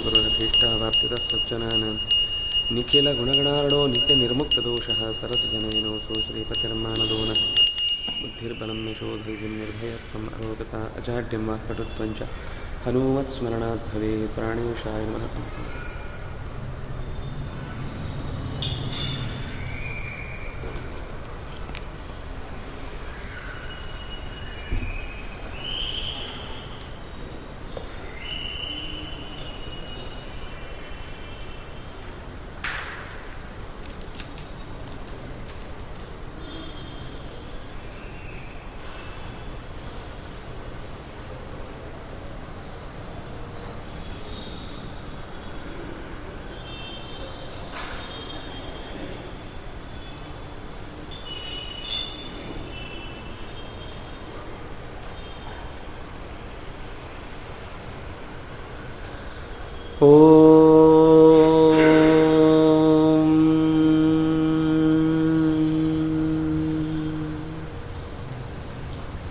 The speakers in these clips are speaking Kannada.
ಶ್ರೇಷ್ಠಾವಾಪ್ತಿತ ಸ್ವಚ್ಛನಾನ ನಿಖಿಲ ಗುಣಗಣಾರ್ಣೋ ನಿತ್ಯ ನಿರ್ಮುಕ್ತ ದೋಷಃ ಸರಸಜನೇನೋ ಸೋ ಶ್ರೀಪತಿರ್ಮಾನದೋನ ಬುದ್ಧಿರ್ಬಲಂ ಯಶೋಧೈ ನಿರ್ಭಯತ್ವಂ ಅರೋಗತ ಅಜಾಡ್ಯಂ ವಾ ಪಟುತ್ವಂಚ ಹನುಮತ್ಸ್ಮರಣಾತ್ ಭವೇ ಪ್ರಾಣೇಶಾಯ ನಮಃ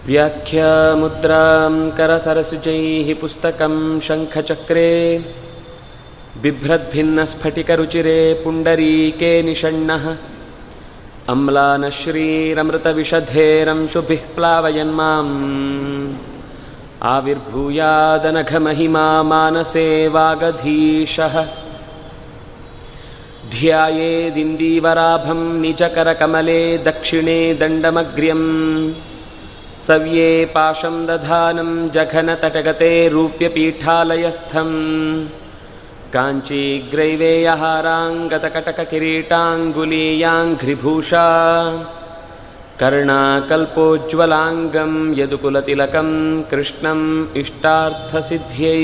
व्याख्यामुद्रां करसरसुजैः पुस्तकं शङ्खचक्रे बिभ्रद्भिन्नस्फटिकरुचिरे पुण्डरीके निषण्णः अम्लानश्रीरमृतविषधेरंशुभिः प्लावयन् माम् आविर्भूयादनघमहिमा मानसे वागधीशः ध्यायेदिन्दीवराभं निजकरकमले दक्षिणे दण्डमग्र्यम् सव्ये पाशं दधानं जघनतटगते रूप्यपीठालयस्थम्। काञ्चीग्रैवेयहाराङ्गतकटककिरीटाङ्गुलीयाङ्घ्रिभूषा कर्णाकल्पोज्ज्वलाङ्गं यदुकुलतिलकं कृष्णम् इष्टार्थसिद्ध्यै।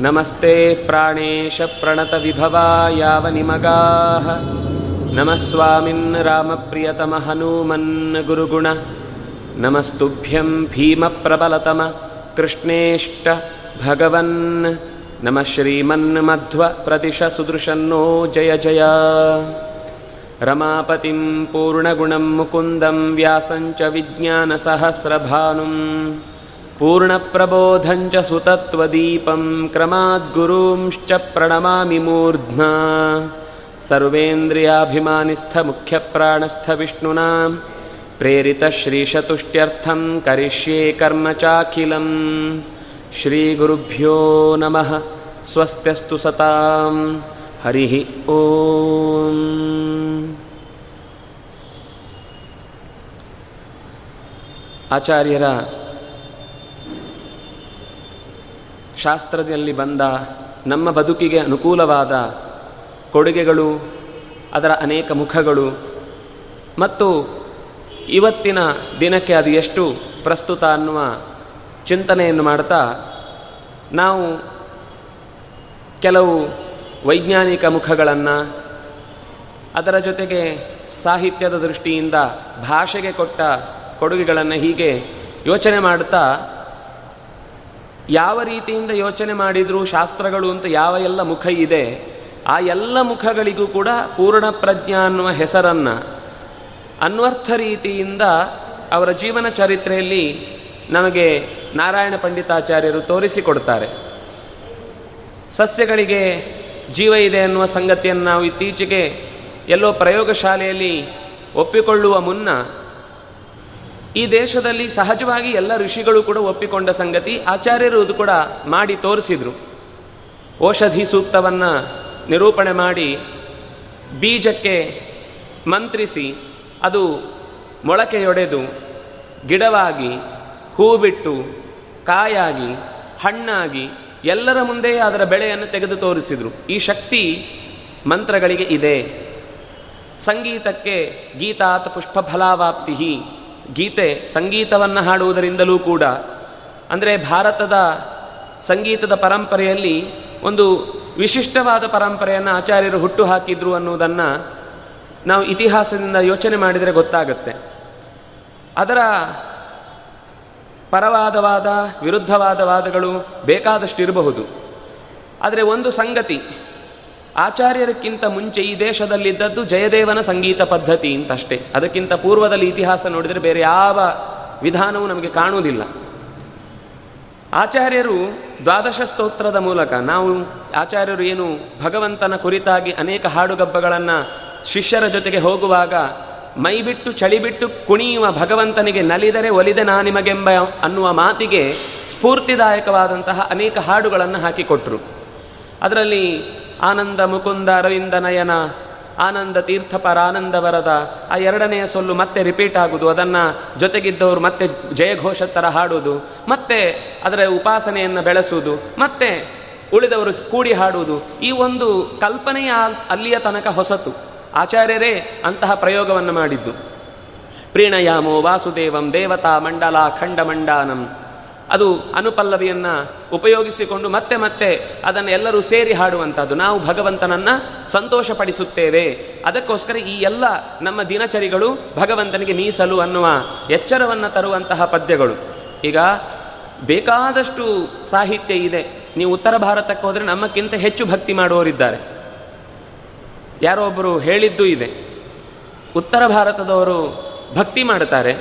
नमस्ते प्राणेशप्रणतविभवा यावनिमगाः। नमः स्वामिन् रामप्रियतमहनूमन् गुरुगुण नमस्तुभ्यं भीमप्रबलतम कृष्णेष्ट भगवन्। नमः श्रीमन्मध्वप्रदिशसुदृशन्नो जय जय। रमापतिं पूर्णगुणं मुकुन्दं व्यासञ्च विज्ञानसहस्रभानुं। पूर्णप्रबोधञ्च सुतत्वदीपं क्रमाद्गुरूंश्च प्रणमामि मूर्ध्ना। सर्वेन्द्रियाभिमानिस्थमुख्यप्राणस्थविष्णुना प्रेरितश्रीशतुष्ट्यर्थं करिष्ये कर्म चाखिलं श्रीगुरुभ्यो नमः स्वस्त्यस्तु सतां हरिः ॐ ಆಚಾರ್ಯರ ಶಾಸ್ತ್ರದಲ್ಲಿ ಬಂದ ನಮ್ಮ ಬದುಕಿಗೆ ಅನುಕೂಲವಾದ ಕೊಡುಗೆಗಳು ಅದರ ಅನೇಕ ಮುಖಗಳು ಮತ್ತು ಇವತ್ತಿನ ದಿನಕ್ಕೆ ಅದು ಎಷ್ಟು ಪ್ರಸ್ತುತ ಅನ್ನುವ ಚಿಂತನೆಯನ್ನು ಮಾಡ್ತಾ ನಾವು ಕೆಲವು ವೈಜ್ಞಾನಿಕ ಮುಖಗಳನ್ನು ಅದರ ಜೊತೆಗೆ ಸಾಹಿತ್ಯದ ದೃಷ್ಟಿಯಿಂದ ಭಾಷೆಗೆ ಕೊಟ್ಟ ಕೊಡುಗೆಗಳನ್ನು ಹೀಗೆ ಯೋಚನೆ ಮಾಡ್ತಾ ಯಾವ ರೀತಿಯಿಂದ ಯೋಚನೆ ಮಾಡಿದರೂ ಶಾಸ್ತ್ರಗಳು ಅಂತ ಯಾವ ಎಲ್ಲ ಮುಖ ಇದೆ, ಆ ಎಲ್ಲ ಮುಖಗಳಿಗೂ ಕೂಡ ಪೂರ್ಣ ಪ್ರಜ್ಞಾ ಅನ್ನುವ ಹೆಸರನ್ನು ಅನ್ವರ್ಥ ರೀತಿಯಿಂದ ಅವರ ಜೀವನ ಚರಿತ್ರೆಯಲ್ಲಿ ನಮಗೆ ನಾರಾಯಣ ಪಂಡಿತಾಚಾರ್ಯರು ತೋರಿಸಿಕೊಡ್ತಾರೆ. ಸಸ್ಯಗಳಿಗೆ ಜೀವ ಇದೆ ಅನ್ನುವ ಸಂಗತಿಯನ್ನು ನಾವು ಇತ್ತೀಚೆಗೆ ಎಲ್ಲೋ ಪ್ರಯೋಗಶಾಲೆಯಲ್ಲಿ ಒಪ್ಪಿಕೊಳ್ಳುವ ಮುನ್ನ ಈ ದೇಶದಲ್ಲಿ ಸಹಜವಾಗಿ ಎಲ್ಲ ಋಷಿಗಳು ಕೂಡ ಒಪ್ಪಿಕೊಂಡ ಸಂಗತಿ ಆಚಾರ್ಯರು ಅದು ಕೂಡ ಮಾಡಿ ತೋರಿಸಿದರು. ಔಷಧಿ ಸೂಕ್ತವನ್ನು ನಿರೂಪಣೆ ಮಾಡಿ ಬೀಜಕ್ಕೆ ಮಂತ್ರಿಸಿ ಅದು ಮೊಳಕೆಯೊಡೆದು ಗಿಡವಾಗಿ ಹೂ ಬಿಟ್ಟು ಕಾಯಾಗಿ, ಹಣ್ಣಾಗಿ ಎಲ್ಲರ ಮುಂದೆಯೇ ಅದರ ಬೆಳೆಯನ್ನು ತೆಗೆದು ತೋರಿಸಿದರು. ಈ ಶಕ್ತಿ ಮಂತ್ರಗಳಿಗೆ ಇದೆ. ಸಂಗೀತಕ್ಕೆ ಗೀತಾತ್ ಪುಷ್ಪಫಲಾವಾಪ್ತಿ ಗೀತೆ ಸಂಗೀತವನ್ನು ಹಾಡುವುದರಿಂದಲೂ ಕೂಡ. ಅಂದರೆ ಭಾರತದ ಸಂಗೀತದ ಪರಂಪರೆಯಲ್ಲಿ ಒಂದು ವಿಶಿಷ್ಟವಾದ ಪರಂಪರೆಯನ್ನು ಆಚಾರ್ಯರು ಹುಟ್ಟು ಹಾಕಿದ್ರು ಅನ್ನುವುದನ್ನು ನಾವು ಇತಿಹಾಸದಿಂದ ಯೋಚನೆ ಮಾಡಿದರೆ ಗೊತ್ತಾಗುತ್ತೆ. ಅದರ ಪರವಾದವಾದ, ವಿರುದ್ಧವಾದ ವಾದಗಳು ಬೇಕಾದಷ್ಟು ಇರಬಹುದು ಆದರೆ ಒಂದು ಸಂಗತಿ ಆಚಾರ್ಯರಕ್ಕಿಂತ ಮುಂಚೆ ಈ ದೇಶದಲ್ಲಿದ್ದದ್ದು ಜಯದೇವನ ಸಂಗೀತ ಪದ್ಧತಿ ಅಂತಷ್ಟೇ ಅದಕ್ಕಿಂತ ಪೂರ್ವದಲ್ಲಿ ಇತಿಹಾಸ ನೋಡಿದರೆ ಬೇರೆ ಯಾವ ವಿಧಾನವೂ ನಮಗೆ ಕಾಣುವುದಿಲ್ಲ. ಆಚಾರ್ಯರು ದ್ವಾದಶ ಸ್ತೋತ್ರದ ಮೂಲಕ ನಾವು ಆಚಾರ್ಯರು ಏನು ಭಗವಂತನ ಕುರಿತಾಗಿ ಅನೇಕ ಹಾಡುಗಬ್ಬಗಳನ್ನು ಶಿಷ್ಯರ ಜೊತೆಗೆ ಹೋಗುವಾಗ ಮೈ ಬಿಟ್ಟು ಚಳಿ ಬಿಟ್ಟು ಕುಣಿಯುವ ಭಗವಂತನಿಗೆ ನಲಿದರೆ ಒಲಿದೆ ನಾ ನಿಮಗೆಂಬ ಅನ್ನುವ ಮಾತಿಗೆ ಸ್ಫೂರ್ತಿದಾಯಕವಾದಂತಹ ಅನೇಕ ಹಾಡುಗಳನ್ನು ಹಾಕಿಕೊಟ್ರು. ಅದರಲ್ಲಿ ಆನಂದ ಮುಕುಂದ ಅರವಿಂದ ನಯನ, ಆನಂದ ತೀರ್ಥಪರ ಆನಂದ ವರದ, ಆ ಎರಡನೆಯ ಸೊಲ್ಲು ಮತ್ತೆ ರಿಪೀಟ್ ಆಗುವುದು ಅದನ್ನು ಜೊತೆಗಿದ್ದವರು ಮತ್ತೆ ಜಯಘೋಷ ಥರ ಹಾಡುವುದು ಮತ್ತೆ ಅದರ ಉಪಾಸನೆಯನ್ನು ಬೆಳೆಸುವುದು ಮತ್ತೆ ಉಳಿದವರು ಕೂಡಿ ಹಾಡುವುದು ಈ ಒಂದು ಕಲ್ಪನೆಯ ಅಲ್ಲಿಯ ತನಕ ಹೊಸತು. ಆಚಾರ್ಯರೇ ಅಂತಹ ಪ್ರಯೋಗವನ್ನು ಮಾಡಿದ್ದು. ಪ್ರೀಣಯಾಮೋ ವಾಸುದೇವಂ ದೇವತಾ ಮಂಡಲ ಖಂಡಮಂಡಾನಂ. ಅದು ಅನುಪಲ್ಲವಿಯನ್ನು ಉಪಯೋಗಿಸಿಕೊಂಡು ಮತ್ತೆ ಮತ್ತೆ ಅದನ್ನು ಎಲ್ಲರೂ ಸೇರಿ ಹಾಡುವಂಥದ್ದು. ನಾವು ಭಗವಂತನನ್ನು ಸಂತೋಷಪಡಿಸುತ್ತೇವೆ. ಅದಕ್ಕೋಸ್ಕರ ಈ ಎಲ್ಲ ನಮ್ಮ ದಿನಚರಿಗಳು ಭಗವಂತನಿಗೆ ಮೀಸಲು ಅನ್ನುವ ಎಚ್ಚರವನ್ನು ತರುವಂತಹ ಪದ್ಯಗಳು. ಈಗ ಬೇಕಾದಷ್ಟು ಸಾಹಿತ್ಯ ಇದೆ. ನೀವು ಉತ್ತರ ಭಾರತಕ್ಕೆ ಹೋದರೆ ನಮ್ಮಕ್ಕಿಂತ ಹೆಚ್ಚು ಭಕ್ತಿ ಮಾಡುವವರಿದ್ದಾರೆ. ಯಾರೋ ಒಬ್ಬರು ಹೇಳಿದ್ದು ಇದೆ. ಉತ್ತರ ಭಾರತದವರು ಭಕ್ತಿ ಮಾಡ್ತಾರೆ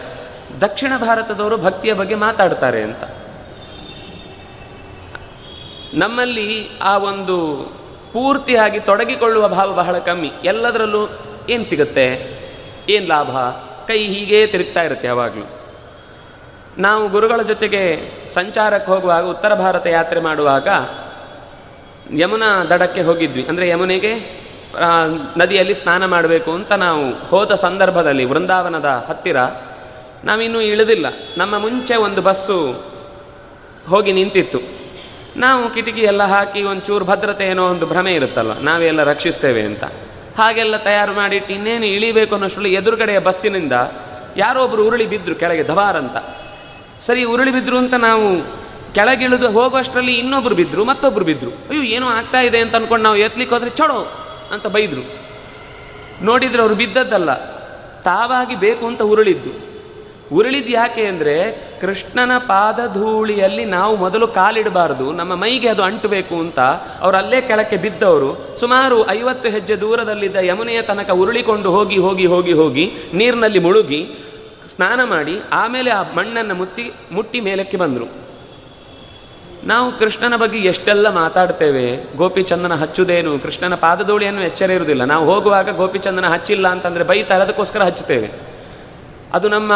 ದಕ್ಷಿಣ ಭಾರತದವರು ಭಕ್ತಿಯ ಬಗ್ಗೆ ಮಾತಾಡ್ತಾರೆ ಅಂತ. ನಮ್ಮಲ್ಲಿ ಆ ಒಂದು ಪೂರ್ತಿಯಾಗಿ ತೊಡಗಿಕೊಳ್ಳುವ ಭಾವ ಬಹಳ ಕಮ್ಮಿ. ಎಲ್ಲದರಲ್ಲೂ ಏನು ಸಿಗುತ್ತೆ? ಏನು ಲಾಭ? ಕೈ ಹೀಗೆ ತಿರುಗ್ತಾ ಇರುತ್ತೆ ಯಾವಾಗಲೂ. ನಾವು ಗುರುಗಳ ಜೊತೆಗೆ ಸಂಚಾರಕ್ಕೆ ಹೋಗುವಾಗ, ಉತ್ತರ ಭಾರತ ಯಾತ್ರೆ ಮಾಡುವಾಗ ಯಮುನಾ ದಡಕ್ಕೆ ಹೋಗಿದ್ವಿ. ಅಂದರೆ ಯಮುನೆಗೆ ನದಿಯಲ್ಲಿ ಸ್ನಾನ ಮಾಡಬೇಕು ಅಂತ ನಾವು ಹೋದ ಸಂದರ್ಭದಲ್ಲಿ ವೃಂದಾವನದ ಹತ್ತಿರ ನಾವಿನ್ನೂ ಇಳಿದಿಲ್ಲ. ನಮ್ಮ ಮುಂಚೆ ಒಂದು ಬಸ್ಸು ಹೋಗಿ ನಿಂತಿತ್ತು. ನಾವು ಕಿಟಕಿ ಎಲ್ಲ ಹಾಕಿ ಒಂಚೂರು ಭದ್ರತೆ ಏನೋ ಒಂದು ಭ್ರಮೆ ಇರುತ್ತಲ್ಲ ನಾವೆಲ್ಲ ರಕ್ಷಿಸ್ತೇವೆ ಅಂತ. ಹಾಗೆಲ್ಲ ತಯಾರು ಮಾಡಿಟ್ಟು ಇನ್ನೇನು ಇಳಿಬೇಕು ಅನ್ನೋಷ್ಟರಲ್ಲಿ ಎದುರುಗಡೆಯ ಬಸ್ಸಿನಿಂದ ಯಾರೋ ಒಬ್ಬರು ಉರುಳಿ ಬಿದ್ದರು ಕೆಳಗೆ ಅಂತ. ಸರಿ, ಉರುಳಿ ಬಿದ್ದರು ಅಂತ ನಾವು ಕೆಳಗಿಳಿದು ಹೋಗುವಷ್ಟರಲ್ಲಿ ಇನ್ನೊಬ್ರು ಬಿದ್ದರು ಮತ್ತೊಬ್ರು ಬಿದ್ದರು ಅಯ್ಯೋ, ಏನೋ ಆಗ್ತಾ ಇದೆ ಅಂತ ಅಂದ್ಕೊಂಡು ನಾವು ಎತ್ಲಿಕ್ಕೆ ಹೋದ್ರೆ ಚಡೋ ಅಂತ ಬೈದರು. ನೋಡಿದರೆ ಅವರು ಬಿದ್ದದ್ದಲ್ಲ. ತಾವಾಗಿ ಬೇಕು ಅಂತ ಉರುಳಿದ್ದು. ಉರುಳಿದ್ದು ಯಾಕೆ ಅಂದರೆ ಕೃಷ್ಣನ ಪಾದಧೂಳಿಯಲ್ಲಿ ನಾವು ಮೊದಲು ಕಾಲಿಡಬಾರದು, ನಮ್ಮ ಮೈಗೆ ಅದು ಅಂಟಬೇಕು ಅಂತ ಅವರು ಅಲ್ಲೇ ಕೆಳಕ್ಕೆ ಬಿದ್ದವರು. ಸುಮಾರು ಐವತ್ತು ಹೆಜ್ಜೆ ದೂರದಲ್ಲಿದ್ದ ಯಮುನೆಯ ತನಕ ಉರುಳಿಕೊಂಡು ಹೋಗಿ ಹೋಗಿ ಹೋಗಿ ಹೋಗಿ ನೀರಿನಲ್ಲಿ ಮುಳುಗಿ ಸ್ನಾನ ಮಾಡಿ ಆಮೇಲೆ ಆ ಮಣ್ಣನ್ನು ಮುತ್ತಿ, ಮುಟ್ಟಿ ಮೇಲಕ್ಕೆ ಬಂದರು. ನಾವು ಕೃಷ್ಣನ ಬಗ್ಗೆ ಎಷ್ಟೆಲ್ಲ ಮಾತಾಡ್ತೇವೆ, ಗೋಪಿಚಂದನ ಹಚ್ಚುದೇನು, ಕೃಷ್ಣನ ಪಾದಧೂಳಿಯನ್ನು ಎಚ್ಚರ ಇರುವುದಿಲ್ಲ. ನಾವು ಹೋಗುವಾಗ ಗೋಪಿಚಂದನ ಹಚ್ಚಿಲ್ಲ ಅಂತಂದರೆ ಬೈತಾರೆ, ಅದಕ್ಕೋಸ್ಕರ ಹಚ್ಚುತ್ತೇವೆ. ಅದು ನಮ್ಮ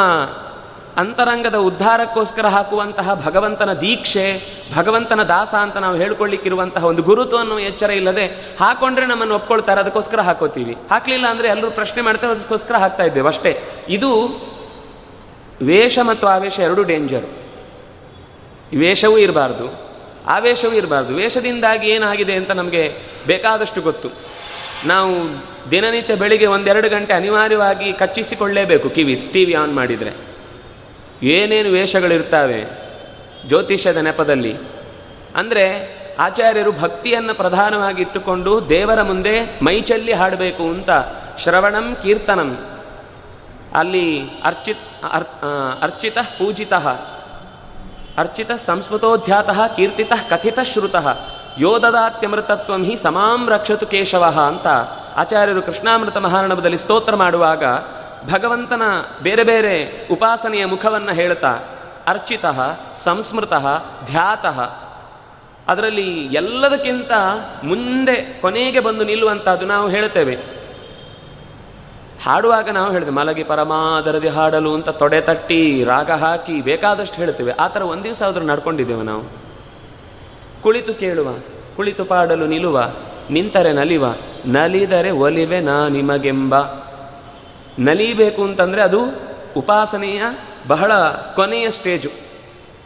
ಅಂತರಂಗದ ಉದ್ಧಾರಕ್ಕೋಸ್ಕರ ಹಾಕುವಂತಹ ಭಗವಂತನ ದೀಕ್ಷೆ, ಭಗವಂತನ ದಾಸ ಅಂತ ನಾವು ಹೇಳ್ಕೊಳ್ಳಿಕ್ಕಿರುವಂತಹ ಒಂದು ಗುರುತು ಅನ್ನೋ ಎಚ್ಚರ ಇಲ್ಲದೆ ಹಾಕೊಂಡ್ರೆ ನಮ್ಮನ್ನು ಒಪ್ಕೊಳ್ತಾರೆ, ಅದಕ್ಕೋಸ್ಕರ ಹಾಕೋತೀವಿ. ಹಾಕಲಿಲ್ಲ ಅಂದರೆ ಎಲ್ಲರೂ ಪ್ರಶ್ನೆ ಮಾಡ್ತಾರೆ, ಅದಕ್ಕೋಸ್ಕರ ಹಾಕ್ತಾ ಇದ್ದೇವೆ ಅಷ್ಟೇ. ಇದು ವೇಷ ಮತ್ತು ಆವೇಶ ಎರಡೂ ಡೇಂಜರು ವೇಷವೂ ಇರಬಾರ್ದು. ಆವೇಶವೂ ಇರಬಾರ್ದು. ವೇಷದಿಂದಾಗಿ ಏನಾಗಿದೆ ಅಂತ ನಮಗೆ ಬೇಕಾದಷ್ಟು ಗೊತ್ತು. ನಾವು ದಿನನಿತ್ಯ ಬೆಳಿಗ್ಗೆ ಒಂದೆರಡು ಗಂಟೆ ಅನಿವಾರ್ಯವಾಗಿ ಕಚ್ಚಿಸಿಕೊಳ್ಳೇಬೇಕು ಕಿವಿ ಟಿ ವಿ ಆನ್ ಮಾಡಿದರೆ. ಏನೇನು ವೇಷಗಳಿರ್ತಾವೆ ಜ್ಯೋತಿಷ್ಯದ ನೆಪದಲ್ಲಿ? ಅಂದರೆ ಆಚಾರ್ಯರು ಭಕ್ತಿಯನ್ನು ಪ್ರಧಾನವಾಗಿ ಇಟ್ಟುಕೊಂಡು ದೇವರ ಮುಂದೆ ಮೈಚಲ್ಲಿ ಹಾಡಬೇಕು ಅಂತ ಶ್ರವಣಂ ಕೀರ್ತನಂ. ಅಲ್ಲಿ ಅರ್ಚಿತ್ ಅರ್ಚಿತ ಪೂಜಿತ ಅರ್ಚಿತ ಸಂಸ್ಮೃತೋಧ್ಯಾತ ಕೀರ್ತಿತ ಕಥಿತ ಶ್ರುತ ಯೋದದಾತ್ಯಮೃತತ್ವಂ ಹಿ ಸಮಾಂ ರಕ್ಷತು ಕೇಶವ ಅಂತ ಆಚಾರ್ಯರು ಕೃಷ್ಣಾಮೃತ ಮಹಾರಣಭದಲ್ಲಿ ಸ್ತೋತ್ರ ಮಾಡುವಾಗ ಭಗವಂತನ ಬೇರೆ ಬೇರೆ ಉಪಾಸನೆಯ ಮುಖವನ್ನು ಹೇಳ್ತಾ ಅರ್ಚಿತ, ಸಂಸ್ಮೃತ, ಧ್ಯಾತಃ. ಅದರಲ್ಲಿ ಎಲ್ಲದಕ್ಕಿಂತ ಮುಂದೆ ಕೊನೆಗೆ ಬಂದು ನಿಲ್ಲುವಂಥದ್ದು ನಾವು ಹೇಳ್ತೇವೆ ಹಾಡುವಾಗ ನಾವು ಹೇಳಿದೆ ಮಲಗಿ ಪರಮಾದರದಿ ಹಾಡಲು ಅಂತ ತೊಡೆ ತಟ್ಟಿ, ರಾಗ ಹಾಕಿ ಬೇಕಾದಷ್ಟು ಹೇಳ್ತೇವೆ. ಆ ಥರ ಒಂದು ದಿವಸ ಆದರೂ ನಡ್ಕೊಂಡಿದ್ದೇವೆ ನಾವು. ಕುಳಿತು ಕೇಳುವ, ಕುಳಿತು ಪಾಡಲು ನಿಲ್ಲುವ ನಿಂತರೆ ನಲಿವ, ನಲಿದರೆ ಒಲಿವೆ ನಾ ನಿಮಗೆಂಬ. ನಲಿಬೇಕು ಅಂತಂದರೆ ಅದು ಉಪಾಸನೆಯ ಬಹಳ ಕೊನೆಯ ಸ್ಟೇಜು.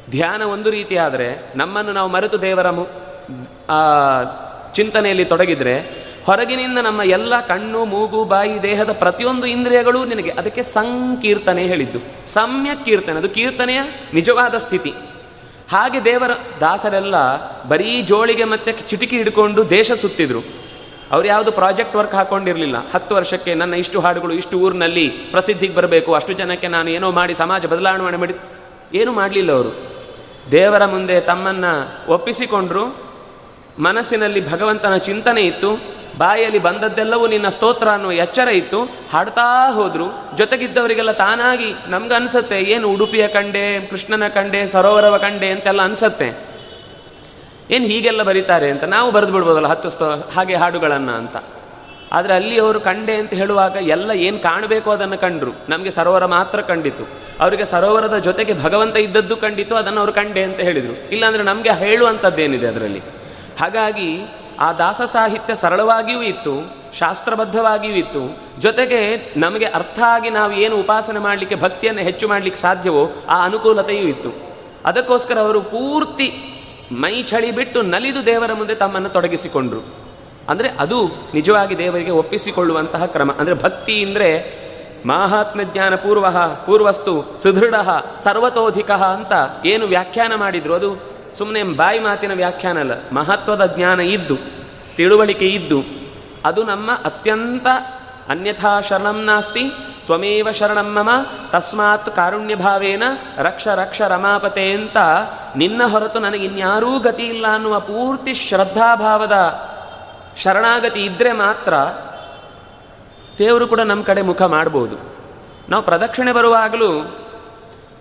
ಧ್ಯಾನ ಒಂದು ರೀತಿ ಆದರೆ ನಮ್ಮನ್ನು ನಾವು ಮರೆತು ದೇವರ ಚಿಂತನೆಯಲ್ಲಿ ತೊಡಗಿದರೆ ಹೊರಗಿನಿಂದ ನಮ್ಮ ಎಲ್ಲ ಕಣ್ಣು, ಮೂಗು, ಬಾಯಿ, ದೇಹದ ಪ್ರತಿಯೊಂದು ಇಂದ್ರಿಯಗಳು ನಿನಗೆ ಅದಕ್ಕೆ ಸಂಕೀರ್ತನೆ ಹೇಳಿದ್ದು. ಸಮ್ಯಕ್ ಕೀರ್ತನೆ. ಅದು ಕೀರ್ತನೆಯ ನಿಜವಾದ ಸ್ಥಿತಿ. ಹಾಗೆ ದೇವರ ದಾಸರೆಲ್ಲ ಬರೀ ಜೋಳಿಗೆ ಮತ್ತೆ ಚಿಟಿಕಿ ಹಿಡ್ಕೊಂಡು ದೇಶ ಸುತ್ತಿದ್ರು. ಅವ್ರು ಯಾವುದು ಪ್ರಾಜೆಕ್ಟ್ ವರ್ಕ್ ಹಾಕೊಂಡಿರಲಿಲ್ಲ. ಹತ್ತು ವರ್ಷಕ್ಕೆ ನನ್ನ ಇಷ್ಟು ಹಾಡುಗಳು ಇಷ್ಟು ಊರಿನಲ್ಲಿ ಪ್ರಸಿದ್ಧಿಗೆ ಬರಬೇಕು, ಅಷ್ಟು ಜನಕ್ಕೆ ನಾನು ಏನೋ ಮಾಡಿ ಸಮಾಜ ಬದಲಾವಣೆ ಮಾಡಿ. ಏನು ಮಾಡಲಿಲ್ಲ ಅವರು. ದೇವರ ಮುಂದೆ ತಮ್ಮನ್ನು ಒಪ್ಪಿಸಿಕೊಂಡ್ರು. ಮನಸ್ಸಿನಲ್ಲಿ ಭಗವಂತನ ಚಿಂತನೆ ಇತ್ತು. ಬಾಯಲ್ಲಿ ಬಂದದ್ದೆಲ್ಲವೂ ನಿನ್ನ ಸ್ತೋತ್ರ ಅನ್ನುವ ಎಚ್ಚರ ಇತ್ತು. ಹಾಡ್ತಾ ಹೋದ್ರು. ಜೊತೆಗಿದ್ದವರಿಗೆಲ್ಲ ತಾನಾಗಿ ನಮ್ಗನ್ಸತ್ತೆ ಏನು ಉಡುಪಿಯ ಕಂಡೆ, ಕೃಷ್ಣನ ಕಂಡೆ, ಸರೋವರವ ಕಂಡೆ ಅಂತೆಲ್ಲ ಅನ್ಸತ್ತೆ. ಏನು ಹೀಗೆಲ್ಲ ಬರೀತಾರೆ ಅಂತ ನಾವು ಬರೆದು ಬಿಡ್ಬೋದಲ್ಲ ಹತ್ತು ಸ್ತೋ, ಹಾಗೆ ಹಾಡುಗಳನ್ನು ಅಂತ. ಆದರೆ ಅಲ್ಲಿ ಅವರು ಕಂಡೆ ಅಂತ ಹೇಳುವಾಗ ಎಲ್ಲ ಏನು ಕಾಣಬೇಕು ಅದನ್ನು ಕಂಡ್ರು. ನಮಗೆ ಸರೋವರ ಮಾತ್ರ ಕಂಡಿತು. ಅವರಿಗೆ ಸರೋವರದ ಜೊತೆಗೆ ಭಗವಂತ ಇದ್ದದ್ದು ಕಂಡಿತು, ಅದನ್ನು ಅವರು ಕಂಡೆ ಅಂತ ಹೇಳಿದರು. ಇಲ್ಲಾಂದರೆ ನಮಗೆ ಹೇಳುವಂಥದ್ದೇನಿದೆ ಅದರಲ್ಲಿ? ಹಾಗಾಗಿ ಆ ದಾಸ ಸಾಹಿತ್ಯ ಸರಳವಾಗಿಯೂ ಇತ್ತು, ಶಾಸ್ತ್ರಬದ್ಧವಾಗಿಯೂ ಇತ್ತು. ಜೊತೆಗೆ ನಮಗೆ ಅರ್ಥ ಆಗಿ ನಾವು ಏನು ಉಪಾಸನೆ ಮಾಡಲಿಕ್ಕೆ, ಭಕ್ತಿಯನ್ನು ಹೆಚ್ಚು ಮಾಡಲಿಕ್ಕೆ ಸಾಧ್ಯವೋ ಆ ಅನುಕೂಲತೆಯೂ ಇತ್ತು. ಅದಕ್ಕೋಸ್ಕರ ಅವರು ಪೂರ್ತಿ ಮೈ ಚಳಿ ಬಿಟ್ಟು ನಲಿದು ದೇವರ ಮುಂದೆ ತಮ್ಮನ್ನು ತೊಡಗಿಸಿಕೊಂಡ್ರು. ಅಂದರೆ ಅದು ನಿಜವಾಗಿ ದೇವರಿಗೆ ಒಪ್ಪಿಸಿಕೊಳ್ಳುವಂತಹ ಕ್ರಮ. ಅಂದರೆ ಭಕ್ತಿ ಅಂದರೆ ಮಾಹಾತ್ಮ ಜ್ಞಾನ ಪೂರ್ವ ಪೂರ್ವಸ್ತು ಸುದೃಢ ಸರ್ವತೋಧಿಕ ಅಂತ ಏನು ವ್ಯಾಖ್ಯಾನ ಮಾಡಿದ್ರು. ಅದು ಸುಮ್ಮನೆ ಬಾಯಿ ಮಾತಿನ ವ್ಯಾಖ್ಯಾನ ಅಲ್ಲ, ಮಹತ್ವದ ಜ್ಞಾನ ಇದ್ದು, ತಿಳುವಳಿಕೆ ಇದ್ದು, ಅದು ನಮ್ಮ ಅತ್ಯಂತ ಅನ್ಯಥಾ ಶರಣಂ ನಾಸ್ತಿ, ತ್ವಮೇವ ಶರಣಂ ಮಮ, ತಸ್ಮಾತ್ ಕಾರುಣ್ಯಭಾವೇನ ರಕ್ಷ ರಕ್ಷ ರಮಾಪತೆ ಅಂತ ನಿನ್ನ ಹೊರತು ನನಗೆ ಇನ್ಯಾರೂ ಗತಿ ಇಲ್ಲ ಅನ್ನುವ ಪೂರ್ತಿ ಶ್ರದ್ಧಾಭಾವದ ಶರಣಾಗತಿ ಇದ್ದರೆ ಮಾತ್ರ ದೇವರು ಕೂಡ ನಮ್ಮ ಕಡೆ ಮುಖ ಮಾಡ್ಬೋದು. ನಾವು ಪ್ರದಕ್ಷಿಣೆ ಬರುವಾಗಲೂ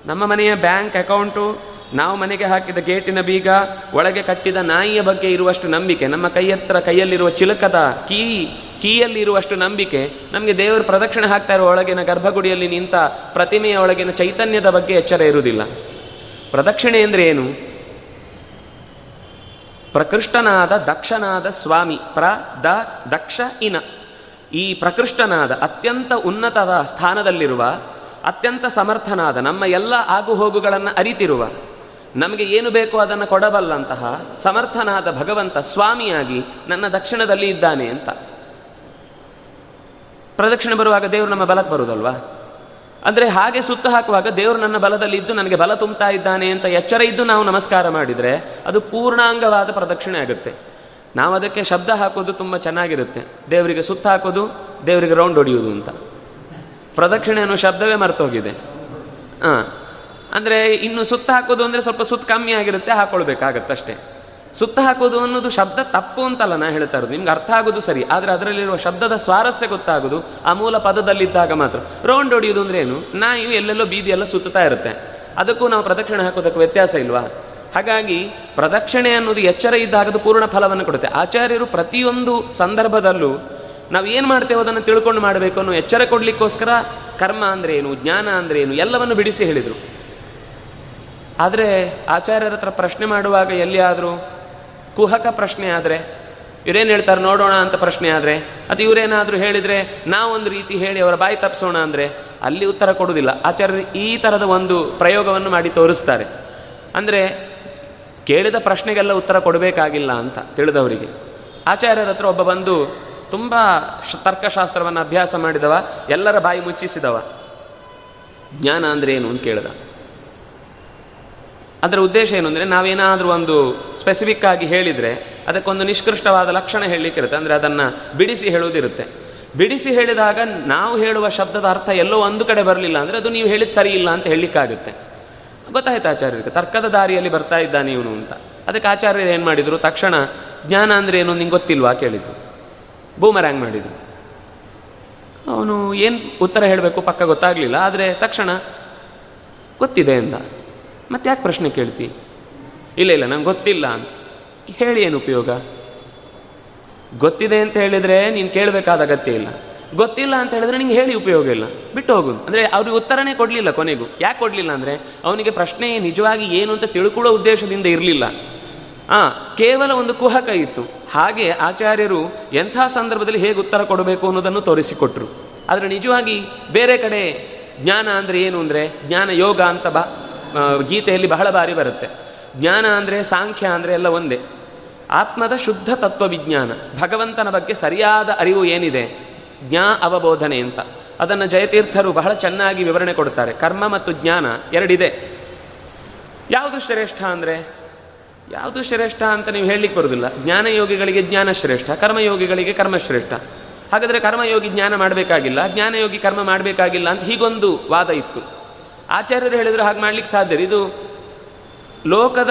ನಮ್ಮ ಮನೆಯ ಬ್ಯಾಂಕ್ ಅಕೌಂಟು ನಾವು ಮನೆಗೆ ಹಾಕಿದ ಗೇಟಿನ ಬೀಗ, ಒಳಗೆ ಕಟ್ಟಿದ ನಾಯಿಯ ಬಗ್ಗೆ ಇರುವಷ್ಟು ನಂಬಿಕೆ, ನಮ್ಮ ಕೈ ಹತ್ರ ಕೈಯಲ್ಲಿರುವ ಚಿಲಕದ ಕೀ ಕೀಯಲ್ಲಿ ಇರುವಷ್ಟು ನಂಬಿಕೆ, ನಮಗೆ ದೇವರು ಪ್ರದಕ್ಷಿಣೆ ಹಾಕ್ತಾ ಇರುವ ಒಳಗಿನ ಗರ್ಭಗುಡಿಯಲ್ಲಿ ನಿಂತ ಪ್ರತಿಮೆಯ ಒಳಗಿನ ಚೈತನ್ಯದ ಬಗ್ಗೆ ಎಚ್ಚರ ಇರುವುದಿಲ್ಲ. ಪ್ರದಕ್ಷಿಣೆ ಅಂದರೆ ಏನು? ಪ್ರಕೃಷ್ಟನಾದ ದಕ್ಷನಾದ ಸ್ವಾಮಿ, ಪ್ರ, ದ, ದಕ್ಷ, ಇನ. ಈ ಪ್ರಕೃಷ್ಟನಾದ, ಅತ್ಯಂತ ಉನ್ನತದ ಸ್ಥಾನದಲ್ಲಿರುವ, ಅತ್ಯಂತ ಸಮರ್ಥನಾದ, ನಮ್ಮ ಎಲ್ಲ ಆಗುಹೋಗುಗಳನ್ನು ಅರಿತಿರುವ ನಮಗೆ ಏನು ಬೇಕೋ ಅದನ್ನು ಕೊಡಬಲ್ಲಂತಹ ಸಮರ್ಥನಾದ ಭಗವಂತ ಸ್ವಾಮಿಯಾಗಿ ನನ್ನ ದಕ್ಷಿಣದಲ್ಲಿ ಇದ್ದಾನೆ ಅಂತ. ಪ್ರದಕ್ಷಿಣೆ ಬರುವಾಗ ದೇವರು ನಮ್ಮ ಬಲಕ್ಕೆ ಬರುವುದಲ್ವಾ ಅಂದರೆ ಹಾಗೆ ಸುತ್ತ ಹಾಕುವಾಗ ದೇವರು ನನ್ನ ಬಲದಲ್ಲಿ ಇದ್ದು ನನಗೆ ಬಲ ತುಂಬ್ತಾ ಇದ್ದಾನೆ ಅಂತ ಎಚ್ಚರ ಇದ್ದು ನಾವು ನಮಸ್ಕಾರ ಮಾಡಿದರೆ ಅದು ಪೂರ್ಣಾಂಗವಾದ ಪ್ರದಕ್ಷಿಣೆ ಆಗುತ್ತೆ. ನಾವು ಅದಕ್ಕೆ ಶಬ್ದ ಹಾಕೋದು ತುಂಬ ಚೆನ್ನಾಗಿರುತ್ತೆ. ದೇವರಿಗೆ ಸುತ್ತ ಹಾಕೋದು, ದೇವರಿಗೆ ರೌಂಡ್ ಹೊಡೆಯುವುದು ಅಂತ. ಪ್ರದಕ್ಷಿಣೆ ಅನ್ನೋ ಶಬ್ದವೇ ಮರ್ತೋಗಿದೆ. ಹಾಂ. ಅಂದರೆ ಇನ್ನು ಸುತ್ತ ಹಾಕೋದು ಅಂದರೆ ಸ್ವಲ್ಪ ಸುತ್ತ ಕಮ್ಮಿ ಆಗಿರುತ್ತೆ ಹಾಕೊಳ್ಬೇಕಾಗತ್ತಷ್ಟೇ ಸುತ್ತ ಹಾಕೋದು ಅನ್ನೋದು ಶಬ್ದ ತಪ್ಪು ಅಂತಲ್ಲ ನಾ ಹೇಳ್ತಾ ಇರೋದು. ನಿಮ್ಗೆ ಅರ್ಥ ಆಗೋದು ಸರಿ, ಆದರೆ ಅದರಲ್ಲಿರುವ ಶಬ್ದದ ಸ್ವಾರಸ್ಯ ಗೊತ್ತಾಗೋದು, ಆ ಮೂಲ ಪದದಲ್ಲಿದ್ದಾಗ ಮಾತ್ರ. ರೌಂಡ್ ಹೊಡೆಯೋದು ಅಂದ್ರೆ ಏನು? ನಾಯಿ ಎಲ್ಲೆಲ್ಲೋ ಬೀದಿಯೆಲ್ಲ ಸುತ್ತಾ ಇರುತ್ತೆ. ಅದಕ್ಕೂ ನಾವು ಪ್ರದಕ್ಷಿಣೆ ಹಾಕೋದಕ್ಕೆ ವ್ಯತ್ಯಾಸ ಇಲ್ವಾ? ಹಾಗಾಗಿ ಪ್ರದಕ್ಷಿಣೆ ಅನ್ನೋದು ಎಚ್ಚರ ಇದ್ದಾಗ ಅದು ಪೂರ್ಣ ಫಲವನ್ನು ಕೊಡುತ್ತೆ. ಆಚಾರ್ಯರು ಪ್ರತಿಯೊಂದು ಸಂದರ್ಭದಲ್ಲೂ ನಾವು ಏನು ಮಾಡ್ತೇವೆ ಅದನ್ನು ತಿಳ್ಕೊಂಡು ಮಾಡಬೇಕು ಅನ್ನೋ ಎಚ್ಚರ ಕೊಡಲಿಕ್ಕೋಸ್ಕರ ಕರ್ಮ ಅಂದ್ರೆ ಏನು, ಜ್ಞಾನ ಅಂದ್ರೆ ಏನು, ಎಲ್ಲವನ್ನು ಬಿಡಿಸಿ ಹೇಳಿದರು. ಆದರೆ ಆಚಾರ್ಯರ ಹತ್ರ ಪ್ರಶ್ನೆ ಮಾಡುವಾಗ ಎಲ್ಲಿಯಾದರೂ ಕುಹಕ ಪ್ರಶ್ನೆ ಆದರೆ, ಇವರೇನು ಹೇಳ್ತಾರೆ ನೋಡೋಣ ಅಂತ ಪ್ರಶ್ನೆ ಆದರೆ, ಅದು ಇವರೇನಾದರೂ ಹೇಳಿದರೆ ನಾವೊಂದು ರೀತಿ ಹೇಳಿ ಅವರ ಬಾಯಿ ತಪ್ಪಿಸೋಣ ಅಂದರೆ ಅಲ್ಲಿ ಉತ್ತರ ಕೊಡುವುದಿಲ್ಲ. ಆಚಾರ್ಯರು ಈ ಥರದ ಒಂದು ಪ್ರಯೋಗವನ್ನು ಮಾಡಿ ತೋರಿಸ್ತಾರೆ. ಅಂದರೆ ಕೇಳಿದ ಪ್ರಶ್ನೆಗೆಲ್ಲ ಉತ್ತರ ಕೊಡಬೇಕಾಗಿಲ್ಲ ಅಂತ ತಿಳಿದವರಿಗೆ. ಆಚಾರ್ಯರ ಹತ್ರ ಒಬ್ಬ ಬಂದು ತುಂಬ ತರ್ಕಶಾಸ್ತ್ರವನ್ನು ಅಭ್ಯಾಸ ಮಾಡಿದವ, ಎಲ್ಲರ ಬಾಯಿ ಮುಚ್ಚಿಸಿದವ. ಜ್ಞಾನ ಅಂದರೆ ಏನು ಅಂತ ಕೇಳಿದ. ಅದರ ಉದ್ದೇಶ ಏನು ಅಂದರೆ ನಾವೇನಾದರೂ ಒಂದು ಸ್ಪೆಸಿಫಿಕ್ ಆಗಿ ಹೇಳಿದರೆ ಅದಕ್ಕೊಂದು ನಿಷ್ಕೃಷ್ಟವಾದ ಲಕ್ಷಣ ಹೇಳಲಿಕ್ಕಿರುತ್ತೆ ಅಂದರೆ ಅದನ್ನು ಬಿಡಿಸಿ ಹೇಳುವುದಿರುತ್ತೆ. ಬಿಡಿಸಿ ಹೇಳಿದಾಗ ನಾವು ಹೇಳುವ ಶಬ್ದದ ಅರ್ಥ ಎಲ್ಲೋ ಒಂದು ಕಡೆ ಬರಲಿಲ್ಲ ಅಂದರೆ ಅದು ನೀವು ಹೇಳಿದ ಸರಿ ಇಲ್ಲ ಅಂತ ಹೇಳಲಿಕ್ಕಾಗುತ್ತೆ. ಗೊತ್ತಾಯ್ತು ಆಚಾರ್ಯರಿಗೆ? ತರ್ಕದ ದಾರಿಯಲ್ಲಿ ಬರ್ತಾ ಇದ್ದಾನೆ ಇವನು ಅಂತ. ಅದಕ್ಕೆ ಆಚಾರ್ಯರು ಏನು ಮಾಡಿದರು? ತಕ್ಷಣ ಜ್ಞಾನ ಅಂದರೆ ಏನು ನಿಂಗೆ ಗೊತ್ತಿಲ್ವಾ ಕೇಳಿದರು. ಬೂಮರ್ಯಾಂಗ್ ಮಾಡಿದರು. ಅವನು ಏನು ಉತ್ತರ ಹೇಳಬೇಕು ಪಕ್ಕ ಗೊತ್ತಾಗಲಿಲ್ಲ. ಆದರೆ ತಕ್ಷಣ ಗೊತ್ತಿದೆ ಎಂದ. ಮತ್ತೆ ಯಾಕೆ ಪ್ರಶ್ನೆ ಕೇಳ್ತಿ? ಇಲ್ಲ ಇಲ್ಲ, ನಂಗೆ ಗೊತ್ತಿಲ್ಲ ಅಂತ. ಹೇಳಿ ಏನು ಉಪಯೋಗ? ಗೊತ್ತಿದೆ ಅಂತ ಹೇಳಿದರೆ ನೀನು ಕೇಳಬೇಕಾದ ಅಗತ್ಯ ಇಲ್ಲ. ಗೊತ್ತಿಲ್ಲ ಅಂತ ಹೇಳಿದ್ರೆ ನಿಂಗೆ ಹೇಳಿ ಉಪಯೋಗ ಇಲ್ಲ. ಬಿಟ್ಟು ಹೋಗು. ಅಂದರೆ ಅವ್ರಿಗೆ ಉತ್ತರನೇ ಕೊಡಲಿಲ್ಲ ಕೊನೆಗೂ. ಯಾಕೆ ಕೊಡಲಿಲ್ಲ ಅಂದರೆ ಅವನಿಗೆ ಪ್ರಶ್ನೆ ನಿಜವಾಗಿ ಏನು ಅಂತ ತಿಳ್ಕೊಳ್ಳೋ ಉದ್ದೇಶದಿಂದ ಇರಲಿಲ್ಲ. ಆ, ಕೇವಲ ಒಂದು ಕುಹಕ ಇತ್ತು. ಹಾಗೆ ಆಚಾರ್ಯರು ಎಂಥ ಸಂದರ್ಭದಲ್ಲಿ ಹೇಗೆ ಉತ್ತರ ಕೊಡಬೇಕು ಅನ್ನೋದನ್ನು ತೋರಿಸಿಕೊಟ್ರು. ಆದರೆ ನಿಜವಾಗಿ ಬೇರೆ ಕಡೆ ಜ್ಞಾನ ಅಂದರೆ ಏನು ಅಂದರೆ ಜ್ಞಾನ ಯೋಗ ಅಂತ ಬಾ ಗೀತೆಯಲ್ಲಿ ಬಹಳ ಬಾರಿ ಬರುತ್ತೆ. ಜ್ಞಾನ ಅಂದರೆ ಸಾಂಖ್ಯ ಅಂದರೆ ಎಲ್ಲ ಒಂದೇ. ಆತ್ಮದ ಶುದ್ಧ ತತ್ವ ವಿಜ್ಞಾನ. ಭಗವಂತನ ಬಗ್ಗೆ ಸರಿಯಾದ ಅರಿವು ಏನಿದೆ? ಜ್ಞಾ ಅವಬೋಧನೆ ಅಂತ. ಅದನ್ನು ಜಯತೀರ್ಥರು ಬಹಳ ಚೆನ್ನಾಗಿ ವಿವರಣೆ ಕೊಡ್ತಾರೆ. ಕರ್ಮ ಮತ್ತು ಜ್ಞಾನ ಎರಡಿದೆ. ಯಾವುದು ಶ್ರೇಷ್ಠ ಅಂದರೆ? ಯಾವುದು ಶ್ರೇಷ್ಠ ಅಂತ ನೀವು ಹೇಳಲಿಕ್ಕೆ ಬರೋದಿಲ್ಲ. ಜ್ಞಾನಯೋಗಿಗಳಿಗೆ ಜ್ಞಾನ ಶ್ರೇಷ್ಠ, ಕರ್ಮಯೋಗಿಗಳಿಗೆ ಕರ್ಮ ಶ್ರೇಷ್ಠ. ಹಾಗಾದರೆ ಕರ್ಮಯೋಗಿ ಜ್ಞಾನ ಮಾಡಬೇಕಾಗಿಲ್ಲ, ಜ್ಞಾನಯೋಗಿ ಕರ್ಮ ಮಾಡಬೇಕಾಗಿಲ್ಲ ಅಂತ ಹೀಗೊಂದು ವಾದ ಇತ್ತು. ಆಚಾರ್ಯರು ಹೇಳಿದ್ರು ಹಾಗೆ ಮಾಡ್ಲಿಕ್ಕೆ ಸಾಧ್ಯ ಇದು ಲೋಕದ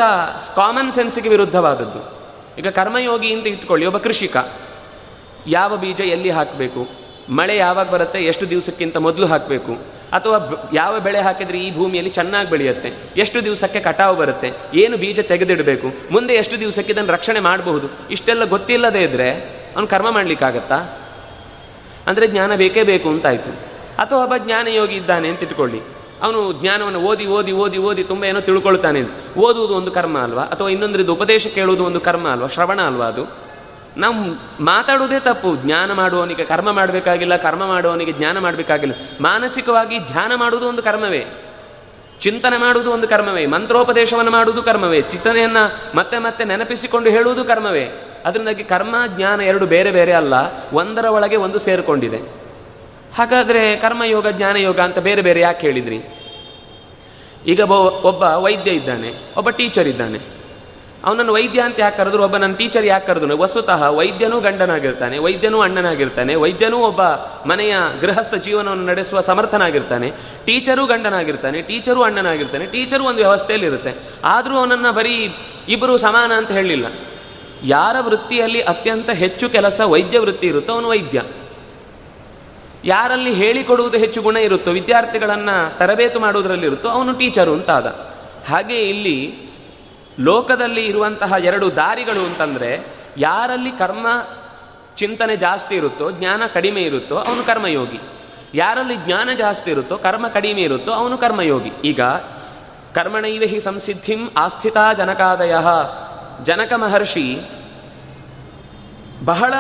ಕಾಮನ್ ಸೆನ್ಸ್ಗೆ ವಿರುದ್ಧವಾದದ್ದು. ಈಗ ಕರ್ಮಯೋಗಿ ಅಂತ ಇಟ್ಕೊಳ್ಳಿ, ಒಬ್ಬ ಕೃಷಿಕ. ಯಾವ ಬೀಜ ಎಲ್ಲಿ ಹಾಕಬೇಕು? ಮಳೆ ಯಾವಾಗ ಬರುತ್ತೆ? ಎಷ್ಟು ದಿವಸಕ್ಕಿಂತ ಮೊದಲು ಹಾಕಬೇಕು? ಅಥವಾ ಯಾವ ಬೆಳೆ ಹಾಕಿದ್ರೆ ಈ ಭೂಮಿಯಲ್ಲಿ ಚೆನ್ನಾಗಿ ಬೆಳೆಯುತ್ತೆ? ಎಷ್ಟು ದಿವಸಕ್ಕೆ ಕಟಾವು ಬರುತ್ತೆ? ಏನು ಬೀಜ ತೆಗೆದಿಡಬೇಕು? ಮುಂದೆ ಎಷ್ಟು ದಿವಸಕ್ಕೆ ಇದನ್ನು ರಕ್ಷಣೆ ಮಾಡಬಹುದು? ಇಷ್ಟೆಲ್ಲ ಗೊತ್ತಿಲ್ಲದೆ ಇದ್ದರೆ ಅವನು ಕರ್ಮ ಮಾಡಲಿಕ್ಕಾಗತ್ತಾ? ಅಂದರೆ ಜ್ಞಾನ ಬೇಕೇ ಬೇಕು ಅಂತಾಯಿತು ಅಥವಾ ಒಬ್ಬ ಜ್ಞಾನಯೋಗಿ ಇದ್ದಾನೆ ಅಂತ ಇಟ್ಕೊಳ್ಳಿ. ಅವನು ಜ್ಞಾನವನ್ನು ಓದಿ ಓದಿ ಓದಿ ಓದಿ ತುಂಬ ಏನೋ ತಿಳ್ಕೊಳ್ತಾನೆ ಓದುವುದು ಒಂದು ಕರ್ಮ ಅಲ್ವಾ? ಅಥವಾ ಇನ್ನೊಂದರದ್ದು ಉಪದೇಶ ಕೇಳುವುದು ಒಂದು ಕರ್ಮ ಅಲ್ವಾ? ಶ್ರವಣ ಅಲ್ವಾ ಅದು? ನಾವು ಮಾತಾಡುವುದೇ ತಪ್ಪು. ಜ್ಞಾನ ಮಾಡುವವನಿಗೆ ಕರ್ಮ ಮಾಡಬೇಕಾಗಿಲ್ಲ, ಕರ್ಮ ಮಾಡುವವನಿಗೆ ಜ್ಞಾನ ಮಾಡಬೇಕಾಗಿಲ್ಲ. ಮಾನಸಿಕವಾಗಿ ಧ್ಯಾನ ಮಾಡುವುದು ಒಂದು ಕರ್ಮವೇ. ಚಿಂತನೆ ಮಾಡುವುದು ಒಂದು ಕರ್ಮವೇ. ಮಂತ್ರೋಪದೇಶವನ್ನು ಮಾಡುವುದು ಕರ್ಮವೇ. ಚಿಂತನೆಯನ್ನು ಮತ್ತೆ ಮತ್ತೆ ನೆನಪಿಸಿಕೊಂಡು ಹೇಳುವುದು ಕರ್ಮವೇ. ಅದರಿಂದಾಗಿ ಕರ್ಮ, ಜ್ಞಾನ ಎರಡು ಬೇರೆ ಬೇರೆ ಅಲ್ಲ. ಒಂದರ ಒಳಗೆ ಒಂದು ಸೇರಿಕೊಂಡಿದೆ. ಹಾಗಾದರೆ ಕರ್ಮಯೋಗ, ಜ್ಞಾನಯೋಗ ಅಂತ ಬೇರೆ ಬೇರೆ ಯಾಕೆ ಹೇಳಿದ್ರಿ? ಈಗ ಒಬ್ಬ ವೈದ್ಯ ಇದ್ದಾನೆ, ಒಬ್ಬ ಟೀಚರ್ ಇದ್ದಾನೆ. ಅವನನ್ನು ವೈದ್ಯ ಅಂತ ಯಾಕೆ ಕರೆದ್ರು? ಒಬ್ಬ ನನ್ನ ಟೀಚರ್ ಯಾಕೆ ಕರೆದ್ರು? ವಸ್ತುತಃ ವೈದ್ಯನೂ ಗಂಡನಾಗಿರ್ತಾನೆ, ವೈದ್ಯನೂ ಅಣ್ಣನಾಗಿರ್ತಾನೆ, ವೈದ್ಯನೂ ಒಬ್ಬ ಮನೆಯ ಗೃಹಸ್ಥ ಜೀವನವನ್ನು ನಡೆಸುವ ಸಮರ್ಥನಾಗಿರ್ತಾನೆ, ಟೀಚರೂ ಗಂಡನಾಗಿರ್ತಾನೆ, ಟೀಚರೂ ಅಣ್ಣನಾಗಿರ್ತಾನೆ, ಟೀಚರು ಒಂದು ವ್ಯವಸ್ಥೆಯಲ್ಲಿ ಇರುತ್ತೆ ಆದರೂ ಅವನನ್ನು ಬರೀ ಇಬ್ಬರು ಸಮಾನ ಅಂತ ಹೇಳಲಿಲ್ಲ. ಯಾರ ವೃತ್ತಿಯಲ್ಲಿ ಅತ್ಯಂತ ಹೆಚ್ಚು ಕೆಲಸ ವೈದ್ಯ ವೃತ್ತಿ ಇರುತ್ತೋ ಅವನು ವೈದ್ಯ. ಯಾರಲ್ಲಿ ಹೇಳಿಕೊಡುವುದು ಹೆಚ್ಚು ಗುಣ ಇರುತ್ತೋ, ವಿದ್ಯಾರ್ಥಿಗಳನ್ನು ತರಬೇತು ಮಾಡುವುದರಲ್ಲಿ ಇರುತ್ತೋ, ಅವನು ಟೀಚರು ಅಂತಾದ. ಹಾಗೆ ಇಲ್ಲಿ ಲೋಕದಲ್ಲಿ ಇರುವಂತಹ ಎರಡು ದಾರಿಗಳು ಅಂತಂದರೆ, ಯಾರಲ್ಲಿ ಕರ್ಮ ಚಿಂತನೆ ಜಾಸ್ತಿ ಇರುತ್ತೋ, ಜ್ಞಾನ ಕಡಿಮೆ ಇರುತ್ತೋ, ಅವನು ಕರ್ಮಯೋಗಿ. ಯಾರಲ್ಲಿ ಜ್ಞಾನ ಜಾಸ್ತಿ ಇರುತ್ತೋ, ಕರ್ಮ ಕಡಿಮೆ ಇರುತ್ತೋ, ಅವನು ಕರ್ಮಯೋಗಿ. ಈಗ ಕರ್ಮಣೈವ ಹಿ ಸಂಸಿದ್ಧಿಂ ಆಸ್ಥಿತಾ ಜನಕಾದಯ. ಜನಕ ಮಹರ್ಷಿ ಬಹಳ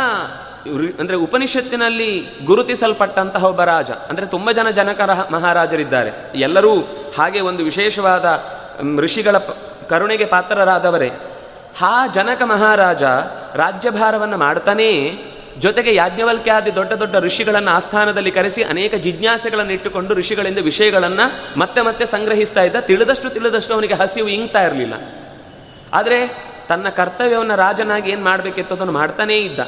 ಅಂದರೆ ಉಪನಿಷತ್ತಿನಲ್ಲಿ ಗುರುತಿಸಲ್ಪಟ್ಟಂತಹ ಒಬ್ಬ ರಾಜ, ಅಂದರೆ ತುಂಬ ಜನ ಜನಕರ ಮಹಾರಾಜರಿದ್ದಾರೆ. ಎಲ್ಲರೂ ಹಾಗೆ ಒಂದು ವಿಶೇಷವಾದ ಋಷಿಗಳ ಕರುಣೆಗೆ ಪಾತ್ರರಾದವರೇ. ಹಾ ಜನಕ ಮಹಾರಾಜ ರಾಜ್ಯಭಾರವನ್ನು ಮಾಡ್ತಾನೇ, ಜೊತೆಗೆ ಯಾಜ್ಞವಲ್ಕ್ಯಾದಿ ದೊಡ್ಡ ದೊಡ್ಡ ಋಷಿಗಳನ್ನು ಆಸ್ಥಾನದಲ್ಲಿ ಕರೆಸಿ ಅನೇಕ ಜಿಜ್ಞಾಸೆಗಳನ್ನು ಇಟ್ಟುಕೊಂಡು ಋಷಿಗಳಿಂದ ವಿಷಯಗಳನ್ನು ಮತ್ತೆ ಮತ್ತೆ ಸಂಗ್ರಹಿಸ್ತಾ ಇದ್ದ. ತಿಳಿದಷ್ಟು ತಿಳಿದಷ್ಟು ಅವನಿಗೆ ಹಸಿವು ಇಂಗ್ತಾ ಇರಲಿಲ್ಲ. ಆದರೆ ತನ್ನ ಕರ್ತವ್ಯವನ್ನು ರಾಜನಾಗಿ ಏನು ಮಾಡಬೇಕಿತ್ತು ಅದನ್ನು ಮಾಡ್ತಾನೇ ಇದ್ದ.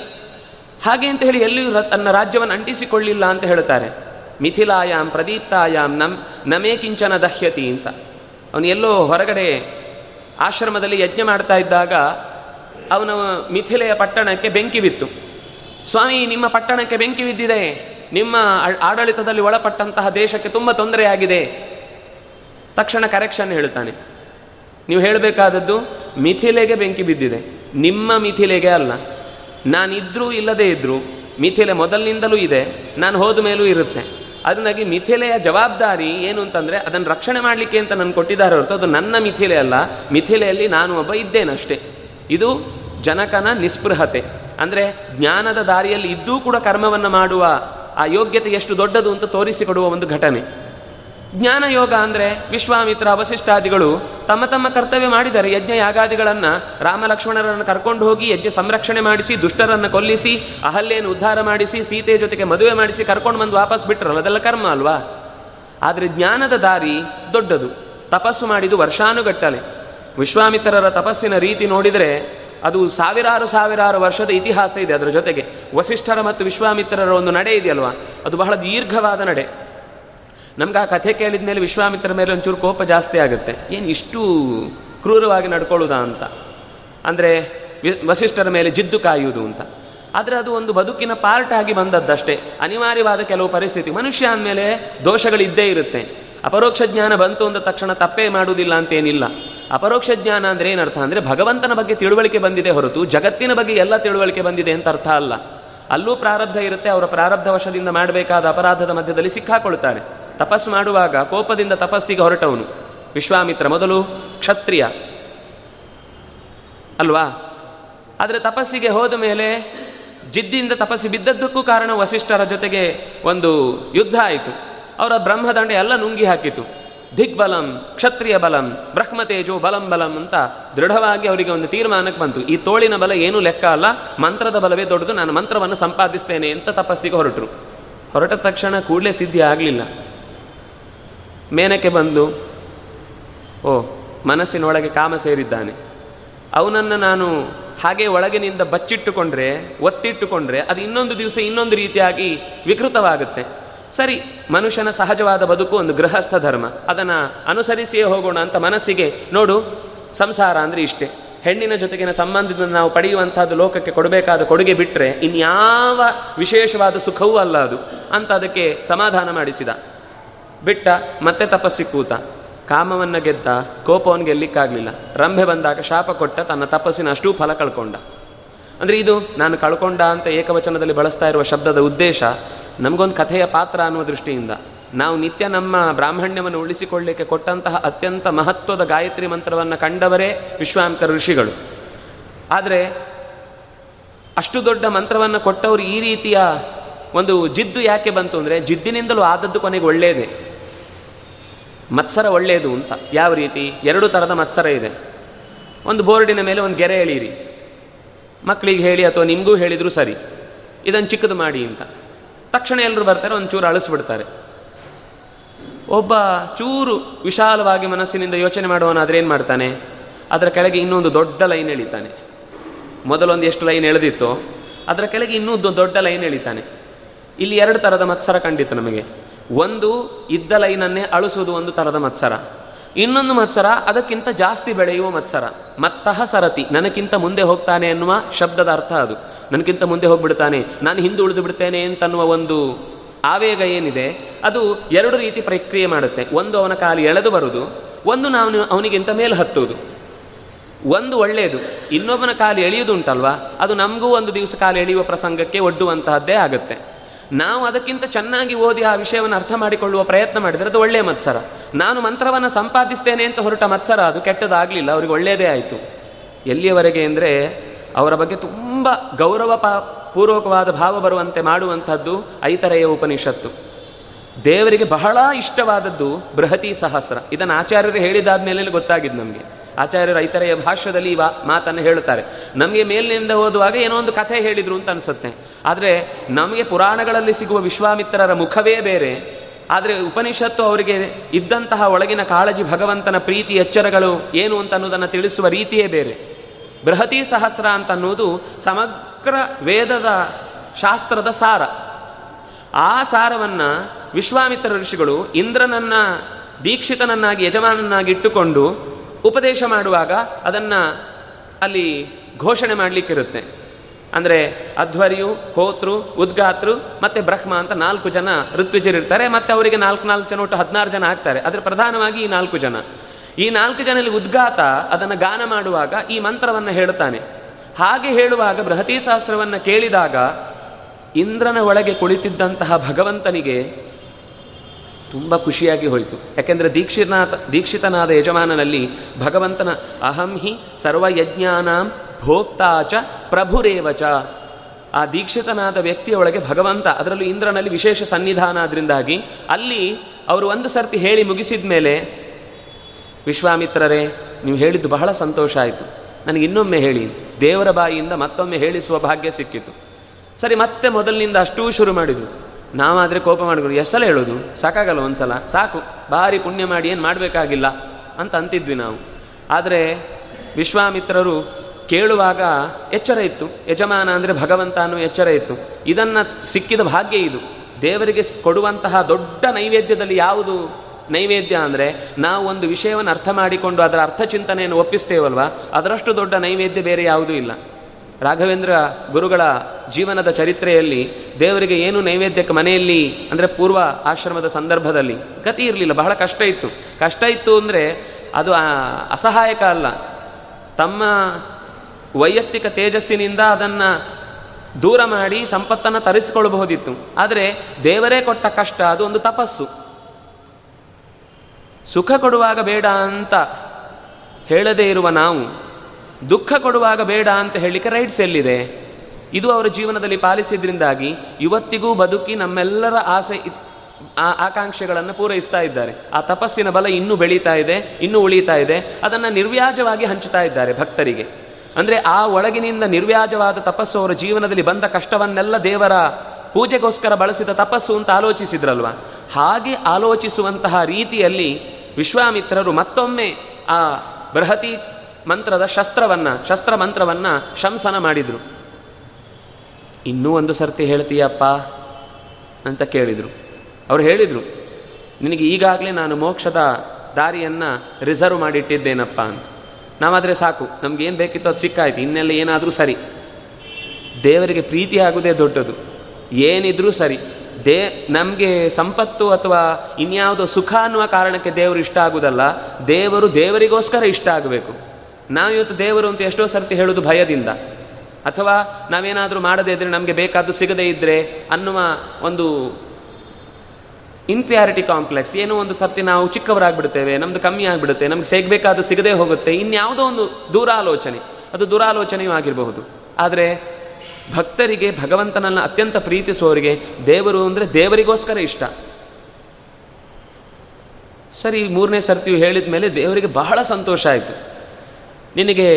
ಹಾಗೆ ಅಂತ ಹೇಳಿ ಎಲ್ಲಿಯೂ ತನ್ನ ರಾಜ್ಯವನ್ನು ಅಂಟಿಸಿಕೊಳ್ಳಿಲ್ಲ ಅಂತ ಹೇಳ್ತಾರೆ ಮಿಥಿಲಾಯಾಮ್ ಪ್ರದೀಪ್ತಾಯಾಮ್ ನಮ್ ನಮೇ ಕಿಂಚನ ದಹ್ಯತಿ ಅಂತ. ಅವನು ಎಲ್ಲೋ ಹೊರಗಡೆ ಆಶ್ರಮದಲ್ಲಿ ಯಜ್ಞ ಮಾಡ್ತಾ ಇದ್ದಾಗ ಅವನು ಮಿಥಿಲೆಯ ಪಟ್ಟಣಕ್ಕೆ ಬೆಂಕಿ ಬಿತ್ತು. ಸ್ವಾಮಿ, ನಿಮ್ಮ ಪಟ್ಟಣಕ್ಕೆ ಬೆಂಕಿ ಬಿದ್ದಿದೆ. ನಿಮ್ಮ ಆಡಳಿತದಲ್ಲಿ ಒಳಪಟ್ಟಂತಹ ದೇಶಕ್ಕೆ ತುಂಬ ತೊಂದರೆಯಾಗಿದೆ. ತಕ್ಷಣ ಕರೆಕ್ಷನ್ ಹೇಳ್ತಾನೆ ನೀವು ಹೇಳಬೇಕಾದದ್ದು, ಮಿಥಿಲೆಗೆ ಬೆಂಕಿ ಬಿದ್ದಿದೆ. ನಿಮ್ಮ ಮಿಥಿಲೆಗೆ ಅಲ್ಲ. ನಾನಿದ್ರೂ ಇಲ್ಲದೇ ಇದ್ದರೂ ಮಿಥಿಲೆ ಮೊದಲಿನಿಂದಲೂ ಇದೆ, ನಾನು ಹೋದ ಮೇಲೂ ಇರುತ್ತೆ. ಅದನ್ನಾಗಿ ಮಿಥಿಲೆಯ ಜವಾಬ್ದಾರಿ ಏನು ಅಂತಂದರೆ ಅದನ್ನು ರಕ್ಷಣೆ ಮಾಡಲಿಕ್ಕೆ ಅಂತ ನಾನು ಕೊಟ್ಟಿದ್ದಾರೆ ಹೊರತು ಅದು ನನ್ನ ಮಿಥಿಲೆ ಅಲ್ಲ, ಮಿಥಿಲೆಯಲ್ಲಿ ನಾನು ಒಬ್ಬ ಇದ್ದೇನಷ್ಟೇ. ಇದು ಜನಕನ ನಿಸ್ಪೃಹತೆ. ಅಂದರೆ ಜ್ಞಾನದ ದಾರಿಯಲ್ಲಿ ಇದ್ದೂ ಕೂಡ ಕರ್ಮವನ್ನು ಮಾಡುವ ಆ ಯೋಗ್ಯತೆ ಎಷ್ಟು ದೊಡ್ಡದು ಅಂತ ತೋರಿಸಿಕೊಡುವ ಒಂದು ಘಟನೆ. ಜ್ಞಾನ ಯೋಗ ಅಂದರೆ ವಿಶ್ವಾಮಿತ್ರ ವಸಿಷ್ಠಾದಿಗಳು ತಮ್ಮ ತಮ್ಮ ಕರ್ತವ್ಯ ಮಾಡಿದರೆ ಯಜ್ಞ ಯಾಗಾದಿಗಳನ್ನು ರಾಮ ಲಕ್ಷ್ಮಣರನ್ನು ಕರ್ಕೊಂಡು ಹೋಗಿ ಯಜ್ಞ ಸಂರಕ್ಷಣೆ ಮಾಡಿಸಿ, ದುಷ್ಟರನ್ನು ಕೊಲ್ಲಿಸಿ, ಅಹಲ್ಯೆಯನ್ನು ಉದ್ಧಾರ ಮಾಡಿಸಿ, ಸೀತೆ ಜೊತೆಗೆ ಮದುವೆ ಮಾಡಿಸಿ ಕರ್ಕೊಂಡು ಬಂದು ವಾಪಸ್ ಬಿಟ್ಟರಲ್ಲ ಅದೆಲ್ಲ ಕರ್ಮ ಅಲ್ವಾ? ಆದರೆ ಜ್ಞಾನದ ದಾರಿ ದೊಡ್ಡದು. ತಪಸ್ಸು ಮಾಡಿದು ವರ್ಷಾನುಗಟ್ಟಲೆ. ವಿಶ್ವಾಮಿತ್ರರ ತಪಸ್ಸಿನ ರೀತಿ ನೋಡಿದರೆ ಅದು ಸಾವಿರಾರು ಸಾವಿರಾರು ವರ್ಷದ ಇತಿಹಾಸ ಇದೆ ಅದರ ಜೊತೆಗೆ. ವಸಿಷ್ಠರ ಮತ್ತು ವಿಶ್ವಾಮಿತ್ರರ ಒಂದು ನಡೆ ಇದೆಯಲ್ವಾ? ಅದು ಬಹಳ ದೀರ್ಘವಾದ ನಡೆ. ನಮ್ಗೆ ಆ ಕಥೆ ಕೇಳಿದ ಮೇಲೆ ವಿಶ್ವಾಮಿತ್ರ ಮೇಲೆ ಒಂಚೂರು ಕೋಪ ಜಾಸ್ತಿ ಆಗುತ್ತೆ. ಏನು ಇಷ್ಟು ಕ್ರೂರವಾಗಿ ನಡ್ಕೊಳ್ಳೋದಾ ಅಂತ. ಅಂದರೆ ವಸಿಷ್ಠರ ಮೇಲೆ ಜಿದ್ದು ಕಾಯುವುದು ಅಂತ. ಆದರೆ ಅದು ಒಂದು ಬದುಕಿನ ಪಾರ್ಟ್ ಆಗಿ ಬಂದದ್ದಷ್ಟೇ. ಅನಿವಾರ್ಯವಾದ ಕೆಲವು ಪರಿಸ್ಥಿತಿ. ಮನುಷ್ಯ ಅಂದಮೇಲೆ ದೋಷಗಳಿದ್ದೇ ಇರುತ್ತೆ. ಅಪರೋಕ್ಷ ಜ್ಞಾನ ಬಂತು ಅಂದ ತಕ್ಷಣ ತಪ್ಪೇ ಮಾಡುವುದಿಲ್ಲ ಅಂತೇನಿಲ್ಲ. ಅಪರೋಕ್ಷ ಜ್ಞಾನ ಅಂದರೆ ಏನರ್ಥ ಅಂದರೆ ಭಗವಂತನ ಬಗ್ಗೆ ತಿಳುವಳಿಕೆ ಬಂದಿದೆ ಹೊರತು ಜಗತ್ತಿನ ಬಗ್ಗೆ ಎಲ್ಲ ತಿಳುವಳಿಕೆ ಬಂದಿದೆ ಅಂತ ಅರ್ಥ ಅಲ್ಲ. ಅಲ್ಲೂ ಪ್ರಾರಬ್ಧ ಇರುತ್ತೆ, ಅವರ ಪ್ರಾರಬ್ಧ ವಶದಿಂದ ಮಾಡಬೇಕಾದ ಅಪರಾಧದ ಮಧ್ಯದಲ್ಲಿ ಸಿಕ್ಕಾಕೊಳ್ತಾರೆ. ತಪಸ್ಸು ಮಾಡುವಾಗ ಕೋಪದಿಂದ ತಪಸ್ಸಿಗೆ ಹೊರಟವನು. ವಿಶ್ವಾಮಿತ್ರ ಮೊದಲು ಕ್ಷತ್ರಿಯ. ಅಲ್ವಾ? ಆದರೆ ತಪಸ್ಸಿಗೆ ಹೋದ ಮೇಲೆ ಜಿದ್ದಿಂದ ತಪಸ್ಸಿ ಬಿದ್ದದ್ದಕ್ಕೂ ಕಾರಣ ವಸಿಷ್ಠರ ಜೊತೆಗೆ ಒಂದು ಯುದ್ಧ ಆಯಿತು. ಅವರ ಬ್ರಹ್ಮದಂಡ ಎಲ್ಲ ನುಂಗಿ ಹಾಕಿತು. ದಿಗ್ಬಲಂ, ಕ್ಷತ್ರಿಯ ಬಲಂ, ಬ್ರಹ್ಮತೇಜೋ ಬಲಂ ಬಲಂ ಅಂತ ದೃಢವಾಗಿ ಅವರಿಗೆ ಒಂದು ತೀರ್ಮಾನಕ್ಕೆ ಬಂತು. ಈ ತೋಳಿನ ಬಲ ಏನೂ ಲೆಕ್ಕ ಅಲ್ಲ, ಮಂತ್ರದ ಬಲವೇ ದೊಡ್ಡದು, ನಾನು ಮಂತ್ರವನ್ನು ಸಂಪಾದಿಸ್ತೇನೆ ಅಂತ ತಪಸ್ಸಿಗೆ ಹೊರಟರು. ಹೊರಟ ತಕ್ಷಣ ಕೂಡಲೇ ಸಿದ್ಧಿ ಆಗಲಿಲ್ಲ. ಮೇನಕ್ಕೆ ಬಂದು, ಓ, ಮನಸ್ಸಿನೊಳಗೆ ಕಾಮ ಸೇರಿದ್ದಾನೆ. ಅವನನ್ನು ನಾನು ಹಾಗೆ ಒಳಗಿನಿಂದ ಬಚ್ಚಿಟ್ಟುಕೊಂಡ್ರೆ, ಒತ್ತಿಟ್ಟುಕೊಂಡ್ರೆ, ಅದು ಇನ್ನೊಂದು ದಿವಸ ಇನ್ನೊಂದು ರೀತಿಯಾಗಿ ವಿಕೃತವಾಗುತ್ತೆ. ಸರಿ, ಮನುಷ್ಯನ ಸಹಜವಾದ ಬದುಕು ಒಂದು ಗೃಹಸ್ಥ ಧರ್ಮ. ಅದನ್ನು ಅನುಸರಿಸಿಯೇ ಹೋಗೋಣ ಅಂತ ಮನಸ್ಸಿಗೆ, ನೋಡು, ಸಂಸಾರ ಅಂದರೆ ಇಷ್ಟೇ. ಹೆಣ್ಣಿನ ಜೊತೆಗಿನ ಸಂಬಂಧದಿಂದ ನಾವು ಪಡೆಯುವಂಥದ್ದು ಲೋಕಕ್ಕೆ ಕೊಡಬೇಕಾದ ಕೊಡುಗೆ ಬಿಟ್ಟರೆ ಇನ್ಯಾವ ವಿಶೇಷವಾದ ಸುಖವೂ ಅಲ್ಲ ಅದು. ಅಂತ ಅದಕ್ಕೆ ಸಮಾಧಾನ ಮಾಡಿಸಿದ. ಬಿಟ್ಟ ಮತ್ತೆ ತಪಸ್ಸಿ ಕೂತ, ಕಾಮವನ್ನು ಗೆದ್ದ, ಕೋಪವನ್ನು ಗೆಲ್ಲಿಕ್ಕಾಗಲಿಲ್ಲ. ರಂಭೆ ಬಂದಾಗ ಶಾಪ ಕೊಟ್ಟ ತನ್ನ ತಪಸ್ಸಿನ ಅಷ್ಟೂ ಫಲ ಕಳ್ಕೊಂಡ. ಅಂದರೆ ಇದು ನಾನು ಕಳ್ಕೊಂಡ ಅಂತ ಏಕವಚನದಲ್ಲಿ ಬಳಸ್ತಾ ಇರುವ ಶಬ್ದದ ಉದ್ದೇಶ ನಮಗೊಂದು ಕಥೆಯ ಪಾತ್ರ ಅನ್ನುವ ದೃಷ್ಟಿಯಿಂದ. ನಾವು ನಿತ್ಯ ನಮ್ಮ ಬ್ರಾಹ್ಮಣ್ಯವನ್ನು ಉಳಿಸಿಕೊಳ್ಳಲಿಕ್ಕೆ ಕೊಟ್ಟಂತಹ ಅತ್ಯಂತ ಮಹತ್ವದ ಗಾಯತ್ರಿ ಮಂತ್ರವನ್ನು ಕಂಡವರೇ ವಿಶ್ವಾಂತರ ಋಷಿಗಳು. ಆದರೆ ಅಷ್ಟು ದೊಡ್ಡ ಮಂತ್ರವನ್ನು ಕೊಟ್ಟವರು ಈ ರೀತಿಯ ಒಂದು ಜಿದ್ದು ಯಾಕೆ ಬಂತು ಅಂದರೆ ಜಿದ್ದಿನಿಂದಲೂ ಆದದ್ದು ಕೊನೆಗೆ ಒಳ್ಳೆಯದೇ ಮತ್ಸರ ಒಳ್ಳೆಯದು ಅಂತ. ಯಾವ ರೀತಿ? ಎರಡು ಥರದ ಮತ್ಸರ ಇದೆ. ಒಂದು ಬೋರ್ಡಿನ ಮೇಲೆ ಒಂದು ಗೆರೆ ಎಳೀರಿ ಮಕ್ಕಳಿಗೆ ಹೇಳಿ ಅಥವಾ ನಿಮಗೂ ಹೇಳಿದರೂ ಸರಿ. ಇದನ್ನು ಚಿಕ್ಕದು ಮಾಡಿ ಅಂತ. ತಕ್ಷಣ ಎಲ್ಲರೂ ಬರ್ತಾರೆ ಒಂದು ಚೂರು ಅಳಿಸ್ಬಿಡ್ತಾರೆ. ಒಬ್ಬ ಚೂರು ವಿಶಾಲವಾಗಿ ಮನಸ್ಸಿನಿಂದ ಯೋಚನೆ ಮಾಡುವನಾದ್ರೆ ಏನು ಮಾಡ್ತಾನೆ? ಅದರ ಕೆಳಗೆ ಇನ್ನೊಂದು ದೊಡ್ಡ ಲೈನ್ ಎಳಿತಾನೆ. ಮೊದಲೊಂದು ಎಷ್ಟು ಲೈನ್ ಎಳೆದಿತ್ತೋ, ಅದರ ಕೆಳಗೆ ಇನ್ನೂ ದೊಡ್ಡ ಲೈನ್ ಎಳಿತಾನೆ. ಇಲ್ಲಿ ಎರಡು ಥರದ ಮತ್ಸರ ಕಂಡಿತ್ತು ನಮಗೆ. ಒಂದು ಇದ್ದ ಲೈನನ್ನೇ ಅಳಿಸೋದು ಒಂದು ಥರದ ಮತ್ಸರ. ಇನ್ನೊಂದು ಮತ್ಸರ ಅದಕ್ಕಿಂತ ಜಾಸ್ತಿ ಬೆಳೆಯುವ ಮತ್ಸರ. ಮತ್ತಹ ಸರತಿ. ನನಗಿಂತ ಮುಂದೆ ಹೋಗ್ತಾನೆ ಎನ್ನುವ ಶಬ್ದದ ಅರ್ಥ ಅದು. ನನಗಿಂತ ಮುಂದೆ ಹೋಗ್ಬಿಡ್ತಾನೆ. ನಾನು ಹಿಂದೆ ಉಳಿದು ಬಿಡ್ತೇನೆ ಅಂತನ್ನುವ ಒಂದು ಆವೇಗ ಏನಿದೆ, ಅದು ಎರಡು ರೀತಿ ಪ್ರಕ್ರಿಯೆ ಮಾಡುತ್ತೆ. ಒಂದು ಅವನ ಕಾಲು ಎಳೆದು ಬರುವುದು ಒಂದು ನಾನು ಅವನಿಗಿಂತ ಮೇಲೆ ಹತ್ತುವುದು. ಒಂದು ಒಳ್ಳೆಯದು. ಇನ್ನೊಬ್ಬನ ಕಾಲು ಎಳೆಯುವುದುಂಟಲ್ವ ಅದು ನಮಗೂ ಒಂದು ದಿವಸ ಕಾಲು ಎಳೆಯುವ ಪ್ರಸಂಗಕ್ಕೆ ಒಡ್ಡುವಂತಹದ್ದೇ ಆಗುತ್ತೆ. ನಾವು ಅದಕ್ಕಿಂತ ಚೆನ್ನಾಗಿ ಓದಿ ಆ ವಿಷಯವನ್ನು ಅರ್ಥ ಮಾಡಿಕೊಳ್ಳುವ ಪ್ರಯತ್ನ ಮಾಡಿದರೆ ಅದು ಒಳ್ಳೆಯ ಮತ್ಸರ. ನಾನು ಮಂತ್ರವನ್ನು ಸಂಪಾದಿಸ್ತೇನೆ ಅಂತ ಹೊರಟ ಮತ್ಸರ ಅದು ಕೆಟ್ಟದಾಗಲಿಲ್ಲ, ಅವರಿಗೆ ಒಳ್ಳೆಯದೇ ಆಯಿತು. ಎಲ್ಲಿಯವರೆಗೆ ಅಂದರೆ ಅವರ ಬಗ್ಗೆ ತುಂಬ ಗೌರವ ಪೂರ್ವಕವಾದ ಭಾವ ಬರುವಂತೆ ಮಾಡುವಂಥದ್ದು ಐತರೆಯ ಉಪನಿಷತ್ತು. ದೇವರಿಗೆ ಬಹಳ ಇಷ್ಟವಾದದ್ದು ಬೃಹತಿ ಸಹಸ್ರ. ಇದನ್ನು ಆಚಾರ್ಯರು ಹೇಳಿದಾದ ಮೇಲೆ ನಮಗೆ. ಆಚಾರ್ಯರು ಐತರೆಯ ಭಾಷ್ಯದಲ್ಲಿ ಈ ಮಾತನ್ನು ಹೇಳುತ್ತಾರೆ. ನಮಗೆ ಮೇಲಿನಿಂದ ಓದುವಾಗ ಏನೋ ಒಂದು ಕಥೆ ಹೇಳಿದ್ರು ಅಂತ ಅನಿಸುತ್ತೆ. ಆದರೆ ನಮಗೆ ಪುರಾಣಗಳಲ್ಲಿ ಸಿಗುವ ವಿಶ್ವಾಮಿತ್ರರ ಮುಖವೇ ಬೇರೆ. ಆದರೆ ಉಪನಿಷತ್ತು ಅವರಿಗೆ ಇದ್ದಂತಹ ಒಳಗಿನ ಕಾಳಜಿ, ಭಗವಂತನ ಪ್ರೀತಿ, ಎಚ್ಚರಗಳು ಏನು ಅಂತ ಅನ್ನೋದನ್ನು ತಿಳಿಸುವ ರೀತಿಯೇ ಬೇರೆ. ಬೃಹತಿ ಸಹಸ್ರ ಅಂತ ಅನ್ನೋದು ಸಮಗ್ರ ವೇದದ ಶಾಸ್ತ್ರದ ಸಾರ. ಆ ಸಾರವನ್ನು ವಿಶ್ವಾಮಿತ್ರ ಋಷಿಗಳು ಇಂದ್ರನನ್ನ ದೀಕ್ಷಿತನನ್ನಾಗಿ ಯಜಮಾನನ್ನಾಗಿ ಇಟ್ಟುಕೊಂಡು ಉಪದೇಶ ಮಾಡುವಾಗ ಅದನ್ನು ಅಲ್ಲಿ ಘೋಷಣೆ ಮಾಡಲಿಕ್ಕಿರುತ್ತೆ. ಅಂದರೆ ಅಧ್ವರ್ಯು, ಹೋತೃ, ಉದ್ಗಾತೃ ಮತ್ತು ಬ್ರಹ್ಮ ಅಂತ ನಾಲ್ಕು ಜನ ಋತ್ವಿಜರಿರ್ತಾರೆ, ಮತ್ತು ಅವರಿಗೆ ನಾಲ್ಕು ನಾಲ್ಕು ಜನ ಒಟ್ಟು ಹದಿನಾರು ಜನ ಆಗ್ತಾರೆ. ಅದರ ಪ್ರಧಾನವಾಗಿ ಈ ನಾಲ್ಕು ಜನ. ಈ ನಾಲ್ಕು ಜನರಲ್ಲಿ ಉದ್ಗಾತ ಅದನ್ನು ಗಾನ ಮಾಡುವಾಗ ಈ ಮಂತ್ರವನ್ನು ಹೇಳುತ್ತಾನೆ. ಹಾಗೆ ಹೇಳುವಾಗ ಬೃಹತಿ ಶಾಸ್ತ್ರವನ್ನು ಕೇಳಿದಾಗ ಇಂದ್ರನ ಒಳಗೆ ಕುಳಿತಿದ್ದಂತಹ ಭಗವಂತನಿಗೆ ತುಂಬ ಖುಷಿಯಾಗಿ ಹೋಯಿತು. ಯಾಕೆಂದರೆ ದೀಕ್ಷಿತನಾಥ ದೀಕ್ಷಿತನಾದ ಯಜಮಾನನಲ್ಲಿ ಭಗವಂತನ ಅಹಂ ಹಿ ಸರ್ವಯಜ್ಞಾನಾಂ ಭೋಕ್ತಾಚ ಪ್ರಭುರೇವಚ ಆ ದೀಕ್ಷಿತನಾದ ವ್ಯಕ್ತಿಯೊಳಗೆ ಭಗವಂತ, ಅದರಲ್ಲೂ ಇಂದ್ರನಲ್ಲಿ ವಿಶೇಷ ಸನ್ನಿಧಾನ ಆದ್ರಿಂದಾಗಿ ಅಲ್ಲಿ ಅವರು ಒಂದು ಸರ್ತಿ ಹೇಳಿ ಮುಗಿಸಿದ ಮೇಲೆ, ವಿಶ್ವಾಮಿತ್ರರೇ, ನೀವು ಹೇಳಿದ್ದು ಬಹಳ ಸಂತೋಷ ಆಯಿತು. ನನಗೆ ಇನ್ನೊಮ್ಮೆ ಹೇಳಿ. ದೇವರ ಬಾಯಿಯಿಂದ ಮತ್ತೊಮ್ಮೆ ಹೇಳಿಸುವ ಭಾಗ್ಯ ಸಿಕ್ಕಿತು. ಸರಿ, ಮತ್ತೆ ಮೊದಲಿನಿಂದ ಅಷ್ಟೂ ಶುರು ಮಾಡಿದರು. ನಾವಾದರೆ ಕೋಪ ಮಾಡಿದ್ರು ಎಷ್ಟಲ್ಲ ಹೇಳೋದು? ಸಾಕಾಗಲ್ಲ ಒಂದ್ಸಲ. ಸಾಕು. ಭಾರಿ ಪುಣ್ಯ ಮಾಡಿ ಏನು ಮಾಡಬೇಕಾಗಿಲ್ಲ ಅಂತ ಅಂತಿದ್ವಿ ನಾವು. ಆದರೆ ವಿಶ್ವಾಮಿತ್ರರು ಕೇಳುವಾಗ ಎಚ್ಚರ ಇತ್ತು. ಯಜಮಾನ ಅಂದರೆ ಭಗವಂತ ಅನ್ನೋ ಎಚ್ಚರ ಇತ್ತು. ಇದನ್ನು ಸಿಕ್ಕಿದ ಭಾಗ್ಯ ಇದು. ದೇವರಿಗೆ ಕೊಡುವಂತಹ ದೊಡ್ಡ ನೈವೇದ್ಯದಲ್ಲಿ ಯಾವುದು ನೈವೇದ್ಯ ಅಂದರೆ ನಾವು ಒಂದು ವಿಷಯವನ್ನು ಅರ್ಥ ಮಾಡಿಕೊಂಡು ಅದರ ಅರ್ಥ ಚಿಂತನೆಯನ್ನು ಒಪ್ಪಿಸ್ತೇವಲ್ವ? ಅದರಷ್ಟು ದೊಡ್ಡ ನೈವೇದ್ಯ ಬೇರೆ ಯಾವುದೂ ಇಲ್ಲ. ರಾಘವೇಂದ್ರ ಗುರುಗಳ ಜೀವನದ ಚರಿತ್ರೆಯಲ್ಲಿ ದೇವರಿಗೆ ಏನು ನೈವೇದ್ಯಕ್ಕೆ ಮನೆಯಲ್ಲಿ, ಅಂದರೆ ಪೂರ್ವ ಆಶ್ರಮದ ಸಂದರ್ಭದಲ್ಲಿ, ಗತಿ ಇರಲಿಲ್ಲ, ಬಹಳ ಕಷ್ಟ ಇತ್ತು. ಕಷ್ಟ ಇತ್ತು ಅಂದರೆ ಅದು ಅಸಹಾಯಕ ಅಲ್ಲ. ತಮ್ಮ ವೈಯಕ್ತಿಕ ತೇಜಸ್ಸಿನಿಂದ ಅದನ್ನು ದೂರ ಮಾಡಿ ಸಂಪತ್ತನ್ನು ತರಿಸಿಕೊಳ್ಳಬಹುದಿತ್ತು. ಆದರೆ ದೇವರೇ ಕೊಟ್ಟ ಕಷ್ಟ, ಅದು ಒಂದು ತಪಸ್ಸು. ಸುಖ ಕೊಡುವಾಗ ಬೇಡ ಅಂತ ಹೇಳದೇ ಇರುವ ನಾವು ದುಃಖ ಕೊಡುವಾಗ ಬೇಡ ಅಂತ ಹೇಳಲಿಕ್ಕೆ ರೈಟ್ಸ್ ಎಲ್ಲಿದೆ? ಇದು ಅವರ ಜೀವನದಲ್ಲಿ ಪಾಲಿಸಿದ್ರಿಂದಾಗಿ ಇವತ್ತಿಗೂ ಬದುಕಿ ನಮ್ಮೆಲ್ಲರ ಆಸೆ ಆಕಾಂಕ್ಷೆಗಳನ್ನು ಪೂರೈಸ್ತಾ ಇದ್ದಾರೆ. ಆ ತಪಸ್ಸಿನ ಬಲ ಇನ್ನೂ ಬೆಳೀತಾ ಇದೆ, ಇನ್ನೂ ಉಳಿತಾ ಇದೆ, ಅದನ್ನು ನಿರ್ವ್ಯಾಜವಾಗಿ ಹಂಚುತ್ತಾ ಇದ್ದಾರೆ ಭಕ್ತರಿಗೆ. ಅಂದರೆ ಆ ಒಳಗಿನಿಂದ ನಿರ್ವ್ಯಾಜವಾದ ತಪಸ್ಸು ಅವರ ಜೀವನದಲ್ಲಿ ಬಂದ ಕಷ್ಟವನ್ನೆಲ್ಲ ದೇವರ ಪೂಜೆಗೋಸ್ಕರ ಬಳಸಿದ ತಪಸ್ಸು ಅಂತ ಆಲೋಚಿಸಿದ್ರಲ್ವ? ಹಾಗೆ ಆಲೋಚಿಸುವಂತಹ ರೀತಿಯಲ್ಲಿ ವಿಶ್ವಾಮಿತ್ರರು ಮತ್ತೊಮ್ಮೆ ಆ ಬೃಹತಿ ಮಂತ್ರದ ಶಸ್ತ್ರವನ್ನು, ಶಸ್ತ್ರ ಮಂತ್ರವನ್ನು ಶಂಸನ ಮಾಡಿದರು. ಇನ್ನೂ ಒಂದು ಸರ್ತಿ ಹೇಳ್ತೀಯಪ್ಪ ಅಂತ ಕೇಳಿದರು. ಅವರು ಹೇಳಿದರು, ನಿನಗೆ ಈಗಾಗಲೇ ನಾನು ಮೋಕ್ಷದ ದಾರಿಯನ್ನು ರಿಸರ್ವ್ ಮಾಡಿಟ್ಟಿದ್ದೇನಪ್ಪ ಅಂತ. ನಾವಾದರೆ ಸಾಕು, ನಮಗೇನು ಬೇಕಿತ್ತು ಅದು ಸಿಕ್ಕಾಯ್ತು, ಇನ್ನೆಲ್ಲ ಏನಾದರೂ ಸರಿ. ದೇವರಿಗೆ ಪ್ರೀತಿ ಆಗುವುದೇ ದೊಡ್ಡದು. ಏನಿದ್ರೂ ಸರಿ. ದೇ, ನಮಗೆ ಸಂಪತ್ತು ಅಥವಾ ಇನ್ಯಾವುದೋ ಸುಖ ಅನ್ನುವ ಕಾರಣಕ್ಕೆ ದೇವರು ಇಷ್ಟ ಆಗುವುದಲ್ಲ ದೇವರು ದೇವರಿಗೋಸ್ಕರ ಇಷ್ಟ ಆಗಬೇಕು. ನಾವಿವತ್ತು ದೇವರು ಅಂತ ಎಷ್ಟೋ ಸರ್ತಿ ಹೇಳೋದು ಭಯದಿಂದ. ಅಥವಾ ನಾವೇನಾದರೂ ಮಾಡದೇ ಇದ್ದರೆ ನಮಗೆ ಬೇಕಾದ್ದು ಸಿಗದೇ ಇದ್ದರೆ ಅನ್ನುವ ಒಂದು ಇನ್ಫಿಯಾರಿಟಿ ಕಾಂಪ್ಲೆಕ್ಸ್ ಏನೋ ಒಂದು ಸರ್ತಿ ನಾವು ಚಿಕ್ಕವರಾಗ್ಬಿಡ್ತೇವೆ ನಮ್ದು ಕಮ್ಮಿ ಆಗಿಬಿಡುತ್ತೆ, ನಮ್ಗೆ ಸಿಗಬೇಕಾದ ಸಿಗದೇ ಹೋಗುತ್ತೆ, ಇನ್ಯಾವುದೋ ಒಂದು ದೂರಾಲೋಚನೆ. ಅದು ದುರಾಲೋಚನೆಯೂ ಆಗಿರಬಹುದು. ಆದರೆ ಭಕ್ತರಿಗೆ, ಭಗವಂತನನ್ನು ಅತ್ಯಂತ ಪ್ರೀತಿಸುವವರಿಗೆ ದೇವರು ಅಂದರೆ ದೇವರಿಗೋಸ್ಕರ ಇಷ್ಟ. ಸರಿ, ಮೂರನೇ ಸರ್ತಿಯು ಹೇಳಿದ ಮೇಲೆ ದೇವರಿಗೆ ಬಹಳ ಸಂತೋಷ ಆಯಿತು. ನಿನಗೆ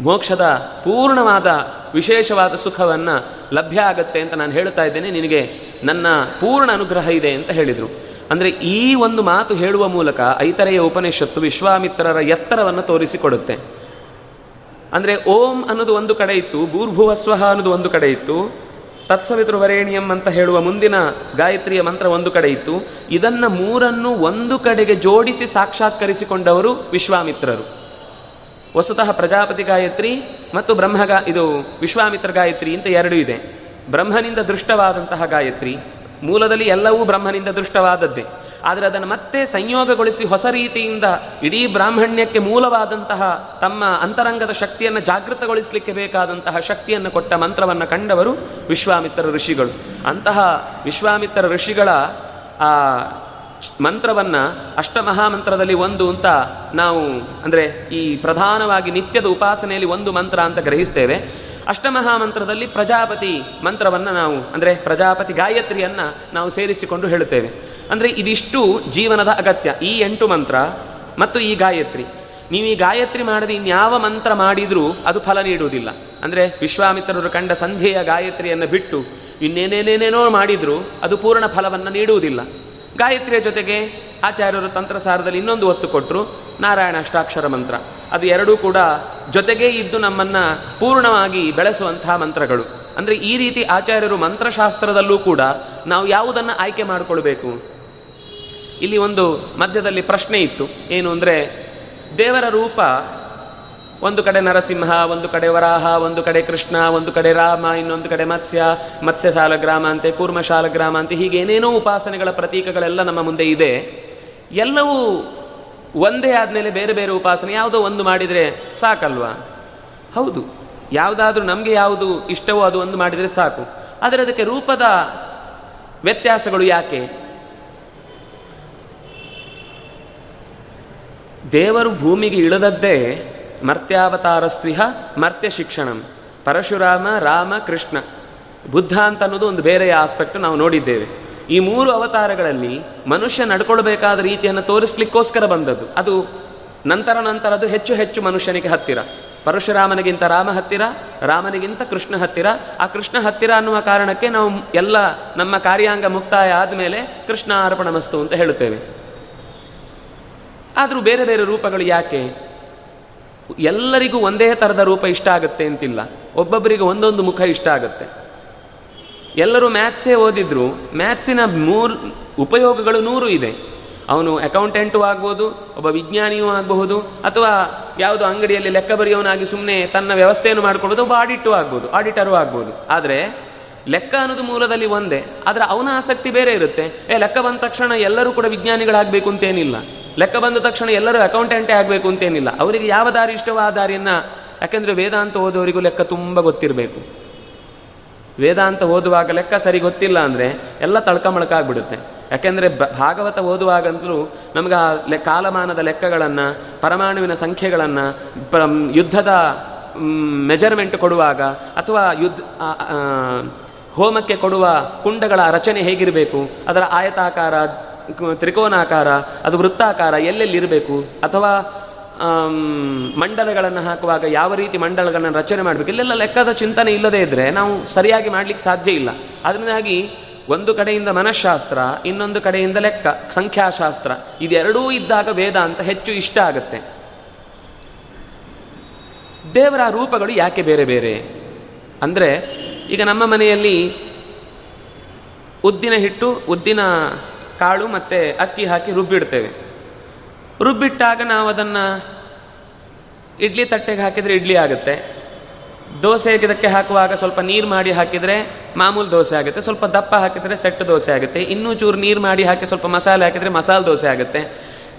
ಮೋಕ್ಷದ ಪೂರ್ಣವಾದ ವಿಶೇಷವಾದ ಸುಖವನ್ನು ಲಭ್ಯ ಆಗತ್ತೆ ಅಂತ ನಾನು ಹೇಳ್ತಾ ಇದ್ದೇನೆ. ನಿನಗೆ ನನ್ನ ಪೂರ್ಣ ಅನುಗ್ರಹ ಇದೆ ಅಂತ ಹೇಳಿದರು. ಅಂದರೆ ಈ ಒಂದು ಮಾತು ಹೇಳುವ ಮೂಲಕ ಐತರೆಯ ಉಪನಿಷತ್ತು ವಿಶ್ವಾಮಿತ್ರರ ಎತ್ತರವನ್ನು ತೋರಿಸಿಕೊಡುತ್ತೆ. ಅಂದರೆ ಓಂ ಅನ್ನೋದು ಒಂದು ಕಡೆ ಇತ್ತು ಭೂರ್ಭುವಸ್ವಹ ಅನ್ನೋದು ಒಂದು ಕಡೆ ಇತ್ತು ತತ್ಸವಿತೃವರೇಣಿಯಂ ಅಂತ ಹೇಳುವ ಮುಂದಿನ ಗಾಯತ್ರಿಯ ಮಂತ್ರ ಒಂದು ಕಡೆ ಇತ್ತು. ಇದನ್ನು ಮೂರನ್ನು ಒಂದು ಕಡೆಗೆ ಜೋಡಿಸಿ ಸಾಕ್ಷಾತ್ಕರಿಸಿಕೊಂಡವರು ವಿಶ್ವಾಮಿತ್ರರು. ವಸ್ತುತಃ ಪ್ರಜಾಪತಿ ಗಾಯತ್ರಿ ಮತ್ತು ಬ್ರಹ್ಮಗಾ ಇದು ವಿಶ್ವಾಮಿತ್ರ ಗಾಯತ್ರಿ ಅಂತ ಎರಡೂ ಇದೆ. ಬ್ರಹ್ಮನಿಂದ ದೃಷ್ಟವಾದಂತಹ ಗಾಯತ್ರಿ, ಮೂಲದಲ್ಲಿ ಎಲ್ಲವೂ ಬ್ರಹ್ಮನಿಂದ ದೃಷ್ಟವಾದದ್ದೇ. ಆದರೆ ಅದನ್ನು ಮತ್ತೆ ಸಂಯೋಗಗೊಳಿಸಿ ಹೊಸ ರೀತಿಯಿಂದ ಇಡೀ ಬ್ರಾಹ್ಮಣ್ಯಕ್ಕೆ ಮೂಲವಾದಂತಹ ತಮ್ಮ ಅಂತರಂಗದ ಶಕ್ತಿಯನ್ನು ಜಾಗೃತಗೊಳಿಸಲಿಕ್ಕೆ ಬೇಕಾದಂತಹ ಶಕ್ತಿಯನ್ನು ಕೊಟ್ಟ ಮಂತ್ರವನ್ನು ಕಂಡವರು ವಿಶ್ವಾಮಿತ್ರ ಋಷಿಗಳು. ಅಂತಹ ವಿಶ್ವಾಮಿತ್ರ ಋಷಿಗಳ ಆ ಮಂತ್ರವನ್ನು ಅಷ್ಟಮಹಾಮಂತ್ರದಲ್ಲಿ ಒಂದು ಅಂತ ನಾವು, ಅಂದರೆ ಈ ಪ್ರಧಾನವಾಗಿ ನಿತ್ಯದ ಉಪಾಸನೆಯಲ್ಲಿ ಒಂದು ಮಂತ್ರ ಅಂತ ಗ್ರಹಿಸ್ತೇವೆ. ಅಷ್ಟಮಹಾಮಂತ್ರದಲ್ಲಿ ಪ್ರಜಾಪತಿ ಮಂತ್ರವನ್ನು ನಾವು, ಅಂದರೆ ಪ್ರಜಾಪತಿ ಗಾಯತ್ರಿಯನ್ನು ನಾವು ಸೇರಿಸಿಕೊಂಡು ಹೇಳುತ್ತೇವೆ. ಅಂದರೆ ಇದಿಷ್ಟು ಜೀವನದ ಅಗತ್ಯ. ಈ ಎಂಟು ಮಂತ್ರ ಮತ್ತು ಈ ಗಾಯತ್ರಿ. ನೀವು ಈ ಗಾಯತ್ರಿ ಮಾಡದೆ ಇನ್ಯಾವ ಮಂತ್ರ ಮಾಡಿದರೂ ಅದು ಫಲ ನೀಡುವುದಿಲ್ಲ. ಅಂದರೆ ವಿಶ್ವಾಮಿತ್ರರು ಕಂಡ ಸಂಧ್ಯೆಯ ಗಾಯತ್ರಿಯನ್ನು ಬಿಟ್ಟು ಇನ್ನೇನೇನೇನೇನೋ ಮಾಡಿದರೂ ಅದು ಪೂರ್ಣ ಫಲವನ್ನು ನೀಡುವುದಿಲ್ಲ. ಗಾಯತ್ರಿಯ ಜೊತೆಗೆ ಆಚಾರ್ಯರು ತಂತ್ರಸಾರದಲ್ಲಿ ಇನ್ನೊಂದು ಒತ್ತು ಕೊಟ್ಟರು ನಾರಾಯಣ ಅಷ್ಟಾಕ್ಷರ ಮಂತ್ರ. ಅದು ಎರಡೂ ಕೂಡ ಜೊತೆಗೇ ಇದ್ದು ನಮ್ಮನ್ನು ಪೂರ್ಣವಾಗಿ ಬೆಳೆಸುವಂತಹ ಮಂತ್ರಗಳು. ಅಂದರೆ ಈ ರೀತಿ ಆಚಾರ್ಯರು ಮಂತ್ರಶಾಸ್ತ್ರದಲ್ಲೂ ಕೂಡ ನಾವು ಯಾವುದನ್ನು ಆಯ್ಕೆ ಮಾಡಿಕೊಳ್ಬೇಕು? ಇಲ್ಲಿ ಒಂದು ಮಧ್ಯದಲ್ಲಿ ಪ್ರಶ್ನೆ ಇತ್ತು. ಏನು ಅಂದರೆ, ದೇವರ ರೂಪ ಒಂದು ಕಡೆ ನರಸಿಂಹ, ಒಂದು ಕಡೆ ವರಾಹ, ಒಂದು ಕಡೆ ಕೃಷ್ಣ, ಒಂದು ಕಡೆ ರಾಮ, ಇನ್ನೊಂದು ಕಡೆ ಮತ್ಸ್ಯ ಮತ್ಸ್ಯ ಶಾಲಗ್ರಾಮ ಅಂತೆ, ಕೂರ್ಮ ಶಾಲಗ್ರಾಮ ಅಂತೆ, ಹೀಗೆ ಏನೇನೋ ಉಪಾಸನೆಗಳ ಪ್ರತೀಕಗಳೆಲ್ಲ ನಮ್ಮ ಮುಂದೆ ಇದೆ. ಎಲ್ಲವೂ ಒಂದೇ ಆದಮೇಲೆ ಬೇರೆ ಬೇರೆ ಉಪಾಸನೆ, ಯಾವುದೋ ಒಂದು ಮಾಡಿದರೆ ಸಾಕಲ್ವಾ? ಹೌದು. ಯಾವುದಾದ್ರೂ ನಮಗೆ ಯಾವುದು ಇಷ್ಟವೋ ಅದು ಒಂದು ಮಾಡಿದರೆ ಸಾಕು. ಆದರೆ ಅದಕ್ಕೆ ರೂಪದ ವ್ಯತ್ಯಾಸಗಳು ಯಾಕೆ? ದೇವರು ಭೂಮಿಗೆ ಇಳಿದದ್ದೇ ಮರ್ತ್ಯಾವತಾರ ಸ್ತ್ರೀಹ ಮರ್ತ್ಯ ಶಿಕ್ಷಣಂ. ಪರಶುರಾಮ, ರಾಮ, ಕೃಷ್ಣ. ಬುದ್ಧ ಅಂತ ಅನ್ನೋದು ಒಂದು ಬೇರೆಯ ಆಸ್ಪೆಕ್ಟ್ ನಾವು ನೋಡಿದ್ದೇವೆ. ಈ ಮೂರು ಅವತಾರಗಳಲ್ಲಿ ಮನುಷ್ಯ ನಡ್ಕೊಳ್ಬೇಕಾದ ರೀತಿಯನ್ನು ತೋರಿಸ್ಲಿಕ್ಕೋಸ್ಕರ ಬಂದದ್ದು. ಅದು ನಂತರ ನಂತರ ಅದು ಹೆಚ್ಚು ಹೆಚ್ಚು ಮನುಷ್ಯನಿಗೆ ಹತ್ತಿರ. ಪರಶುರಾಮನಿಗಿಂತ ರಾಮ ಹತ್ತಿರ, ರಾಮನಿಗಿಂತ ಕೃಷ್ಣ ಹತ್ತಿರ. ಆ ಕೃಷ್ಣ ಹತ್ತಿರ ಅನ್ನುವ ಕಾರಣಕ್ಕೆ ನಾವು ಎಲ್ಲ ನಮ್ಮ ಕಾರ್ಯಾಂಗ ಮುಕ್ತಾಯ ಆದಮೇಲೆ ಕೃಷ್ಣ ಅರ್ಪಣ ಮಸ್ತು ಅಂತ ಹೇಳುತ್ತೇವೆ. ಆದರೂ ಬೇರೆ ಬೇರೆ ರೂಪಗಳು ಯಾಕೆ? ಎಲ್ಲರಿಗೂ ಒಂದೇ ಥರದ ರೂಪ ಇಷ್ಟ ಆಗುತ್ತೆ ಅಂತಿಲ್ಲ. ಒಬ್ಬೊಬ್ಬರಿಗೆ ಒಂದೊಂದು ಮುಖ ಇಷ್ಟ ಆಗುತ್ತೆ. ಎಲ್ಲರೂ ಮ್ಯಾಥ್ಸೇ ಓದಿದ್ರು, ಮ್ಯಾಥ್ಸಿನ ಮೂರು ಉಪಯೋಗಗಳು ನೂರು ಇದೆ. ಅವನು ಅಕೌಂಟೆಂಟು ಆಗ್ಬೋದು, ಒಬ್ಬ ವಿಜ್ಞಾನಿಯೂ ಆಗಬಹುದು, ಅಥವಾ ಯಾವುದೋ ಅಂಗಡಿಯಲ್ಲಿ ಲೆಕ್ಕ ಬರೆಯೋನಾಗಿ ಸುಮ್ಮನೆ ತನ್ನ ವ್ಯವಸ್ಥೆಯನ್ನು ಮಾಡ್ಕೊಳ್ಳೋದು, ಒಬ್ಬ ಆಡಿಟು ಆಗ್ಬೋದು ಆಡಿಟರು ಆಗ್ಬೋದು. ಆದರೆ ಲೆಕ್ಕ ಅನ್ನೋದು ಮೂಲದಲ್ಲಿ ಒಂದೇ. ಆದರೆ ಅವನ ಆಸಕ್ತಿ ಬೇರೆ ಇರುತ್ತೆ. ಏ, ಲೆಕ್ಕ ಬಂದ ತಕ್ಷಣ ಎಲ್ಲರೂ ಕೂಡ ವಿಜ್ಞಾನಿಗಳಾಗಬೇಕು ಅಂತೇನಿಲ್ಲ. ಲೆಕ್ಕ ಬಂದ ತಕ್ಷಣ ಎಲ್ಲರೂ ಅಕೌಂಟೆಂಟೇ ಆಗಬೇಕು ಅಂತೇನಿಲ್ಲ. ಅವರಿಗೆ ಯಾವ ದಾರಿ ಇಷ್ಟವೋ ಆ ದಾರಿಯನ್ನು, ಯಾಕೆಂದರೆ ವೇದಾಂತ ಓದೋರಿಗೂ ಲೆಕ್ಕ ತುಂಬ ಗೊತ್ತಿರಬೇಕು. ವೇದಾಂತ ಓದುವಾಗ ಲೆಕ್ಕ ಸರಿ ಗೊತ್ತಿಲ್ಲ ಅಂದರೆ ಎಲ್ಲ ತಳ್ಕಮಳಕ ಆಗಿಬಿಡುತ್ತೆ. ಯಾಕೆಂದರೆ ಭಾಗವತ ಓದುವಾಗಂತಲೂ ನಮಗೆ ಆ ಲೆ, ಕಾಲಮಾನದ ಲೆಕ್ಕಗಳನ್ನು, ಪರಮಾಣುವಿನ ಸಂಖ್ಯೆಗಳನ್ನು, ಪ್ರ, ಯುದ್ಧದ ಮೆಜರ್ಮೆಂಟ್ ಕೊಡುವಾಗ ಅಥವಾ ಯುದ್ಧ ಹೋಮಕ್ಕೆ ಕೊಡುವ ಕುಂಡಗಳ ರಚನೆ ಹೇಗಿರಬೇಕು, ಅದರ ಆಯತಾಕಾರ ತ್ರಿಕೋನಾಕಾರ, ಅದು ವೃತ್ತಾಕಾರ ಎಲ್ಲೆಲ್ಲಿರಬೇಕು ಅಥವಾ ಮಂಡಲಗಳನ್ನು ಹಾಕುವಾಗ ಯಾವ ರೀತಿ ಮಂಡಲಗಳನ್ನು ರಚನೆ ಮಾಡಬೇಕು? ಇಲ್ಲೆಲ್ಲ ಲೆಕ್ಕದ ಚಿಂತನೆ ಇಲ್ಲದೇ ಇದ್ದರೆ ನಾವು ಸರಿಯಾಗಿ ಮಾಡಲಿಕ್ಕೆ ಸಾಧ್ಯ ಇಲ್ಲ. ಅದರಿಂದಾಗಿ ಒಂದು ಕಡೆಯಿಂದ ಮನಃಶಾಸ್ತ್ರ, ಇನ್ನೊಂದು ಕಡೆಯಿಂದ ಲೆಕ್ಕ, ಸಂಖ್ಯಾಶಾಸ್ತ್ರ, ಇದೆರಡೂ ಇದ್ದಾಗ ವೇದ ಅಂತ ಹೆಚ್ಚು ಇಷ್ಟ ಆಗುತ್ತೆ. ದೇವರ ರೂಪಗಳು ಯಾಕೆ ಬೇರೆ ಬೇರೆ? ಅಂದರೆ, ಈಗ ನಮ್ಮ ಮನೆಯಲ್ಲಿ ಉದ್ದಿನ ಹಿಟ್ಟು, ಉದ್ದಿನ ಕಾಳು ಮತ್ತು ಅಕ್ಕಿ ಹಾಕಿ ರುಬ್ಬಿಡ್ತೇವೆ. ರುಬ್ಬಿಟ್ಟಾಗ ನಾವು ಅದನ್ನು ಇಡ್ಲಿ ತಟ್ಟೆಗೆ ಹಾಕಿದರೆ ಇಡ್ಲಿ ಆಗುತ್ತೆ. ದೋಸೆ ಇದಕ್ಕೆ ಹಾಕುವಾಗ ಸ್ವಲ್ಪ ನೀರು ಮಾಡಿ ಹಾಕಿದರೆ ಮಾಮೂಲು ದೋಸೆ ಆಗುತ್ತೆ. ಸ್ವಲ್ಪ ದಪ್ಪ ಹಾಕಿದರೆ ಸೆಟ್ ದೋಸೆ ಆಗುತ್ತೆ. ಇನ್ನೂ ಚೂರು ನೀರು ಮಾಡಿ ಹಾಕಿ ಸ್ವಲ್ಪ ಮಸಾಲೆ ಹಾಕಿದರೆ ಮಸಾಲೆ ದೋಸೆ ಆಗುತ್ತೆ.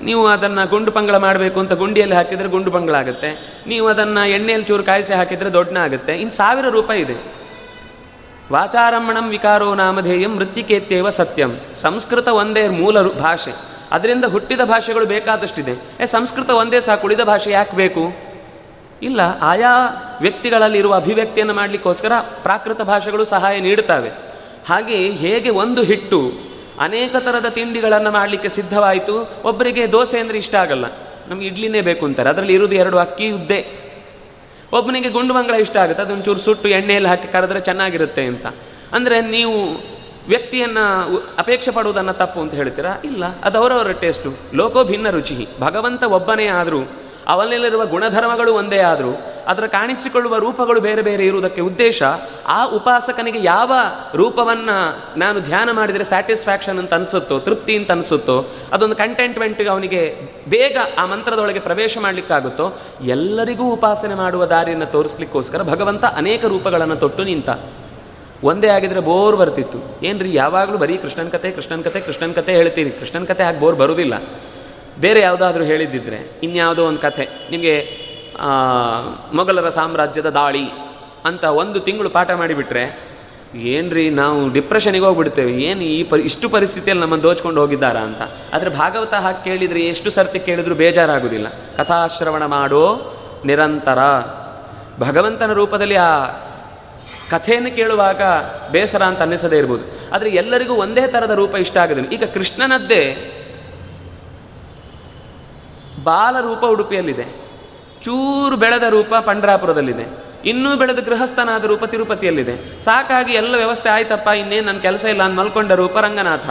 ನೀವು ಅದನ್ನು ಗುಂಡು ಪಂಗಳ ಮಾಡಬೇಕು ಅಂತ ಗುಂಡಿಯಲ್ಲಿ ಹಾಕಿದರೆ ಗುಂಡು ಪಂಗಳ ಆಗುತ್ತೆ ನೀವು ಅದನ್ನು ಎಣ್ಣೆಯಲ್ಲಿ ಚೂರು ಕಾಯಿಸಿ ಹಾಕಿದರೆ ದೊಡ್ಡನ ಆಗುತ್ತೆ ಇನ್ನು ಸಾವಿರ ರೂಪಾಯಿ ಇದೆ. ವಾಚಾರಮ್ಮಣಂ ವಿಕಾರೋ ನಾಮಧೇಯಂ ಮೃತ್ತಿಕೇತ್ಯವ ಸತ್ಯಂ. ಸಂಸ್ಕೃತ ಒಂದೇ ಮೂಲ ಭಾಷೆ. ಅದರಿಂದ ಹುಟ್ಟಿದ ಭಾಷೆಗಳು ಬೇಕಾದಷ್ಟಿದೆ. ಏ, ಸಂಸ್ಕೃತ ಒಂದೇ ಸಾಕು, ಉಳಿದ ಭಾಷೆ ಯಾಕೆ ಬೇಕು? ಇಲ್ಲ, ಆಯಾ ವ್ಯಕ್ತಿಗಳಲ್ಲಿರುವ ಅಭಿವ್ಯಕ್ತಿಯನ್ನು ಮಾಡಲಿಕ್ಕೋಸ್ಕರ ಪ್ರಾಕೃತ ಭಾಷೆಗಳು ಸಹಾಯ ನೀಡುತ್ತವೆ. ಹಾಗೆ ಹೇಗೆ ಒಂದು ಹಿಟ್ಟು ಅನೇಕ ಥರದ ತಿಂಡಿಗಳನ್ನು ಮಾಡಲಿಕ್ಕೆ ಸಿದ್ಧವಾಯಿತು, ಒಬ್ಬರಿಗೆ ದೋಸೆ ಅಂದರೆ ಇಷ್ಟ ಆಗಲ್ಲ. ನಮ್ಗೆ ಇಡ್ಲಿನೇ ಬೇಕು ಅಂತಾರೆ. ಅದರಲ್ಲಿ ಇರುವುದು ಎರಡು ಅಕ್ಕಿ ಉದ್ದೆ. ಒಬ್ಬನಿಗೆ ಗುಂಡು ಮಂಗಳ ಇಷ್ಟ ಆಗುತ್ತೆ, ಅದೊಂದು ಚೂರು ಸುಟ್ಟು ಎಣ್ಣೆಯಲ್ಲಿ ಹಾಕಿ ಕರೆದ್ರೆ ಚೆನ್ನಾಗಿರುತ್ತೆ ಅಂತ. ಅಂದರೆ ನೀವು ವ್ಯಕ್ತಿಯನ್ನು ಅಪೇಕ್ಷೆ ಪಡುವುದನ್ನು ತಪ್ಪು ಅಂತ ಹೇಳ್ತೀರಾ? ಇಲ್ಲ, ಅದು ಅವರವರ ಟೇಸ್ಟು ಲೋಕೋ ಭಿನ್ನ ರುಚಿ ಭಗವಂತ ಒಬ್ಬನೇ ಆದರೂ ಅವನಲ್ಲಿರುವ ಗುಣಧರ್ಮಗಳು ಒಂದೇ ಆದರೂ, ಅದರ ಕಾಣಿಸಿಕೊಳ್ಳುವ ರೂಪಗಳು ಬೇರೆ ಬೇರೆ ಇರುವುದಕ್ಕೆ ಉದ್ದೇಶ, ಆ ಉಪಾಸಕನಿಗೆ ಯಾವ ರೂಪವನ್ನು ನಾನು ಧ್ಯಾನ ಮಾಡಿದರೆ ಸ್ಯಾಟಿಸ್ಫ್ಯಾಕ್ಷನ್ ಅಂತ ಅನಿಸುತ್ತೋ, ತೃಪ್ತಿ ಅಂತ ಅನಿಸುತ್ತೋ, ಅದೊಂದು ಕಂಟೆಂಟ್ಮೆಂಟ್ಗೆ ಅವನಿಗೆ ಬೇಗ ಆ ಮಂತ್ರದೊಳಗೆ ಪ್ರವೇಶ ಮಾಡಲಿಕ್ಕಾಗುತ್ತೋ, ಎಲ್ಲರಿಗೂ ಉಪಾಸನೆ ಮಾಡುವ ದಾರಿಯನ್ನು ತೋರಿಸ್ಲಿಕ್ಕೋಸ್ಕರ ಭಗವಂತ ಅನೇಕ ರೂಪಗಳನ್ನು ತೊಟ್ಟು ನಿಂತ, ಒಂದೇ ಆಗಿದ್ರೆ ಬೋರ್ ಬರ್ತಿತ್ತು. ಏನ್ರಿ, ಯಾವಾಗಲೂ ಬರೀ ಕೃಷ್ಣನ್ ಕತೆ ಕೃಷ್ಣನ್ ಕತೆ ಕೃಷ್ಣನ್ ಕತೆ ಹೇಳ್ತೀರಿ. ಕೃಷ್ಣನ್ ಕತೆ ಆಗಿ ಬೋರ್ ಬರುವುದಿಲ್ಲ ಬೇರೆ ಯಾವುದಾದ್ರೂ ಹೇಳಿದ್ದಿದ್ರೆ, ಇನ್ಯಾವುದೋ ಒಂದು ಕಥೆ, ನಿಮಗೆ ಮೊಘಲರ ಸಾಮ್ರಾಜ್ಯದ ದಾಳಿ ಅಂತ ಒಂದು ತಿಂಗಳು ಪಾಠ ಮಾಡಿಬಿಟ್ರೆ, ಏನ್ರಿ ನಾವು ಡಿಪ್ರೆಷನಿಗೆ ಹೋಗ್ಬಿಡ್ತೇವೆ, ಏನು ಈ ಪರಿ, ಇಷ್ಟು ಪರಿಸ್ಥಿತಿಯಲ್ಲಿ ನಮ್ಮನ್ನು ದೋಚ್ಕೊಂಡು ಹೋಗಿದ್ದಾರಾ ಅಂತ. ಆದರೆ ಭಾಗವತ ಹಾಕಿ ಕೇಳಿದರೆ ಎಷ್ಟು ಸರ್ತಿ ಕೇಳಿದರೂ ಬೇಜಾರಾಗುವುದಿಲ್ಲ ಕಥಾಶ್ರವಣ ಮಾಡೋ ನಿರಂತರ. ಭಗವಂತನ ರೂಪದಲ್ಲಿ ಆ ಕಥೆಯನ್ನು ಕೇಳುವಾಗ ಬೇಸರ ಅಂತ ಅನ್ನಿಸದೇ ಇರ್ಬೋದು. ಆದರೆ ಎಲ್ಲರಿಗೂ ಒಂದೇ ಥರದ ರೂಪ ಇಷ್ಟ ಆಗೋದಿಲ್ಲ. ಈಗ ಕೃಷ್ಣನದ್ದೇ ಬಾಲ ರೂಪ ಉಡುಪಿಯಲ್ಲಿದೆ. ಚೂರು ಬೆಳೆದ ರೂಪ ಪಂಡ್ರಾಪುರದಲ್ಲಿದೆ. ಇನ್ನೂ ಬೆಳೆದ ಗೃಹಸ್ಥನಾದ ರೂಪ ತಿರುಪತಿಯಲ್ಲಿದೆ. ಸಾಕಾಗಿ ಎಲ್ಲ ವ್ಯವಸ್ಥೆ ಆಯ್ತಪ್ಪ, ಇನ್ನೇನು ನನ್ನ ಕೆಲಸ ಇಲ್ಲ ನಾನು ಮಲ್ಕೊಂಡ ರೂಪ ರಂಗನಾಥ.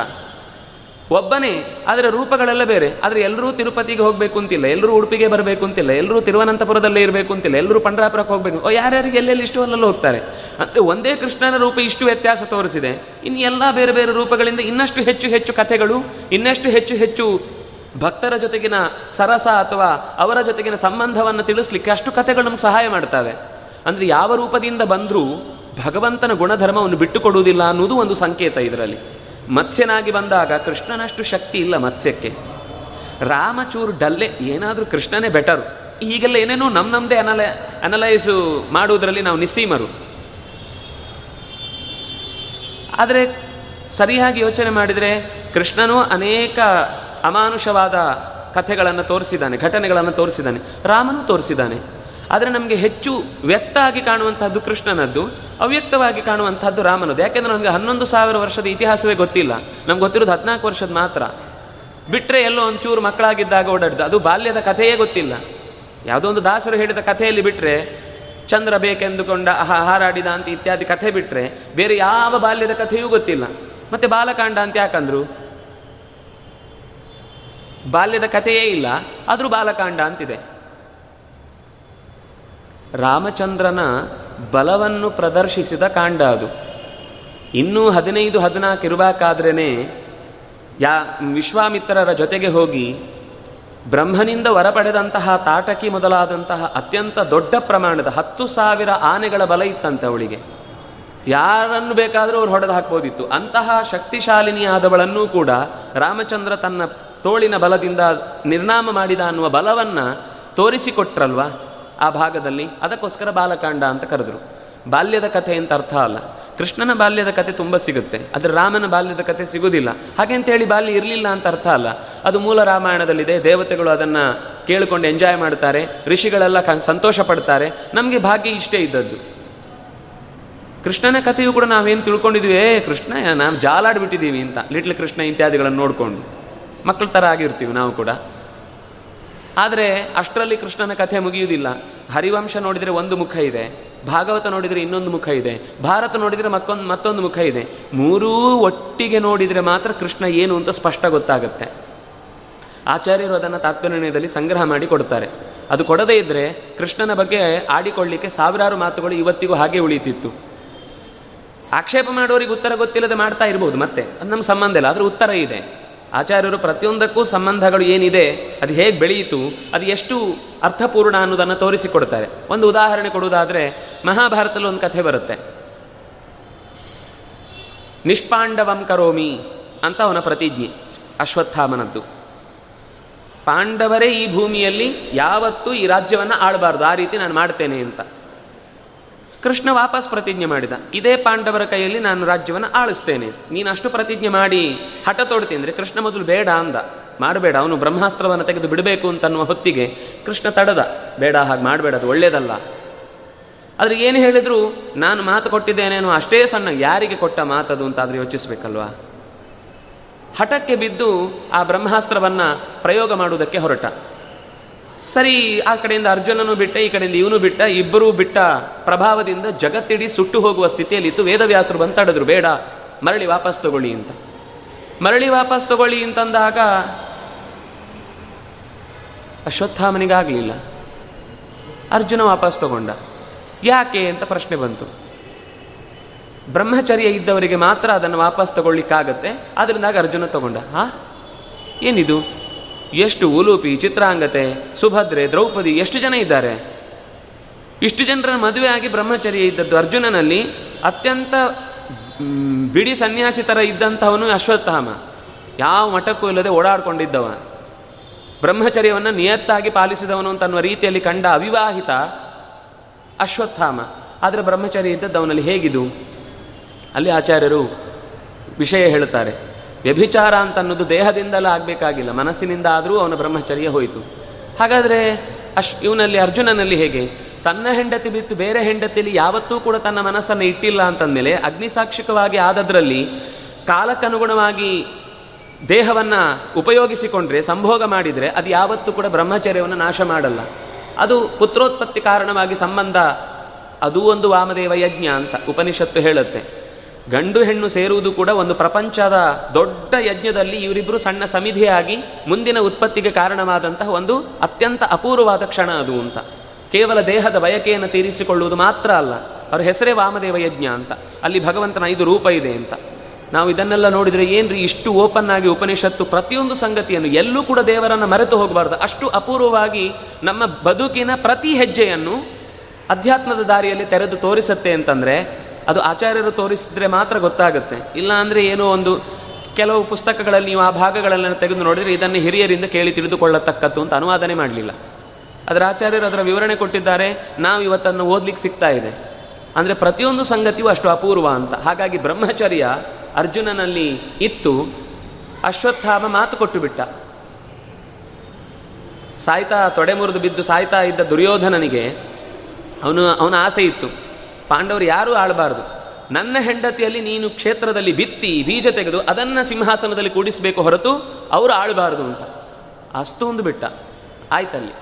ಒಬ್ಬನೇ, ಆದರೆ ರೂಪಗಳೆಲ್ಲ ಬೇರೆ. ಆದರೆ ಎಲ್ಲರೂ ತಿರುಪತಿಗೆ ಹೋಗಬೇಕು ಅಂತಿಲ್ಲ ಎಲ್ಲರೂ ಉಡುಪಿಗೆ ಬರಬೇಕು ಅಂತಿಲ್ಲ ಎಲ್ಲರೂ ತಿರುವನಂತಪುರದಲ್ಲೇ ಇರಬೇಕು ಅಂತಿಲ್ಲ ಎಲ್ಲರೂ ಪಂಡ್ರಾಪುರಕ್ಕೆ ಹೋಗಬೇಕು. ಓ, ಯಾರ್ಯಾರಿಗೆ ಎಲ್ಲೆಲ್ಲಿ ಇಷ್ಟು ಅಲ್ಲೆಲ್ಲ ಹೋಗ್ತಾರೆ. ಅಂದರೆ ಒಂದೇ ಕೃಷ್ಣನ ರೂಪ ಇಷ್ಟು ವ್ಯತ್ಯಾಸ ತೋರಿಸಿದೆ. ಇನ್ನು ಎಲ್ಲ ಬೇರೆ ಬೇರೆ ರೂಪಗಳಿಂದ ಇನ್ನಷ್ಟು ಹೆಚ್ಚು ಹೆಚ್ಚು ಕಥೆಗಳು, ಇನ್ನಷ್ಟು ಹೆಚ್ಚು ಹೆಚ್ಚು ಭಕ್ತರ ಜೊತೆಗಿನ ಸರಸ ಅಥವಾ ಅವರ ಜೊತೆಗಿನ ಸಂಬಂಧವನ್ನು ತಿಳಿಸ್ಲಿಕ್ಕೆ ಅಷ್ಟು ಕಥೆಗಳು ನಮ್ಗೆ ಸಹಾಯ ಮಾಡ್ತವೆ. ಅಂದರೆ ಯಾವ ರೂಪದಿಂದ ಬಂದರೂ ಭಗವಂತನ ಗುಣಧರ್ಮವನ್ನು ಬಿಟ್ಟುಕೊಡುವುದಿಲ್ಲ ಅನ್ನೋದು ಒಂದು ಸಂಕೇತ ಇದರಲ್ಲಿ. ಮತ್ಸ್ಯನಾಗಿ ಬಂದಾಗ ಕೃಷ್ಣನಷ್ಟು ಶಕ್ತಿ ಇಲ್ಲ ಮತ್ಸ್ಯಕ್ಕೆ. ರಾಮಚೂರು ಡಲ್ಲೆ ಏನಾದರೂ ಕೃಷ್ಣನೇ ಬೆಟರು. ಈಗೆಲ್ಲ ಏನೇನೋ ನಮ್ಮ ನಮ್ಮದೇ ಅನಲ, ಅನಲೈಸು ಮಾಡುವುದರಲ್ಲಿ ನಾವು ನಿಸ್ಸೀಮರು. ಆದರೆ ಸರಿಯಾಗಿ ಯೋಚನೆ ಮಾಡಿದರೆ ಕೃಷ್ಣನೂ ಅನೇಕ ಅಮಾನುಷವಾದ ಕಥೆಗಳನ್ನು ತೋರಿಸಿದ್ದಾನೆ, ಘಟನೆಗಳನ್ನು ತೋರಿಸಿದ್ದಾನೆ, ರಾಮನು ತೋರಿಸಿದ್ದಾನೆ. ಆದರೆ ನಮಗೆ ಹೆಚ್ಚು ವ್ಯಕ್ತ ಆಗಿ ಕಾಣುವಂತಹದ್ದು ಕೃಷ್ಣನದ್ದು, ಅವ್ಯಕ್ತವಾಗಿ ಕಾಣುವಂತಹದ್ದು ರಾಮನದ್ದು. ಯಾಕೆಂದರೆ ನಮಗೆ ಹನ್ನೊಂದು ಸಾವಿರ ವರ್ಷದ ಇತಿಹಾಸವೇ ಗೊತ್ತಿಲ್ಲ. ನಮ್ಗೆ ಗೊತ್ತಿರೋದು ಹದಿನಾಲ್ಕು ವರ್ಷದ ಮಾತ್ರ. ಬಿಟ್ಟರೆ ಎಲ್ಲೋ ಒಂಚೂರು ಮಕ್ಕಳಾಗಿದ್ದಾಗ ಓಡಾಡಿದ್ದು ಅದು ಬಾಲ್ಯದ ಕಥೆಯೇ ಗೊತ್ತಿಲ್ಲ. ಯಾವುದೋ ಒಂದು ದಾಸರು ಹೇಳಿದ ಕಥೆಯಲ್ಲಿ ಬಿಟ್ಟರೆ ಚಂದ್ರ ಬೇಕೆಂದುಕೊಂಡ ಹಾರಾಡಿದ ಅಂತ ಇತ್ಯಾದಿ ಕಥೆ ಬಿಟ್ಟರೆ ಬೇರೆ ಯಾವ ಬಾಲ್ಯದ ಕಥೆಯೂ ಗೊತ್ತಿಲ್ಲ. ಮತ್ತೆ ಬಾಲಕಾಂಡ ಅಂತ ಯಾಕಂದ್ರು? ಬಾಲ್ಯದ ಕಥೆಯೇ ಇಲ್ಲ, ಆದರೂ ಬಾಲಕಾಂಡ ಅಂತಿದೆ. ರಾಮಚಂದ್ರನ ಬಲವನ್ನು ಪ್ರದರ್ಶಿಸಿದ ಕಾಂಡ ಅದು. ಇನ್ನೂ ಹದಿನೈದು, ಹದಿನಾಲ್ಕು ಇರಬೇಕಾದ್ರೇ ಯಾ, ವಿಶ್ವಾಮಿತ್ರರ ಜೊತೆಗೆ ಹೋಗಿ ಬ್ರಹ್ಮನಿಂದ ವರ ಪಡೆದಂತಹ ತಾಟಕಿ ಮೊದಲಾದಂತಹ ಅತ್ಯಂತ ದೊಡ್ಡ ಪ್ರಮಾಣದ ಹತ್ತು ಸಾವಿರ ಆನೆಗಳ ಬಲ ಇತ್ತಂತೆ ಅವಳಿಗೆ. ಯಾರನ್ನು ಬೇಕಾದರೂ ಅವ್ರು ಹೊಡೆದು ಹಾಕ್ಬೋದಿತ್ತು. ಅಂತಹ ಶಕ್ತಿಶಾಲಿನಿಯಾದವಳನ್ನೂ ಕೂಡ ರಾಮಚಂದ್ರ ತನ್ನ ತೋಳಿನ ಬಲದಿಂದ ನಿರ್ನಾಮ ಮಾಡಿದ ಅನ್ನುವ ಬಲವನ್ನು ತೋರಿಸಿಕೊಟ್ರಲ್ವ ಆ ಭಾಗದಲ್ಲಿ? ಅದಕ್ಕೋಸ್ಕರ ಬಾಲಕಾಂಡ ಅಂತ ಕರೆದ್ರು. ಬಾಲ್ಯದ ಕಥೆ ಅಂತ ಅರ್ಥ ಅಲ್ಲ. ಕೃಷ್ಣನ ಬಾಲ್ಯದ ಕಥೆ ತುಂಬ ಸಿಗುತ್ತೆ. ಆದರೆ ರಾಮನ ಬಾಲ್ಯದ ಕಥೆ ಸಿಗುವುದಿಲ್ಲ ಹಾಗೆ ಅಂತೇಳಿ ಬಾಲ್ಯ ಇರಲಿಲ್ಲ ಅಂತ ಅರ್ಥ ಅಲ್ಲ. ಅದು ಮೂಲ ರಾಮಾಯಣದಲ್ಲಿದೆ. ದೇವತೆಗಳು ಅದನ್ನು ಕೇಳಿಕೊಂಡು ಎಂಜಾಯ್ ಮಾಡ್ತಾರೆ. ಋಷಿಗಳೆಲ್ಲ ಸಂತೋಷ ಪಡ್ತಾರೆ. ನಮಗೆ ಭಾಗ್ಯ ಇಷ್ಟೇ ಇದ್ದದ್ದು. ಕೃಷ್ಣನ ಕಥೆಯು ಕೂಡ ನಾವೇನು ತಿಳ್ಕೊಂಡಿದ್ವಿ, ಏ ಕೃಷ್ಣ, ನಾವು ಜಾಲಾಡ್ಬಿಟ್ಟಿದ್ದೀವಿ ಅಂತ. ಲಿಟ್ಲ್ ಕೃಷ್ಣ ಇತ್ಯಾದಿಗಳನ್ನು ನೋಡಿಕೊಂಡು. ಮಕ್ಕಳ ಥರ ಆಗಿರ್ತೀವಿ ನಾವು ಕೂಡ. ಆದರೆ ಅಷ್ಟರಲ್ಲಿ ಕೃಷ್ಣನ ಕಥೆ ಮುಗಿಯುವುದಿಲ್ಲ. ಹರಿವಂಶ ನೋಡಿದರೆ ಒಂದು ಮುಖ ಇದೆ, ಭಾಗವತ ನೋಡಿದರೆ ಇನ್ನೊಂದು ಮುಖ ಇದೆ, ಭಾರತ ನೋಡಿದರೆ ಮತ್ತೊಂದು ಮತ್ತೊಂದು ಮುಖ ಇದೆ. ಮೂರೂ ಒಟ್ಟಿಗೆ ನೋಡಿದರೆ ಮಾತ್ರ ಕೃಷ್ಣ ಏನು ಅಂತ ಸ್ಪಷ್ಟ ಗೊತ್ತಾಗುತ್ತೆ. ಆಚಾರ್ಯರು ಅದನ್ನು ತಾತ್ಪರ್ಯದಲ್ಲಿ ಸಂಗ್ರಹ ಮಾಡಿ ಕೊಡ್ತಾರೆ. ಅದು ಕೊಡದೇ ಇದ್ದರೆ ಕೃಷ್ಣನ ಬಗ್ಗೆ ಆಡಿಕೊಳ್ಳಿಕ್ಕೆ ಸಾವಿರಾರು ಮಾತುಗಳು ಇವತ್ತಿಗೂ ಹಾಗೆ ಉಳಿತಿತ್ತು ಆಕ್ಷೇಪ ಮಾಡೋರಿಗೆ ಉತ್ತರ ಗೊತ್ತಿಲ್ಲದೆ ಮಾಡ್ತಾ ಇರ್ಬೋದು ಮತ್ತೆ, ಅದು ನಮ್ಮ ಸಂಬಂಧ ಇಲ್ಲ, ಆದರೆ ಉತ್ತರ ಇದೆ. ಆಚಾರ್ಯರು ಪ್ರತಿಯೊಂದಕ್ಕೂ ಸಂಬಂಧಗಳು ಏನಿದೆ, ಅದು ಹೇಗೆ ಬೆಳೆಯಿತು, ಅದು ಎಷ್ಟು ಅರ್ಥಪೂರ್ಣ ಅನ್ನೋದನ್ನು ತೋರಿಸಿಕೊಡ್ತಾರೆ. ಒಂದು ಉದಾಹರಣೆ ಕೊಡುವುದಾದರೆ, ಮಹಾಭಾರತದಲ್ಲಿ ಒಂದು ಕಥೆ ಬರುತ್ತೆ. ನಿಷ್ಪಾಂಡವಂ ಕರೋಮಿ ಅಂತ ಅವನ ಪ್ರತಿಜ್ಞೆ, ಅಶ್ವತ್ಥಾಮನದ್ದು. ಪಾಂಡವರೇ ಈ ಭೂಮಿಯಲ್ಲಿ ಯಾವತ್ತೂ ಈ ರಾಜ್ಯವನ್ನು ಆಳಬಾರ್ದು, ಆ ರೀತಿ ನಾನು ಮಾಡ್ತೇನೆ ಅಂತ. ಕೃಷ್ಣ ವಾಪಸ್ ಪ್ರತಿಜ್ಞೆ ಮಾಡಿದ. ಇದೇ ಪಾಂಡವರ ಕೈಯಲ್ಲಿ ನಾನು ರಾಜ್ಯವನ್ನು ಆಳಿಸ್ತೇನೆ. ನೀನು ಅಷ್ಟು ಪ್ರತಿಜ್ಞೆ ಮಾಡಿ, ಹಠ ತೋಡ್ತೀನಿ ಅಂದರೆ ಕೃಷ್ಣ ಮೊದಲು ಬೇಡ ಅಂದ. ಮಾಡಬೇಡ, ಅವನು ಬ್ರಹ್ಮಾಸ್ತ್ರವನ್ನು ತೆಗೆದು ಬಿಡಬೇಕು ಅಂತನ್ನುವ ಹೊತ್ತಿಗೆ ಕೃಷ್ಣ ತಡದ. ಬೇಡ, ಹಾಗೆ ಮಾಡಬೇಡ, ಅದು ಒಳ್ಳೇದಲ್ಲ. ಆದರೆ ಏನು ಹೇಳಿದ್ರು? ನಾನು ಮಾತು ಕೊಟ್ಟಿದ್ದೇನೇನೋ ಅಷ್ಟೇ ಸಣ್ಣ ಯಾರಿಗೆ ಕೊಟ್ಟ ಮಾತದು ಅಂತ ಆದರೆ ಯೋಚಿಸಬೇಕಲ್ವಾ? ಹಠಕ್ಕೆ ಬಿದ್ದು ಆ ಬ್ರಹ್ಮಾಸ್ತ್ರವನ್ನು ಪ್ರಯೋಗ ಮಾಡುವುದಕ್ಕೆ ಹೊರಟ. ಸರಿ, ಆ ಕಡೆಯಿಂದ ಅರ್ಜುನನು ಬಿಟ್ಟ, ಈ ಕಡೆಯಿಂದ ಇವನು ಬಿಟ್ಟ, ಇಬ್ಬರೂ ಬಿಟ್ಟ ಪ್ರಭಾವದಿಂದ ಜಗತ್ತಿಡೀ ಸುಟ್ಟು ಹೋಗುವ ಸ್ಥಿತಿಯಲ್ಲಿ ಇತ್ತು ವೇದವ್ಯಾಸರು ಬಂತಾಡಿದ್ರು, ಬೇಡ, ಮರಳಿ ವಾಪಸ್ ತಗೊಳ್ಳಿ ಅಂತ. ಮರಳಿ ವಾಪಸ್ ತಗೊಳ್ಳಿ ಅಂತಂದಾಗ ಅಶ್ವತ್ಥಾಮನಿಗಾಗಲಿಲ್ಲ ಅರ್ಜುನ ವಾಪಸ್ ತಗೊಂಡ. ಯಾಕೆ ಅಂತ ಪ್ರಶ್ನೆ ಬಂತು. ಬ್ರಹ್ಮಚರ್ಯ ಇದ್ದವರಿಗೆ ಮಾತ್ರ ಅದನ್ನು ವಾಪಸ್ ತಗೊಳ್ಳಿಕ್ಕಾಗತ್ತೆ ಅದರಿಂದಾಗ ಅರ್ಜುನ ತಗೊಂಡ. ಹಾ? ಏನಿದು? ಎಷ್ಟು ಉಲೂಪಿ, ಚಿತ್ರಾಂಗತೆ, ಸುಭದ್ರೆ, ದ್ರೌಪದಿ, ಎಷ್ಟು ಜನ ಇದ್ದಾರೆ? ಇಷ್ಟು ಜನರ ಮದುವೆ ಆಗಿ ಬ್ರಹ್ಮಚರ್ಯ ಇದ್ದದ್ದು ಅರ್ಜುನನಲ್ಲಿ ಅತ್ಯಂತ ಬಿಡಿ ಸನ್ಯಾಸಿ ಥರ ಇದ್ದಂಥವನು ಅಶ್ವತ್ಥಾಮ. ಯಾವ ಮಠಕ್ಕೂ ಇಲ್ಲದೆ ಓಡಾಡ್ಕೊಂಡಿದ್ದವ. ಬ್ರಹ್ಮಚರ್ಯವನ್ನು ನಿಯತ್ತಾಗಿ ಪಾಲಿಸಿದವನು ಅಂತನ್ನುವ ರೀತಿಯಲ್ಲಿ ಕಂಡ ಅವಿವಾಹಿತ ಅಶ್ವತ್ಥಾಮ. ಆದರೆ ಬ್ರಹ್ಮಚರ್ಯ ಇದ್ದದ್ದು ಅವನಲ್ಲಿ ಹೇಗಿದು? ಅಲ್ಲಿ ಆಚಾರ್ಯರು ವಿಷಯ ಹೇಳುತ್ತಾರೆ. ವ್ಯಭಿಚಾರ ಅಂತ ಅನ್ನೋದು ದೇಹದಿಂದಲೇ ಆಗಬೇಕಾಗಿಲ್ಲ. ಮನಸ್ಸಿನಿಂದ ಆದರೂ ಅವನ ಬ್ರಹ್ಮಚರ್ಯ ಹೋಯಿತು. ಹಾಗಾದರೆ ಅಶ್ ಇವನಲ್ಲಿ ಅರ್ಜುನನಲ್ಲಿ ಹೇಗೆ? ತನ್ನ ಹೆಂಡತಿ ಬಿತ್ತು ಬೇರೆ ಹೆಂಡತಿಯಲ್ಲಿ ಯಾವತ್ತೂ ಕೂಡ ತನ್ನ ಮನಸ್ಸನ್ನು ಇಟ್ಟಿಲ್ಲ ಅಂತಂದಮೇಲೆ ಅಗ್ನಿಸಾಕ್ಷಿಕವಾಗಿ ಆದದ್ರಲ್ಲಿ ಕಾಲಕ್ಕನುಗುಣವಾಗಿ ದೇಹವನ್ನು ಉಪಯೋಗಿಸಿಕೊಂಡ್ರೆ, ಸಂಭೋಗ ಮಾಡಿದರೆ ಅದು ಯಾವತ್ತೂ ಕೂಡ ಬ್ರಹ್ಮಚರ್ಯವನ್ನು ನಾಶ ಮಾಡಲ್ಲ. ಅದು ಪುತ್ರೋತ್ಪತ್ತಿ ಕಾರಣವಾಗಿ ಸಂಬಂಧ, ಅದೂ ಒಂದು ವಾಮದೇವ ಯಜ್ಞ ಅಂತ ಉಪನಿಷತ್ತು ಹೇಳುತ್ತೆ. ಗಂಡು ಹೆಣ್ಣು ಸೇರುವುದು ಕೂಡ ಒಂದು ಪ್ರಪಂಚದ ದೊಡ್ಡ ಯಜ್ಞದಲ್ಲಿ ಇವರಿಬ್ಬರು ಸಣ್ಣ ಸಮಿಧಿಯಾಗಿ ಮುಂದಿನ ಉತ್ಪತ್ತಿಗೆ ಕಾರಣವಾದಂತಹ ಒಂದು ಅತ್ಯಂತ ಅಪೂರ್ವವಾದ ಕ್ಷಣ ಅದು ಅಂತ. ಕೇವಲ ದೇಹದ ಬಯಕೆಯನ್ನು ತೀರಿಸಿಕೊಳ್ಳುವುದು ಮಾತ್ರ ಅಲ್ಲ, ಅವರ ಹೆಸರೇ ವಾಮದೇವ ಯಜ್ಞ ಅಂತ. ಅಲ್ಲಿ ಭಗವಂತನ ಐದು ರೂಪ ಇದೆ ಅಂತ. ನಾವು ಇದನ್ನೆಲ್ಲ ನೋಡಿದರೆ ಏನ್ರಿ ಇಷ್ಟು ಓಪನ್ ಆಗಿ ಉಪನಿಷತ್ತು ಪ್ರತಿಯೊಂದು ಸಂಗತಿಯನ್ನು ಎಲ್ಲೂ ಕೂಡ ದೇವರನ್ನು ಮರೆತು ಹೋಗಬಾರ್ದು. ಅಷ್ಟು ಅಪೂರ್ವವಾಗಿ ನಮ್ಮ ಬದುಕಿನ ಪ್ರತಿ ಹೆಜ್ಜೆಯನ್ನು ಅಧ್ಯಾತ್ಮದ ದಾರಿಯಲ್ಲಿ ತೆರೆದು ತೋರಿಸುತ್ತೆ ಅಂತಂದರೆ ಅದು ಆಚಾರ್ಯರು ತೋರಿಸಿದ್ರೆ ಮಾತ್ರ ಗೊತ್ತಾಗುತ್ತೆ. ಇಲ್ಲ ಅಂದರೆ ಏನೋ ಒಂದು ಕೆಲವು ಪುಸ್ತಕಗಳಲ್ಲಿ ನೀವು ಆ ಭಾಗಗಳನ್ನು ತೆಗೆದು ನೋಡಿದರೆ ಇದನ್ನು ಹಿರಿಯರಿಂದ ಕೇಳಿ ತಿಳಿದುಕೊಳ್ಳತಕ್ಕದ್ದು ಅಂತ ಅನುವಾದನೆ ಮಾಡಲಿಲ್ಲ. ಅದರ ಆಚಾರ್ಯರು ಅದರ ವಿವರಣೆ ಕೊಟ್ಟಿದ್ದಾರೆ, ನಾವು ಇವತ್ತನ್ನು ಓದ್ಲಿಕ್ಕೆ ಸಿಗ್ತಾ ಇದೆ. ಅಂದರೆ ಪ್ರತಿಯೊಂದು ಸಂಗತಿಯೂ ಅಷ್ಟು ಅಪೂರ್ವ ಅಂತ. ಹಾಗಾಗಿ ಬ್ರಹ್ಮಚರ್ಯ ಅರ್ಜುನನಲ್ಲಿ ಇತ್ತು, ಅಶ್ವತ್ಥಾಮ ಮಾತು ಕೊಟ್ಟು ಬಿಟ್ಟ ಸಾಯ್ತಾ ತೊಡೆ ಮುರಿದು ಬಿದ್ದು ಸಾಯ್ತಾ ಇದ್ದ ದುರ್ಯೋಧನನಿಗೆ ಅವನು, ಅವನ ಆಸೆ ಇತ್ತು. ಪಾಂಡವರು ಯಾರೂ ಆಳಬಾರ್ದು. ನನ್ನ ಹೆಂಡತಿಯಲ್ಲಿ ನೀನು ಕ್ಷೇತ್ರದಲ್ಲಿ ಬಿತ್ತಿ, ಬೀಜ ತೆಗೆದು ಅದನ್ನು ಸಿಂಹಾಸನದಲ್ಲಿ ಕೂಡಿಸಬೇಕು ಹೊರತು ಅವರು ಆಳಬಾರದು ಅಂತ. ಅಷ್ಟೊಂದು ಬಿಟ್ಟ. ಆಯ್ತಲ್ಲಿ.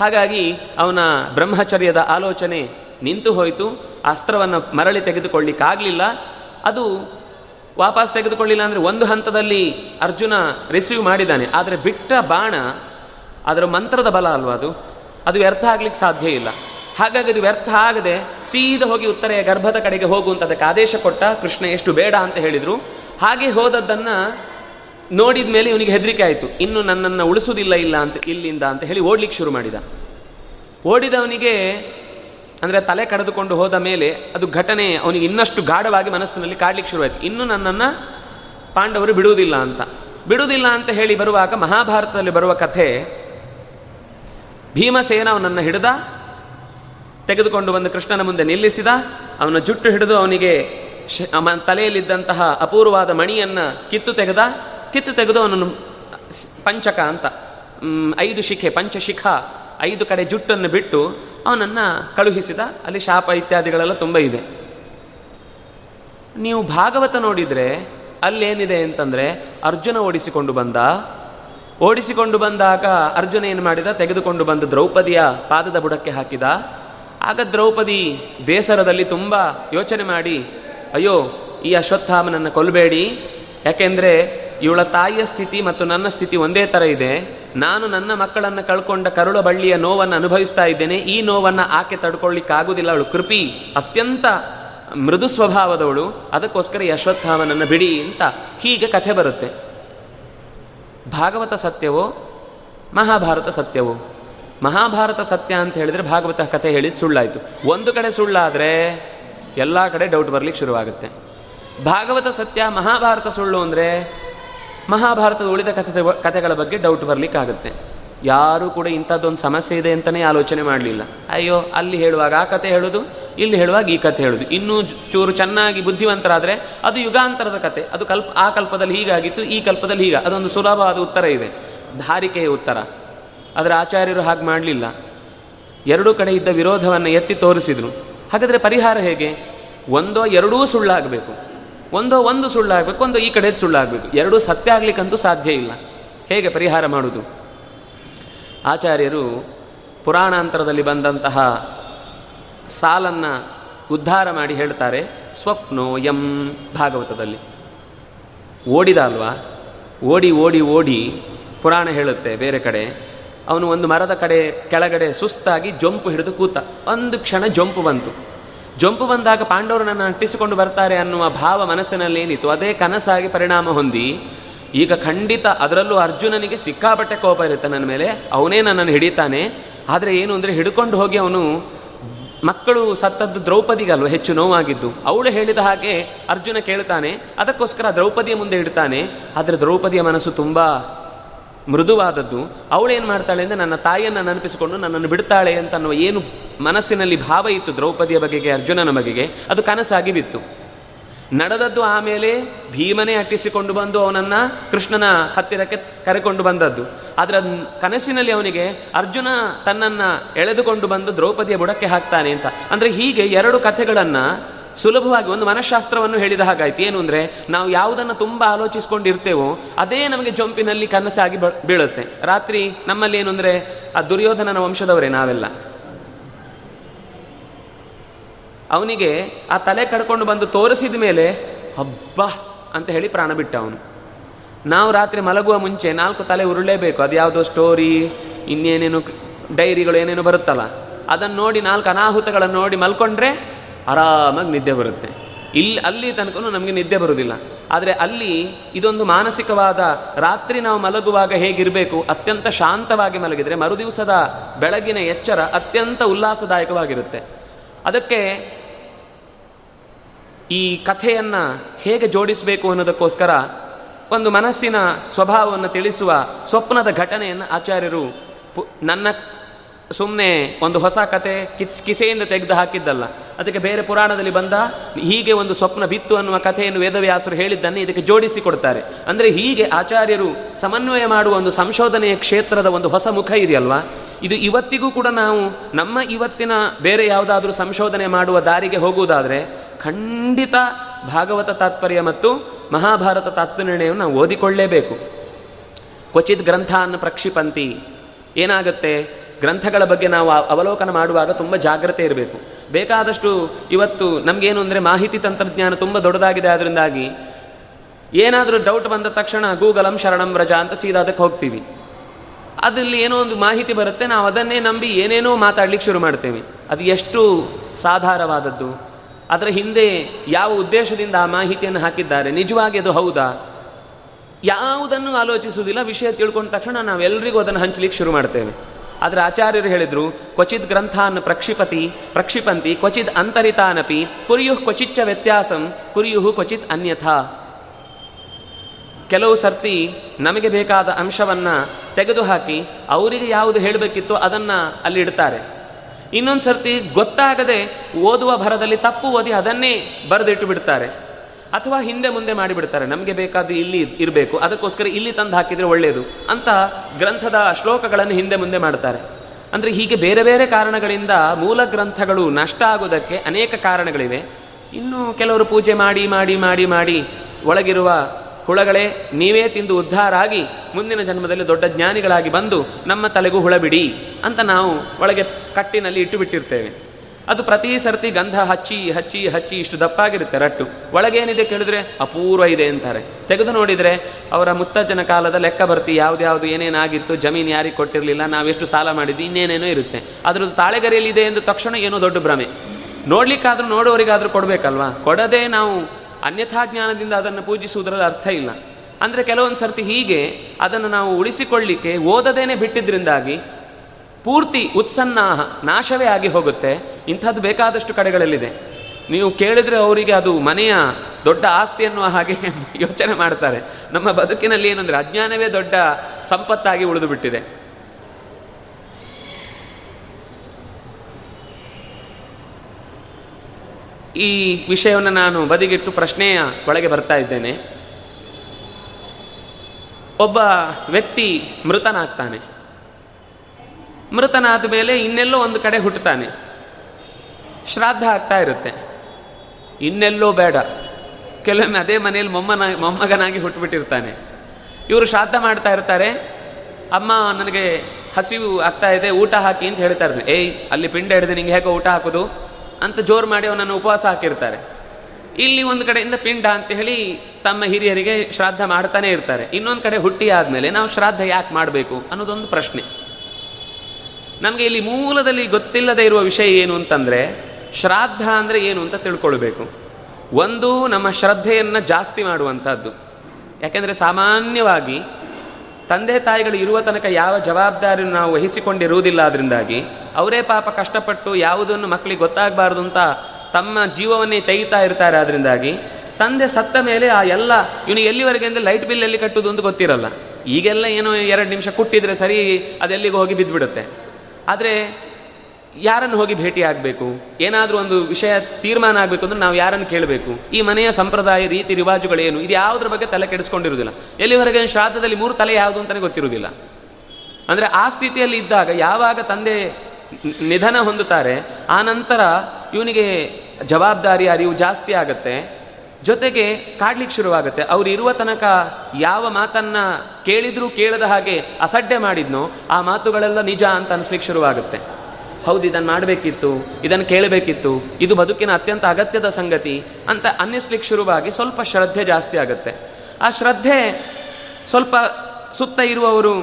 ಹಾಗಾಗಿ ಅವನ ಬ್ರಹ್ಮಚರ್ಯದ ಆಲೋಚನೆ ನಿಂತು ಹೋಯಿತು. ಅಸ್ತ್ರವನ್ನು ಮರಳಿ ತೆಗೆದುಕೊಳ್ಳಿಕ್ಕಾಗಲಿಲ್ಲ. ಅದು ವಾಪಸ್ ತೆಗೆದುಕೊಳ್ಳಿಲ್ಲ ಅಂದರೆ ಒಂದು ಹಂತದಲ್ಲಿ ಅರ್ಜುನ ರಿಸೀವ್ ಮಾಡಿದ್ದಾನೆ. ಆದರೆ ಬಿಟ್ಟ ಬಾಣ ಅದರ ಮಂತ್ರದ ಬಲ ಅಲ್ವಾ ಅದು? ಅದು ವ್ಯರ್ಥ ಆಗ್ಲಿಕ್ಕೆ ಸಾಧ್ಯ ಇಲ್ಲ. ಹಾಗಾಗಿ ಅದು ವ್ಯರ್ಥ ಆಗದೆ ಸೀದಾ ಹೋಗಿ ಉತ್ತರೆಯ ಗರ್ಭದ ಕಡೆಗೆ ಹೋಗುವಂತ ಅದಕ್ಕೆ ಆದೇಶ ಕೊಟ್ಟ ಕೃಷ್ಣ ಎಷ್ಟು ಬೇಡ ಅಂತ ಹೇಳಿದರು. ಹಾಗೆ ಹೋದದ್ದನ್ನು ನೋಡಿದ ಮೇಲೆ ಇವನಿಗೆ ಹೆದರಿಕೆ ಆಯಿತು. ಇನ್ನು ನನ್ನನ್ನು ಉಳಿಸುವುದಿಲ್ಲ ಇಲ್ಲ ಅಂತ, ಇಲ್ಲಿಂದ ಅಂತ ಹೇಳಿ ಓಡ್ಲಿಕ್ಕೆ ಶುರು ಮಾಡಿದ. ಓಡಿದವನಿಗೆ ಅಂದರೆ ತಲೆ ಕಡಿದುಕೊಂಡು ಹೋದ ಮೇಲೆ ಅದು ಘಟನೆ ಅವನಿಗೆ ಇನ್ನಷ್ಟು ಗಾಢವಾಗಿ ಮನಸ್ಸಿನಲ್ಲಿ ಕಾಡ್ಲಿಕ್ಕೆ ಶುರುವಾಯಿತು. ಇನ್ನು ನನ್ನನ್ನು ಪಾಂಡವರು ಬಿಡುವುದಿಲ್ಲ ಅಂತ. ಬಿಡುವುದಿಲ್ಲ ಅಂತ ಹೇಳಿ ಬರುವಾಗ ಮಹಾಭಾರತದಲ್ಲಿ ಬರುವ ಕಥೆ ಭೀಮಸೇನ ಅವನನ್ನು ಹಿಡಿದ ತೆಗೆದುಕೊಂಡು ಬಂದು ಕೃಷ್ಣನ ಮುಂದೆ ನಿಲ್ಲಿಸಿದ, ಅವನ ಜುಟ್ಟು ಹಿಡಿದು ಅವನಿಗೆ ತಲೆಯಲ್ಲಿದ್ದಂತಹ ಅಪೂರ್ವವಾದ ಮಣಿಯನ್ನು ಕಿತ್ತು ತೆಗೆದ, ಕಿತ್ತು ತೆಗೆದು ಅವನನ್ನು ಪಂಚಕ ಅಂತ ಐದು ಶಿಖೆ, ಪಂಚಶಿಖ, ಐದು ಕಡೆ ಜುಟ್ಟನ್ನು ಬಿಟ್ಟು ಅವನನ್ನು ಕಳುಹಿಸಿದ. ಅಲ್ಲಿ ಶಾಪ ಇತ್ಯಾದಿಗಳೆಲ್ಲ ತುಂಬ ಇದೆ. ನೀವು ಭಾಗವತ ನೋಡಿದರೆ ಅಲ್ಲೇನಿದೆ ಅಂತಂದರೆ ಅರ್ಜುನ ಓಡಿಸಿಕೊಂಡು ಬಂದ. ಓಡಿಸಿಕೊಂಡು ಬಂದಾಗ ಅರ್ಜುನ ಏನು ಮಾಡಿದ? ತೆಗೆದುಕೊಂಡು ಬಂದು ದ್ರೌಪದಿಯ ಪಾದದ ಬುಡಕ್ಕೆ ಹಾಕಿದ. ಆಗ ದ್ರೌಪದಿ ಬೇಸರದಲ್ಲಿ ತುಂಬ ಯೋಚನೆ ಮಾಡಿ, ಅಯ್ಯೋ, ಈ ಅಶ್ವತ್ಥಾಮನನ್ನು ಕೊಲ್ಲಬೇಡಿ ಯಾಕೆಂದರೆ ಇವಳ ತಾಯಿಯ ಸ್ಥಿತಿ ಮತ್ತು ನನ್ನ ಸ್ಥಿತಿ ಒಂದೇ ಥರ ಇದೆ. ನಾನು ನನ್ನ ಮಕ್ಕಳನ್ನು ಕಳ್ಕೊಂಡ ಕರುಳ ಬಳ್ಳಿಯ ನೋವನ್ನು ಅನುಭವಿಸ್ತಾ ಇದ್ದೇನೆ. ಈ ನೋವನ್ನು ಆಕೆ ತಡ್ಕೊಳ್ಳಿಕ್ಕಾಗುವುದಿಲ್ಲ ಅವಳು ಕೃಪಿ, ಅತ್ಯಂತ ಮೃದು ಸ್ವಭಾವದವಳು. ಅದಕ್ಕೋಸ್ಕರ ಯಶ್ವತ್ಥಾಮನನ್ನು ಬಿಡಿ ಅಂತ ಹೀಗೆ ಕಥೆ ಬರುತ್ತೆ. ಭಾಗವತ ಸತ್ಯವೋ, ಮಹಾಭಾರತ ಸತ್ಯವೋ? ಮಹಾಭಾರತ ಸತ್ಯ ಅಂತ ಹೇಳಿದರೆ ಭಾಗವತ ಕಥೆ ಹೇಳಿದ್ದು ಸುಳ್ಳಾಯಿತು. ಒಂದು ಕಡೆ ಸುಳ್ಳಾದರೆ ಎಲ್ಲ ಕಡೆ ಡೌಟ್ ಬರಲಿಕ್ಕೆ ಶುರುವಾಗುತ್ತೆ. ಭಾಗವತ ಸತ್ಯ, ಮಹಾಭಾರತ ಸುಳ್ಳು ಅಂದರೆ ಮಹಾಭಾರತದ ಉಳಿದ ಕಥೆ ಕಥೆಗಳ ಬಗ್ಗೆ ಡೌಟ್ ಬರಲಿಕ್ಕಾಗುತ್ತೆ. ಯಾರೂ ಕೂಡ ಇಂಥದ್ದೊಂದು ಸಮಸ್ಯೆ ಇದೆ ಅಂತಲೇ ಆಲೋಚನೆ ಮಾಡಲಿಲ್ಲ. ಅಯ್ಯೋ, ಅಲ್ಲಿ ಹೇಳುವಾಗ ಆ ಕತೆ ಹೇಳೋದು, ಇಲ್ಲಿ ಹೇಳುವಾಗ ಈ ಕಥೆ ಹೇಳೋದು. ಇನ್ನೂ ಚೂರು ಚೆನ್ನಾಗಿ ಬುದ್ಧಿವಂತರಾದರೆ ಅದು ಯುಗಾಂತರದ ಕತೆ ಅದು ಕಲ್ಪ ಆ ಕಲ್ಪದಲ್ಲಿ ಹೀಗಾಗಿತ್ತು, ಈ ಕಲ್ಪದಲ್ಲಿ ಹೀಗ. ಅದೊಂದು ಸುಲಭವಾದ ಉತ್ತರ ಇದೆ. ಧಾರಿಕೆಯ ಉತ್ತರ. ಆದರೆ ಆಚಾರ್ಯರು ಹಾಗೆ ಮಾಡಲಿಲ್ಲ. ಎರಡೂ ಕಡೆ ಇದ್ದ ವಿರೋಧವನ್ನು ಎತ್ತಿ ತೋರಿಸಿದ್ರು. ಹಾಗಾದರೆ ಪರಿಹಾರ ಹೇಗೆ? ಒಂದೋ ಎರಡೂ ಸುಳ್ಳಾಗಬೇಕು. ಒಂದೋ ಒಂದು ಸುಳ್ಳಾಗಬೇಕು, ಒಂದು ಈ ಕಡೆ ಸುಳ್ಳಾಗಬೇಕು. ಎರಡೂ ಸತ್ಯ ಆಗ್ಲಿಕ್ಕಂತೂ ಸಾಧ್ಯ ಇಲ್ಲ. ಹೇಗೆ ಪರಿಹಾರ ಮಾಡುವುದು ಆಚಾರ್ಯರು ಪುರಾಣಾಂತರದಲ್ಲಿ ಬಂದಂತಹ ಸಾಲನ್ನು ಉದ್ಧಾರ ಮಾಡಿ ಹೇಳ್ತಾರೆ ಸ್ವಪ್ನೋ ಎಂ ಭಾಗವತದಲ್ಲಿ. ಓಡಿದ ಅಲ್ವಾ? ಓಡಿ ಓಡಿ ಓಡಿ ಪುರಾಣ ಹೇಳುತ್ತೆ ಬೇರೆ ಕಡೆ. ಅವನು ಒಂದು ಮರದ ಕಡೆ ಕೆಳಗಡೆ ಸುಸ್ತಾಗಿ ಜೊಂಪು ಹಿಡಿದು ಕೂತ. ಒಂದು ಕ್ಷಣ ಜೊಂಪು ಬಂತು. ಜೊಂಪು ಬಂದಾಗ ಪಾಂಡವರು ನನ್ನ ಅಂಟಿಸಿಕೊಂಡು ಬರ್ತಾರೆ ಅನ್ನುವ ಭಾವ ಮನಸ್ಸಿನಲ್ಲಿ ಏನಿತ್ತು? ಅದೇ ಕನಸಾಗಿ ಪರಿಣಾಮ ಹೊಂದಿ. ಈಗ ಖಂಡಿತ ಅದರಲ್ಲೂ ಅರ್ಜುನನಿಗೆ ಸಿಕ್ಕಾಪಟ್ಟೆ ಕೋಪ ಇರುತ್ತೆ ನನ್ನ ಮೇಲೆ. ಅವನೇ ನನ್ನನ್ನು ಹಿಡಿತಾನೆ. ಆದರೆ ಏನು ಅಂದರೆ ಹಿಡ್ಕೊಂಡು ಹೋಗಿ ಅವನು ಮಕ್ಕಳು ಸತ್ತದ್ದು ದ್ರೌಪದಿಗಲ್ವ? ಹೆಚ್ಚು ನೋವಾಗಿದ್ದು. ಅವಳು ಹೇಳಿದ ಹಾಗೆ ಅರ್ಜುನ ಕೇಳ್ತಾನೆ. ಅದಕ್ಕೋಸ್ಕರ ದ್ರೌಪದಿಯ ಮುಂದೆ ಇಡ್ತಾನೆ ಆದರೆ ದ್ರೌಪದಿಯ ಮನಸ್ಸು ತುಂಬ ಮೃದುವಾದದ್ದು. ಅವಳೇನು ಮಾಡ್ತಾಳೆ ಅಂದರೆ ನನ್ನ ತಾಯಿಯನ್ನು ನೆನಪಿಸಿಕೊಂಡು ನನ್ನನ್ನು ಬಿಡ್ತಾಳೆ ಅಂತ ಅನ್ನುವ ಏನು ಮನಸ್ಸಿನಲ್ಲಿ ಭಾವ ಇತ್ತು ದ್ರೌಪದಿಯ ಬಗೆಗೆ, ಅರ್ಜುನನ ಬಗೆಗೆ, ಅದು ಕನಸಾಗಿ ಬಿತ್ತು. ನಡೆದದ್ದು ಆಮೇಲೆ ಭೀಮನೇ ಅಟ್ಟಿಸಿಕೊಂಡು ಬಂದು ಅವನನ್ನು ಕೃಷ್ಣನ ಹತ್ತಿರಕ್ಕೆ ಕರೆಕೊಂಡು ಬಂದದ್ದು. ಆದರೆ ಕನಸಿನಲ್ಲಿ ಅವನಿಗೆ ಅರ್ಜುನ ತನ್ನನ್ನು ಎಳೆದುಕೊಂಡು ಬಂದು ದ್ರೌಪದಿಯ ಬುಡಕ್ಕೆ ಹಾಕ್ತಾನೆ ಅಂತ. ಅಂದರೆ ಹೀಗೆ ಎರಡು ಕಥೆಗಳನ್ನು ಸುಲಭವಾಗಿ ಒಂದು ಮನಃಶಾಸ್ತ್ರವನ್ನು ಹೇಳಿದ ಹಾಗಾಯ್ತು. ಏನು ಅಂದರೆ, ನಾವು ಯಾವುದನ್ನು ತುಂಬ ಆಲೋಚಿಸ್ಕೊಂಡಿರ್ತೇವೋ, ಅದೇ ನಮಗೆ ಜೊಂಪಿನಲ್ಲಿ ಕನಸಾಗಿ ಬೀಳುತ್ತೆ. ರಾತ್ರಿ ನಮ್ಮಲ್ಲಿ ಏನು ಅಂದರೆ, ಆ ದುರ್ಯೋಧನನ ವಂಶದವರೇ ನಾವೆಲ್ಲ. ಅವನಿಗೆ ಆ ತಲೆ ಕಡ್ಕೊಂಡು ಬಂದು ತೋರಿಸಿದ ಮೇಲೆ, ಹಬ್ಬ ಅಂತ ಹೇಳಿ ಪ್ರಾಣ ಬಿಟ್ಟ ಅವನು. ನಾವು ರಾತ್ರಿ ಮಲಗುವ ಮುಂಚೆ ನಾಲ್ಕು ತಲೆ ಉರುಳೇಬೇಕು. ಅದು ಯಾವುದೋ ಸ್ಟೋರಿ, ಇನ್ನೇನೇನು ಡೈರಿಗಳು, ಏನೇನು ಬರುತ್ತಲ್ಲ. ಅದನ್ನು ನೋಡಿ ನಾಲ್ಕು ಅನಾಹುತಗಳನ್ನು ನೋಡಿ ಮಲ್ಕೊಂಡ್ರೆ ಆರಾಮಾಗಿ ನಿದ್ದೆ ಬರುತ್ತೆ. ಇಲ್ಲಿ ಅಲ್ಲಿ ತನಕ ನಮಗೆ ನಿದ್ದೆ ಬರುವುದಿಲ್ಲ ಆದರೆ ಅಲ್ಲಿ ಇದೊಂದು ಮಾನಸಿಕವಾದ ರಾತ್ರಿ ನಾವು ಮಲಗುವಾಗ ಹೇಗಿರಬೇಕು, ಅತ್ಯಂತ ಶಾಂತವಾಗಿ ಮಲಗಿದರೆ ಮರುದಿವಸದ ಬೆಳಗಿನ ಎಚ್ಚರ ಅತ್ಯಂತ ಉಲ್ಲಾಸದಾಯಕವಾಗಿರುತ್ತೆ. ಅದಕ್ಕೆ ಈ ಕಥೆಯನ್ನು ಹೇಗೆ ಜೋಡಿಸಬೇಕು ಅನ್ನೋದಕ್ಕೋಸ್ಕರ ಒಂದು ಮನಸ್ಸಿನ ಸ್ವಭಾವವನ್ನು ತಿಳಿಸುವ ಸ್ವಪ್ನದ ಘಟನೆಯನ್ನು ಆಚಾರ್ಯರು ಪು ನನ್ನ ಸುಮ್ಮನೆ ಒಂದು ಹೊಸ ಕತೆ ಕಿಸ್, ಕಿಸೆಯಿಂದ ತೆಗೆದು ಹಾಕಿದ್ದಲ್ಲ. ಅದಕ್ಕೆ ಬೇರೆ ಪುರಾಣದಲ್ಲಿ ಬಂದ ಹೀಗೆ ಒಂದು ಸ್ವಪ್ನ ಬಿತ್ತು ಅನ್ನುವ ಕಥೆಯನ್ನು ವೇದವ್ಯಾಸರು ಹೇಳಿದ್ದನ್ನು ಇದಕ್ಕೆ ಜೋಡಿಸಿ ಕೊಡ್ತಾರೆ. ಅಂದರೆ ಹೀಗೆ ಆಚಾರ್ಯರು ಸಮನ್ವಯ ಮಾಡುವ ಒಂದು ಸಂಶೋಧನೆಯ ಕ್ಷೇತ್ರದ ಒಂದು ಹೊಸ ಮುಖ ಇದೆಯಲ್ವಾ? ಇದು ಇವತ್ತಿಗೂ ಕೂಡ ನಾವು ನಮ್ಮ ಇವತ್ತಿನ ಬೇರೆ ಯಾವುದಾದ್ರೂ ಸಂಶೋಧನೆ ಮಾಡುವ ದಾರಿಗೆ ಹೋಗುವುದಾದರೆ ಖಂಡಿತ ಭಾಗವತ ತಾತ್ಪರ್ಯ ಮತ್ತು ಮಹಾಭಾರತ ತಾತ್ಪರ್ಯವನ್ನು ನಾವು ಓದಿಕೊಳ್ಳೇಬೇಕು. ಕ್ವಚಿತ್ ಗ್ರಂಥಾನ್ನು ಪ್ರಕ್ಷಿಪಂತಿ ಏನಾಗುತ್ತೆ? ಗ್ರಂಥಗಳ ಬಗ್ಗೆ ನಾವು ಅವಲೋಕನ ಮಾಡುವಾಗ ತುಂಬ ಜಾಗ್ರತೆ ಇರಬೇಕು. ಬೇಕಾದಷ್ಟು ಇವತ್ತು ನಮಗೇನು ಅಂದರೆ ಮಾಹಿತಿ ತಂತ್ರಜ್ಞಾನ ತುಂಬ ದೊಡ್ಡದಾಗಿದೆ ಅದರಿಂದಾಗಿ ಏನಾದರೂ ಡೌಟ್ ಬಂದ ತಕ್ಷಣ ಗೂಗಲಂ ಶರಣಂ ರಜಾ ಅಂತ ಸೀದಾ ಅದಕ್ಕೆ ಹೋಗ್ತೀವಿ. ಅದರಲ್ಲಿ ಏನೋ ಒಂದು ಮಾಹಿತಿ ಬರುತ್ತೆ, ನಾವು ಅದನ್ನೇ ನಂಬಿ ಏನೇನೋ ಮಾತಾಡ್ಲಿಕ್ಕೆ ಶುರು ಮಾಡ್ತೇವೆ. ಅದು ಎಷ್ಟು ಸಾಧಾರವಾದದ್ದು. ಅದರ ಹಿಂದೆ ಯಾವ ಉದ್ದೇಶದಿಂದ ಆ ಮಾಹಿತಿಯನ್ನು ಹಾಕಿದ್ದಾರೆ, ನಿಜವಾಗಿ ಅದು ಹೌದಾ? ಯಾವುದನ್ನು ಆಲೋಚಿಸುವುದಿಲ್ಲ, ವಿಷಯ ತಿಳ್ಕೊಂಡ ತಕ್ಷಣ ನಾವೆಲ್ಲರಿಗೂ ಅದನ್ನು ಹಂಚಲಿಕ್ಕೆ ಶುರು ಮಾಡ್ತೇವೆ. ಆದರೆ ಆಚಾರ್ಯರು ಹೇಳಿದರು ಕ್ವಚಿತ್ ಗ್ರಂಥಾನ್ ಪ್ರಕ್ಷಿಪತಿ, ಪ್ರಕ್ಷಿಪಂತಿ ಕ್ವಚಿತ್ ಅಂತರಿತಾನಪಿ, ಕುರಿಯು ಕ್ವಚಿಚ್ಚ ವ್ಯತ್ಯಾಸಂ, ಕುರಿಯು ಕ್ವಚಿತ್ ಅನ್ಯಥಾ. ಕೆಲವು ಸರ್ತಿ ನಮಗೆ ಬೇಕಾದ ಅಂಶವನ್ನು ತೆಗೆದುಹಾಕಿ ಅವರಿಗೆ ಯಾವುದು ಹೇಳಬೇಕಿತ್ತು ಅದನ್ನು ಅಲ್ಲಿ ಇಡ್ತಾರೆ. ಇನ್ನೊಂದು ಸರ್ತಿ ಗೊತ್ತಾಗದೆ ಓದುವ ಭರದಲ್ಲಿ ತಪ್ಪು ಓದಿ ಅದನ್ನೇ ಬರೆದಿಟ್ಟು ಬಿಡ್ತಾರೆ. ಅಥವಾ ಹಿಂದೆ ಮುಂದೆ ಮಾಡಿಬಿಡ್ತಾರೆ. ನಮಗೆ ಬೇಕಾದ ಇಲ್ಲಿ ಇರಬೇಕು. ಅದಕ್ಕೋಸ್ಕರ ಇಲ್ಲಿ ತಂದು ಹಾಕಿದರೆ ಒಳ್ಳೆಯದು ಅಂತ ಗ್ರಂಥದ ಶ್ಲೋಕಗಳನ್ನು ಹಿಂದೆ ಮುಂದೆ ಮಾಡ್ತಾರೆ. ಅಂದರೆ ಹೀಗೆ ಬೇರೆ ಬೇರೆ ಕಾರಣಗಳಿಂದ ಮೂಲ ಗ್ರಂಥಗಳು ನಷ್ಟ ಆಗೋದಕ್ಕೆ ಅನೇಕ ಕಾರಣಗಳಿವೆ. ಇನ್ನು ಕೆಲವರು ಪೂಜೆ ಮಾಡಿ ಮಾಡಿ ಮಾಡಿ ಮಾಡಿ ಒಳಗಿರುವ ಹುಳಗಳೇ ನೀವೇ ತಿಂದು ಉದ್ಧಾರ ಆಗಿ ಮುಂದಿನ ಜನ್ಮದಲ್ಲಿ ದೊಡ್ಡ ಜ್ಞಾನಿಗಳಾಗಿ ಬಂದು ನಮ್ಮ ತಲೆಗೂ ಹುಳ ಬಿಡಿ ಅಂತ ನಾವು ಒಳಗೆ ಕಟ್ಟಿನಲ್ಲಿ ಇಟ್ಟು ಬಿಟ್ಟಿರ್ತೇವೆ. ಅದು ಪ್ರತಿ ಸರ್ತಿ ಗಂಧ ಹಚ್ಚಿ ಹಚ್ಚಿ ಹಚ್ಚಿ ಇಷ್ಟು ದಪ್ಪಾಗಿರುತ್ತೆ ರಟ್ಟು. ಒಳಗೇನಿದೆ ಕೇಳಿದ್ರೆ ಅಪೂರ್ವ ಇದೆ ಅಂತಾರೆ. ತೆಗೆದು ನೋಡಿದರೆ ಅವರ ಮುತ್ತಜ್ಜನ ಕಾಲದ ಲೆಕ್ಕ ಬರ್ತಿ ಯಾವ್ದ್ಯಾವ್ದು ಏನೇನಾಗಿತ್ತು, ಜಮೀನು ಯಾರಿಗೆ ಕೊಟ್ಟಿರಲಿಲ್ಲ, ನಾವೆಷ್ಟು ಸಾಲ ಮಾಡಿದ್ವಿ, ಇನ್ನೇನೇನೋ ಇರುತ್ತೆ. ಅದ್ರದ್ದು ತಾಳೆಗರಿಯಲ್ಲಿದೆ ಎಂದು ತಕ್ಷಣ ಏನೋ ದೊಡ್ಡ ಭ್ರಮೆ. ನೋಡ್ಲಿಕ್ಕಾದ್ರೂ ನೋಡೋರಿಗಾದ್ರೂ ಕೊಡಬೇಕಲ್ವಾ? ಕೊಡದೆ ನಾವು ಅನ್ಯಥಾ ಜ್ಞಾನದಿಂದ ಅದನ್ನು ಪೂಜಿಸುವುದರಲ್ಲಿ ಅರ್ಥ ಇಲ್ಲ. ಅಂದರೆ ಕೆಲವೊಂದು ಸರ್ತಿ ಹೀಗೆ ಅದನ್ನು ನಾವು ಉಳಿಸಿಕೊಳ್ಳಿಕ್ಕೆ ಓದದೇನೆ ಬಿಟ್ಟಿದ್ದರಿಂದಾಗಿ ಪೂರ್ತಿ ಉತ್ಸನ್ನಾಹ ನಾಶವೇ ಆಗಿ ಹೋಗುತ್ತೆ. ಇಂಥದ್ದು ಬೇಕಾದಷ್ಟು ಕಡೆಗಳಲ್ಲಿದೆ. ನೀವು ಕೇಳಿದರೆ ಅವರಿಗೆ ಅದು ಮನೆಯ ದೊಡ್ಡ ಆಸ್ತಿ ಅನ್ನುವ ಹಾಗೆ ಯೋಚನೆ ಮಾಡ್ತಾರೆ. ನಮ್ಮ ಬದುಕಿನಲ್ಲಿ ಏನಂದರೆ ಅಜ್ಞಾನವೇ ದೊಡ್ಡ ಸಂಪತ್ತಾಗಿ ಉಳಿದು ಬಿಟ್ಟಿದೆ ಈ ವಿಷಯವನ್ನು ನಾನು ಬದಿಗಿಟ್ಟು ಪ್ರಶ್ನೆಯ ಒಳಗೆ ಬರ್ತಾ ಇದ್ದೇನೆ. ಒಬ್ಬ ವ್ಯಕ್ತಿ ಮೃತನಾಗ್ತಾನೆ. ಮೃತನಾದ ಮೇಲೆ ಇನ್ನೆಲ್ಲೋ ಒಂದು ಕಡೆ ಹುಟ್ಟುತ್ತಾನೆ. ಶ್ರಾದ್ದ ಆಗ್ತಾ ಇರುತ್ತೆ. ಇನ್ನೆಲ್ಲೋ ಬೇಡ. ಕೆಲವೊಮ್ಮೆ ಅದೇ ಮನೆಯಲ್ಲಿ ಮೊಮ್ಮನ, ಮೊಮ್ಮಗನಾಗಿ ಹುಟ್ಟುಬಿಟ್ಟಿರ್ತಾನೆ ಇವರು ಶ್ರಾದ್ದ ಮಾಡ್ತಾ ಇರ್ತಾರೆ. ಅಮ್ಮ ನನಗೆ ಹಸಿವು ಆಗ್ತಾ ಇದೆ, ಊಟ ಹಾಕಿ ಅಂತ ಹೇಳ್ತಾ ಏಯ್, ಅಲ್ಲಿ ಪಿಂಡ ಹಿಡಿದು ನಿಂಗೆ ಹೇಗೋ ಊಟ ಹಾಕೋದು? ಅಂತ ಜೋರು ಮಾಡಿ ಅವನನ್ನು ಉಪವಾಸ ಹಾಕಿರ್ತಾರೆ. ಇಲ್ಲಿ ಒಂದು ಕಡೆಯಿಂದ ಪಿಂಡ ಅಂತ ಹೇಳಿ ತಮ್ಮ ಹಿರಿಯರಿಗೆ ಶ್ರಾದ್ದ ಮಾಡ್ತಾನೆ ಇರ್ತಾರೆ. ಇನ್ನೊಂದು ಕಡೆ ಹುಟ್ಟಿ ಆದಮೇಲೆ ನಾವು ಶ್ರಾದ್ದ ಯಾಕೆ ಮಾಡಬೇಕು ಅನ್ನೋದೊಂದು ಪ್ರಶ್ನೆ. ನಮಗೆ ಇಲ್ಲಿ ಮೂಲದಲ್ಲಿ ಗೊತ್ತಿಲ್ಲದೆ ಇರುವ ವಿಷಯ ಏನು ಅಂತಂದರೆ, ಶ್ರಾದ್ದ ಅಂದರೆ ಏನು ಅಂತ ತಿಳ್ಕೊಳ್ಬೇಕು. ಒಂದು, ನಮ್ಮ ಶ್ರದ್ಧೆಯನ್ನು ಜಾಸ್ತಿ ಮಾಡುವಂಥದ್ದು ಯಾಕೆಂದರೆ ಸಾಮಾನ್ಯವಾಗಿ, ತಂದೆ ತಾಯಿಗಳು ಇರುವ ತನಕ ಯಾವ ಜವಾಬ್ದಾರಿಯನ್ನು ನಾವು ವಹಿಸಿಕೊಂಡಿರುವುದಿಲ್ಲ ಅದರಿಂದಾಗಿ ಅವರೇ ಪಾಪ ಕಷ್ಟಪಟ್ಟು ಯಾವುದನ್ನು ಮಕ್ಕಳಿಗೆ ಗೊತ್ತಾಗಬಾರ್ದು ಅಂತ ತಮ್ಮ ಜೀವವನ್ನೇ ತೆಗಿತಾ ಇರ್ತಾರೆ ಅದರಿಂದಾಗಿ ತಂದೆ ಸತ್ತ ಮೇಲೆ ಆ ಎಲ್ಲ, ಇವನು ಎಲ್ಲಿವರೆಗೆ ಅಂದರೆ ಲೈಟ್ ಬಿಲ್ ಎಲ್ಲಿ ಕಟ್ಟುವುದು ಅಂತ ಗೊತ್ತಿರಲ್ಲ. ಈಗೆಲ್ಲ ಏನೋ ಎರಡು ನಿಮಿಷ ಕುಟ್ಟಿದ್ರೆ ಸರಿ, ಅದೆಲ್ಲಿಗೆ ಹೋಗಿ ಬಿದ್ದುಬಿಡುತ್ತೆ ಆದರೆ ಯಾರನ್ನು ಹೋಗಿ ಭೇಟಿ ಆಗಬೇಕು? ಏನಾದರೂ ಒಂದು ವಿಷಯ ತೀರ್ಮಾನ ಆಗಬೇಕು ಅಂದ್ರೆ ನಾವು ಯಾರನ್ನು ಕೇಳಬೇಕು? ಈ ಮನೆಯ ಸಂಪ್ರದಾಯ, ರೀತಿ, ರಿವಾಜುಗಳೇನು? ಇದು ಯಾವುದ್ರ ಬಗ್ಗೆ ತಲೆ ಕೆಡಿಸ್ಕೊಂಡಿರುವುದಿಲ್ಲ. ಎಲ್ಲಿವರೆಗೆ ಶ್ರಾದ್ದದಲ್ಲಿ ಮೂರು ತಲೆ ಯಾವುದು ಅಂತಲೇ ಗೊತ್ತಿರುವುದಿಲ್ಲ. ಅಂದರೆ ಆ ಸ್ಥಿತಿಯಲ್ಲಿ ಇದ್ದಾಗ ಯಾವಾಗ ತಂದೆ ನಿಧನ ಹೊಂದುತ್ತಾರೆ, ಆ ನಂತರ ಇವನಿಗೆ ಜವಾಬ್ದಾರಿ, ಅರಿವು ಜಾಸ್ತಿ ಆಗುತ್ತೆ. ಜೊತೆಗೆ ಕಾಡ್ಲಿಕ್ಕೆ ಶುರುವಾಗುತ್ತೆ. ಅವರು ಇರುವ ತನಕ ಯಾವ ಮಾತನ್ನ ಕೇಳಿದ್ರೂ ಕೇಳದ ಹಾಗೆ ಅಸಡ್ಡೆ ಮಾಡಿದ್ನೋ, ಆ ಮಾತುಗಳೆಲ್ಲ ನಿಜ ಅಂತ ಅನಿಸ್ಲಿಕ್ಕೆ ಶುರುವಾಗುತ್ತೆ. ಹೌದು ಇದನ್ನು ಮಾಡಬೇಕಿತ್ತು ಇದನ್ನು ಕೇಳಬೇಕಿತ್ತು, ಇದು ಬದುಕಿನ ಅತ್ಯಂತ ಅಗತ್ಯದ ಸಂಗತಿ ಅಂತ ಅನ್ನಿಸ್ಲಿಕ್ಕೆ ಶುರುವಾಗಿ ಸ್ವಲ್ಪ ಶ್ರದ್ಧೆ ಜಾಸ್ತಿ ಆಗುತ್ತೆ. ಆ ಶ್ರದ್ಧೆ ಸ್ವಲ್ಪ ಸುತ್ತ ಇರುವವರು,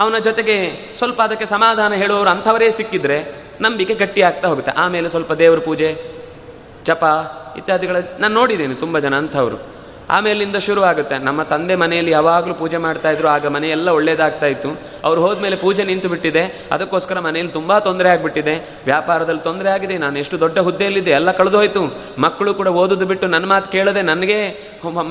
ಅವನ ಜೊತೆಗೆ ಸ್ವಲ್ಪ ಅದಕ್ಕೆ ಸಮಾಧಾನ ಹೇಳುವವರು ಅಂಥವರೇ ಸಿಕ್ಕಿದ್ರೆ ನಂಬಿಕೆ ಗಟ್ಟಿ ಆಗ್ತಾ ಹೋಗುತ್ತೆ. ಆಮೇಲೆ ಸ್ವಲ್ಪ ದೇವರ ಪೂಜೆ ಜಪ ಇತ್ಯಾದಿಗಳ ನಾನು ನೋಡಿದ್ದೇನೆ ತುಂಬ ಜನ ಅಂಥವ್ರು. ಆಮೇಲಿಂದ ಶುರುವಾಗುತ್ತೆ. ನಮ್ಮ ತಂದೆ ಮನೆಯಲ್ಲಿ ಯಾವಾಗಲೂ ಪೂಜೆ ಮಾಡ್ತಾ ಇದ್ರು, ಆಗ ಮನೆಯೆಲ್ಲ ಒಳ್ಳೇದಾಗ್ತಾ ಇತ್ತು. ಅವ್ರು ಹೋದ್ಮೇಲೆ ಪೂಜೆ ನಿಂತು ಬಿಟ್ಟಿದೆ. ಅದಕ್ಕೋಸ್ಕರ ಮನೆಯಲ್ಲಿ ತುಂಬ ತೊಂದರೆ ಆಗಿಬಿಟ್ಟಿದೆ. ವ್ಯಾಪಾರದಲ್ಲಿ ತೊಂದರೆ ಆಗಿದೆ. ನಾನು ಎಷ್ಟು ದೊಡ್ಡ ಹುದ್ದೆಯಲ್ಲಿದ್ದೆ, ಎಲ್ಲ ಕಳೆದೋಯ್ತು. ಮಕ್ಕಳು ಕೂಡ ಓದೋದು ಬಿಟ್ಟು ನನ್ನ ಮಾತು ಕೇಳದೆ ನನಗೆ